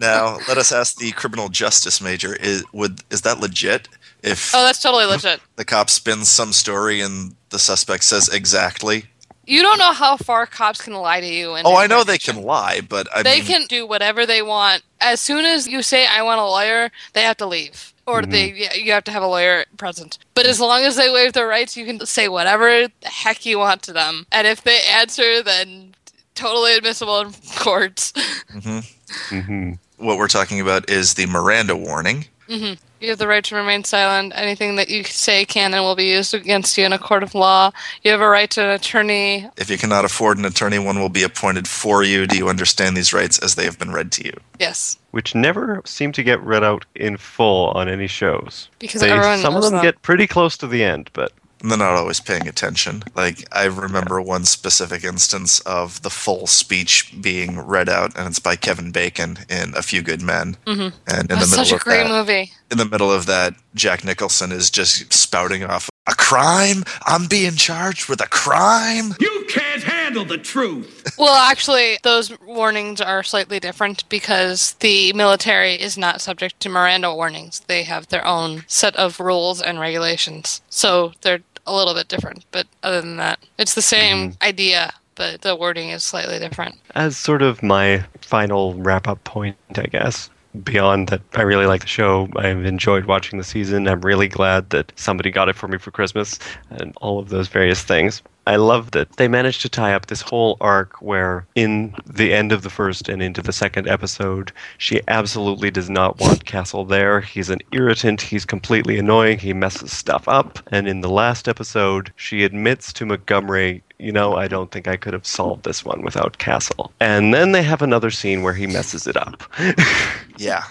now, let us ask the criminal justice major is, would, is that legit? If Oh, that's totally legit. the cop spins some story and the suspect says exactly. You don't know how far cops can lie to you. And Oh, I know they can lie, but I they mean, can do whatever they want. As soon as you say I want a lawyer, they have to leave. Or Mm-hmm. they yeah, you have to have a lawyer present. But as long as they waive their rights, you can say whatever the heck you want to them. And if they answer, then totally admissible in courts. Mhm. hmm what we're talking about is the Miranda warning, hmm You have the right to remain silent. Anything that you say can and will be used against you in a court of law. You have a right to an attorney. If you cannot afford an attorney, one will be appointed for you. Do you understand these rights as they have been read to you? Yes, which never seem to get read out in full on any shows. because They, everyone some of knows them get pretty close to the end, but And they're not always paying attention. Like I remember one specific instance of the full speech being read out, and it's by Kevin Bacon in A Few Good Men. Mhm. And in the middle such a of great that, movie. in the middle of that, Jack Nicholson is just spouting off a crime. I'm being charged with a crime. You can't handle the truth. Well, actually, those warnings are slightly different because the military is not subject to Miranda warnings. They have their own set of rules and regulations. So they're a little bit different. But other than that, it's the same mm-hmm. idea, but the wording is slightly different. as sort of my final wrap up point, I guess. Beyond that, I really like the show. I've enjoyed watching the season. I'm really glad that somebody got it for me for Christmas and all of those various things. I love that they managed to tie up this whole arc where, in the end of the first and into the second episode, she absolutely does not want Castle there. He's an irritant. He's completely annoying. He messes stuff up. And in the last episode, she admits to Montgomery, you know, I don't think I could have solved this one without Castle. And then they have another scene where he messes it up. Yeah.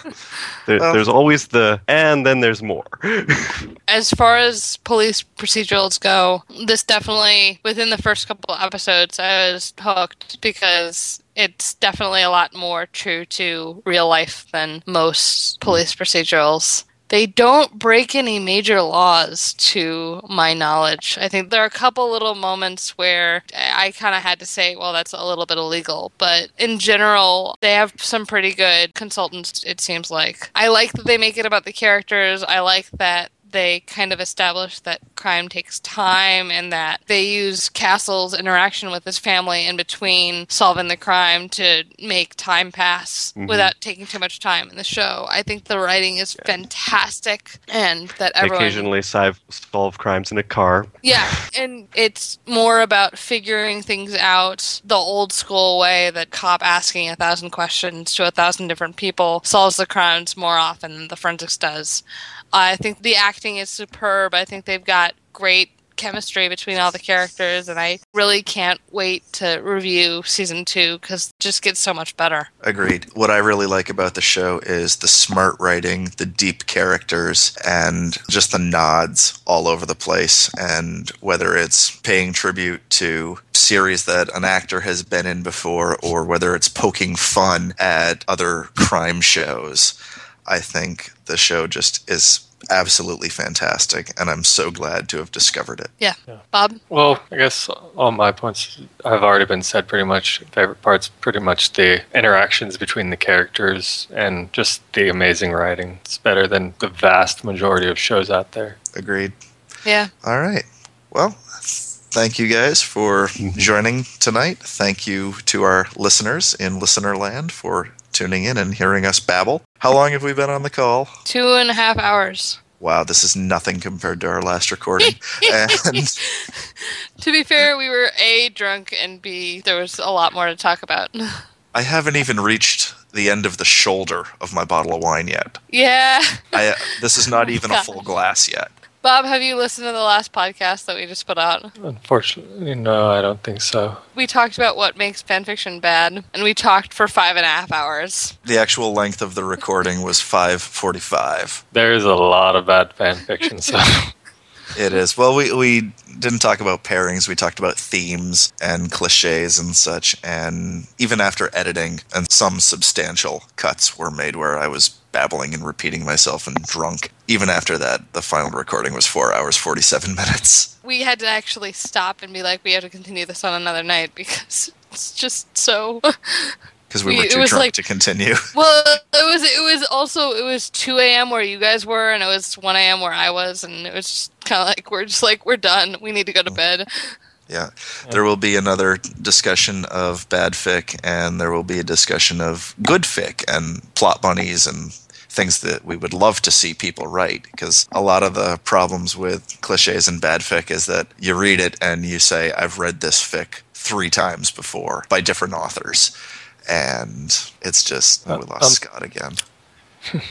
There, Well- there's always the, and then there's more. As far as police procedurals go, this definitely, within the first couple episodes, I was hooked because it's definitely a lot more true to real life than most police procedurals. They don't break any major laws, to my knowledge. I think there are a couple little moments where I kind of had to say, well, that's a little bit illegal. But in general, they have some pretty good consultants, it seems like. I like that they make it about the characters. I like that they kind of establish that crime takes time and that they use Castle's interaction with his family in between solving the crime to make time pass Mhm. without taking too much time in the show. I think the writing is fantastic and that everyone occasionally solve crimes in a car. yeah, and it's more about figuring things out the old school way that cop asking a thousand questions to a thousand different people solves the crimes more often than the forensics does. I think the acting is superb. I think they've got great chemistry between all the characters, and I really can't wait to review season two because just gets so much better. Agreed. What I really like about the show is the smart writing, the deep characters, and just the nods all over the place. And whether it's paying tribute to series that an actor has been in before, or whether it's poking fun at other crime shows, I think the show just is absolutely fantastic. And I'm so glad to have discovered it. Yeah. Bob? Well, I guess all my points have already been said pretty much. Favorite parts, pretty much the interactions between the characters and just the amazing writing. It's better than the vast majority of shows out there. Agreed. Yeah. All right. Well, thank you guys for mm-hmm. joining tonight. Thank you to our listeners in listener land for tuning in and hearing us babble. How long have we been on the call? Two and a half hours. Wow, this is nothing compared to our last recording. and To be fair, we were A, drunk, and B, there was a lot more to talk about. I haven't even reached the end of the shoulder of my bottle of wine yet. yeah. I, this is not even a full glass yet. Bob, have you listened to the last podcast that we just put out? Unfortunately, no, I don't think so. We talked about what makes fanfiction bad, and we talked for five and a half hours. The actual length of the recording was 545. There's a lot of bad fan fiction, so It is. Well, we, we didn't talk about pairings. We talked about themes and cliches and such. And even after editing, and some substantial cuts were made where I was babbling and repeating myself and drunk. Even after that, the final recording was four hours, 47 minutes. We had to actually stop and be like, we have to continue this on another night because it's just so. Because we We- were it too was drunk like- to continue. well, it was it was also it was two a.m. where you guys were, and it was one a.m. where I was, and it was just kind of like we're just like we're done. We need to go to mm. bed. Yeah. There will be another discussion of bad fic, and there will be a discussion of good fic and plot bunnies and things that we would love to see people write. Because a lot of the problems with cliches and bad fic is that you read it and you say, I've read this fic three times before by different authors. And it's just, oh, we lost um, Scott again.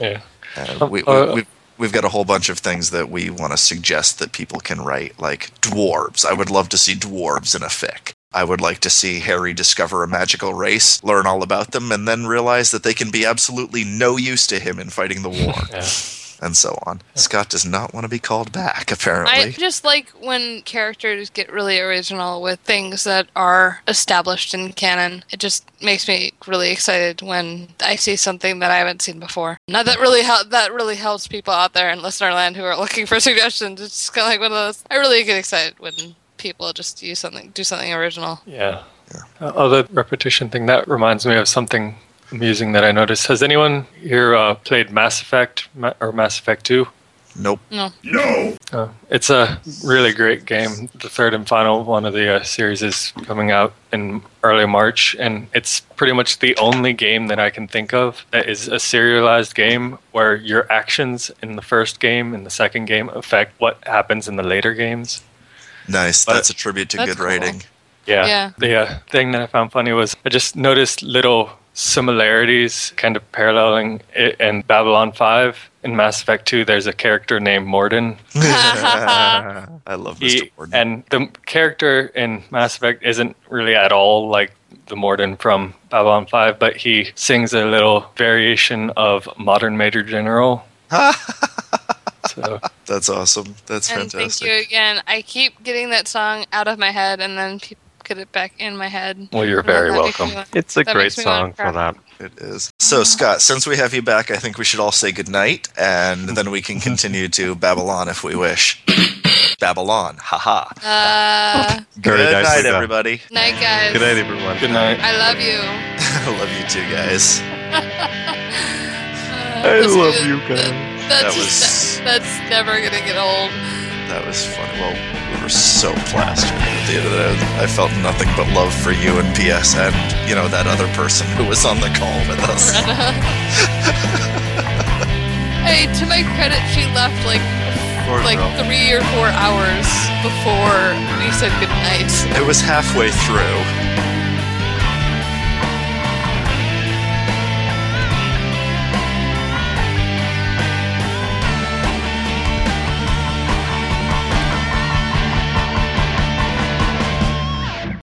yeah. Uh, we, we, Uh, we've, got a whole bunch of things that we want to suggest that people can write, like dwarves. I would love to see dwarves in a fic. I would like to see Harry discover a magical race, learn all about them, and then realize that they can be absolutely no use to him in fighting the war, Yeah. And so on. Scott does not want to be called back, apparently. I apparently. just like when characters get really original with things that are established in canon. It just makes me really excited when I see something that I haven't seen before. Now that really hel- that really helps people out there in listener land who are looking for suggestions. It's just kind of like one of those. I really get excited when people just use something, do something original. Yeah. Uh, oh, the repetition thing that reminds me of something amusing that I noticed. Has anyone here uh, played Mass Effect or Mass Effect Two? nope. No, No! Uh, it's a really great game. The third and final one of the uh, series is coming out in early March, and it's pretty much the only game that I can think of that is a serialized game where your actions in the first game and the second game affect what happens in the later games. Nice. But- That's a tribute to good cool. writing. Yeah. Yeah. The uh, thing that I found funny was I just noticed little similarities kind of paralleling it in Babylon 5. In Mass Effect 2, there's a character named Mordin. I love Mr. He- Gordon. and the character in Mass Effect isn't really at all like the Morden from Babylon 5, but he sings a little variation of Modern Major General. so That's awesome. That's and fantastic. thank you again. I keep getting that song out of my head, and then people get it back in my head. Well, you're very that makes me welcome. want- It's a That great makes me wanna song for that. It is. So, Scott, since we have you back, I think we should all say goodnight, and then we can continue to Babylon if we wish. Babylon, haha. Uh, Good night, done. everybody. night, guys. Good night, everyone. good night. I love you. I love you too, guys. Uh, I love is- you guys. That's That just- was- that's never gonna get old. That was fun. Well, we were so plastered. At the end of the day, I felt nothing but love for you and PS and, you know, that other person who was on the call with us. hey, to my credit, she left like Poor like girl. three or four hours before we said goodnight. It was halfway through.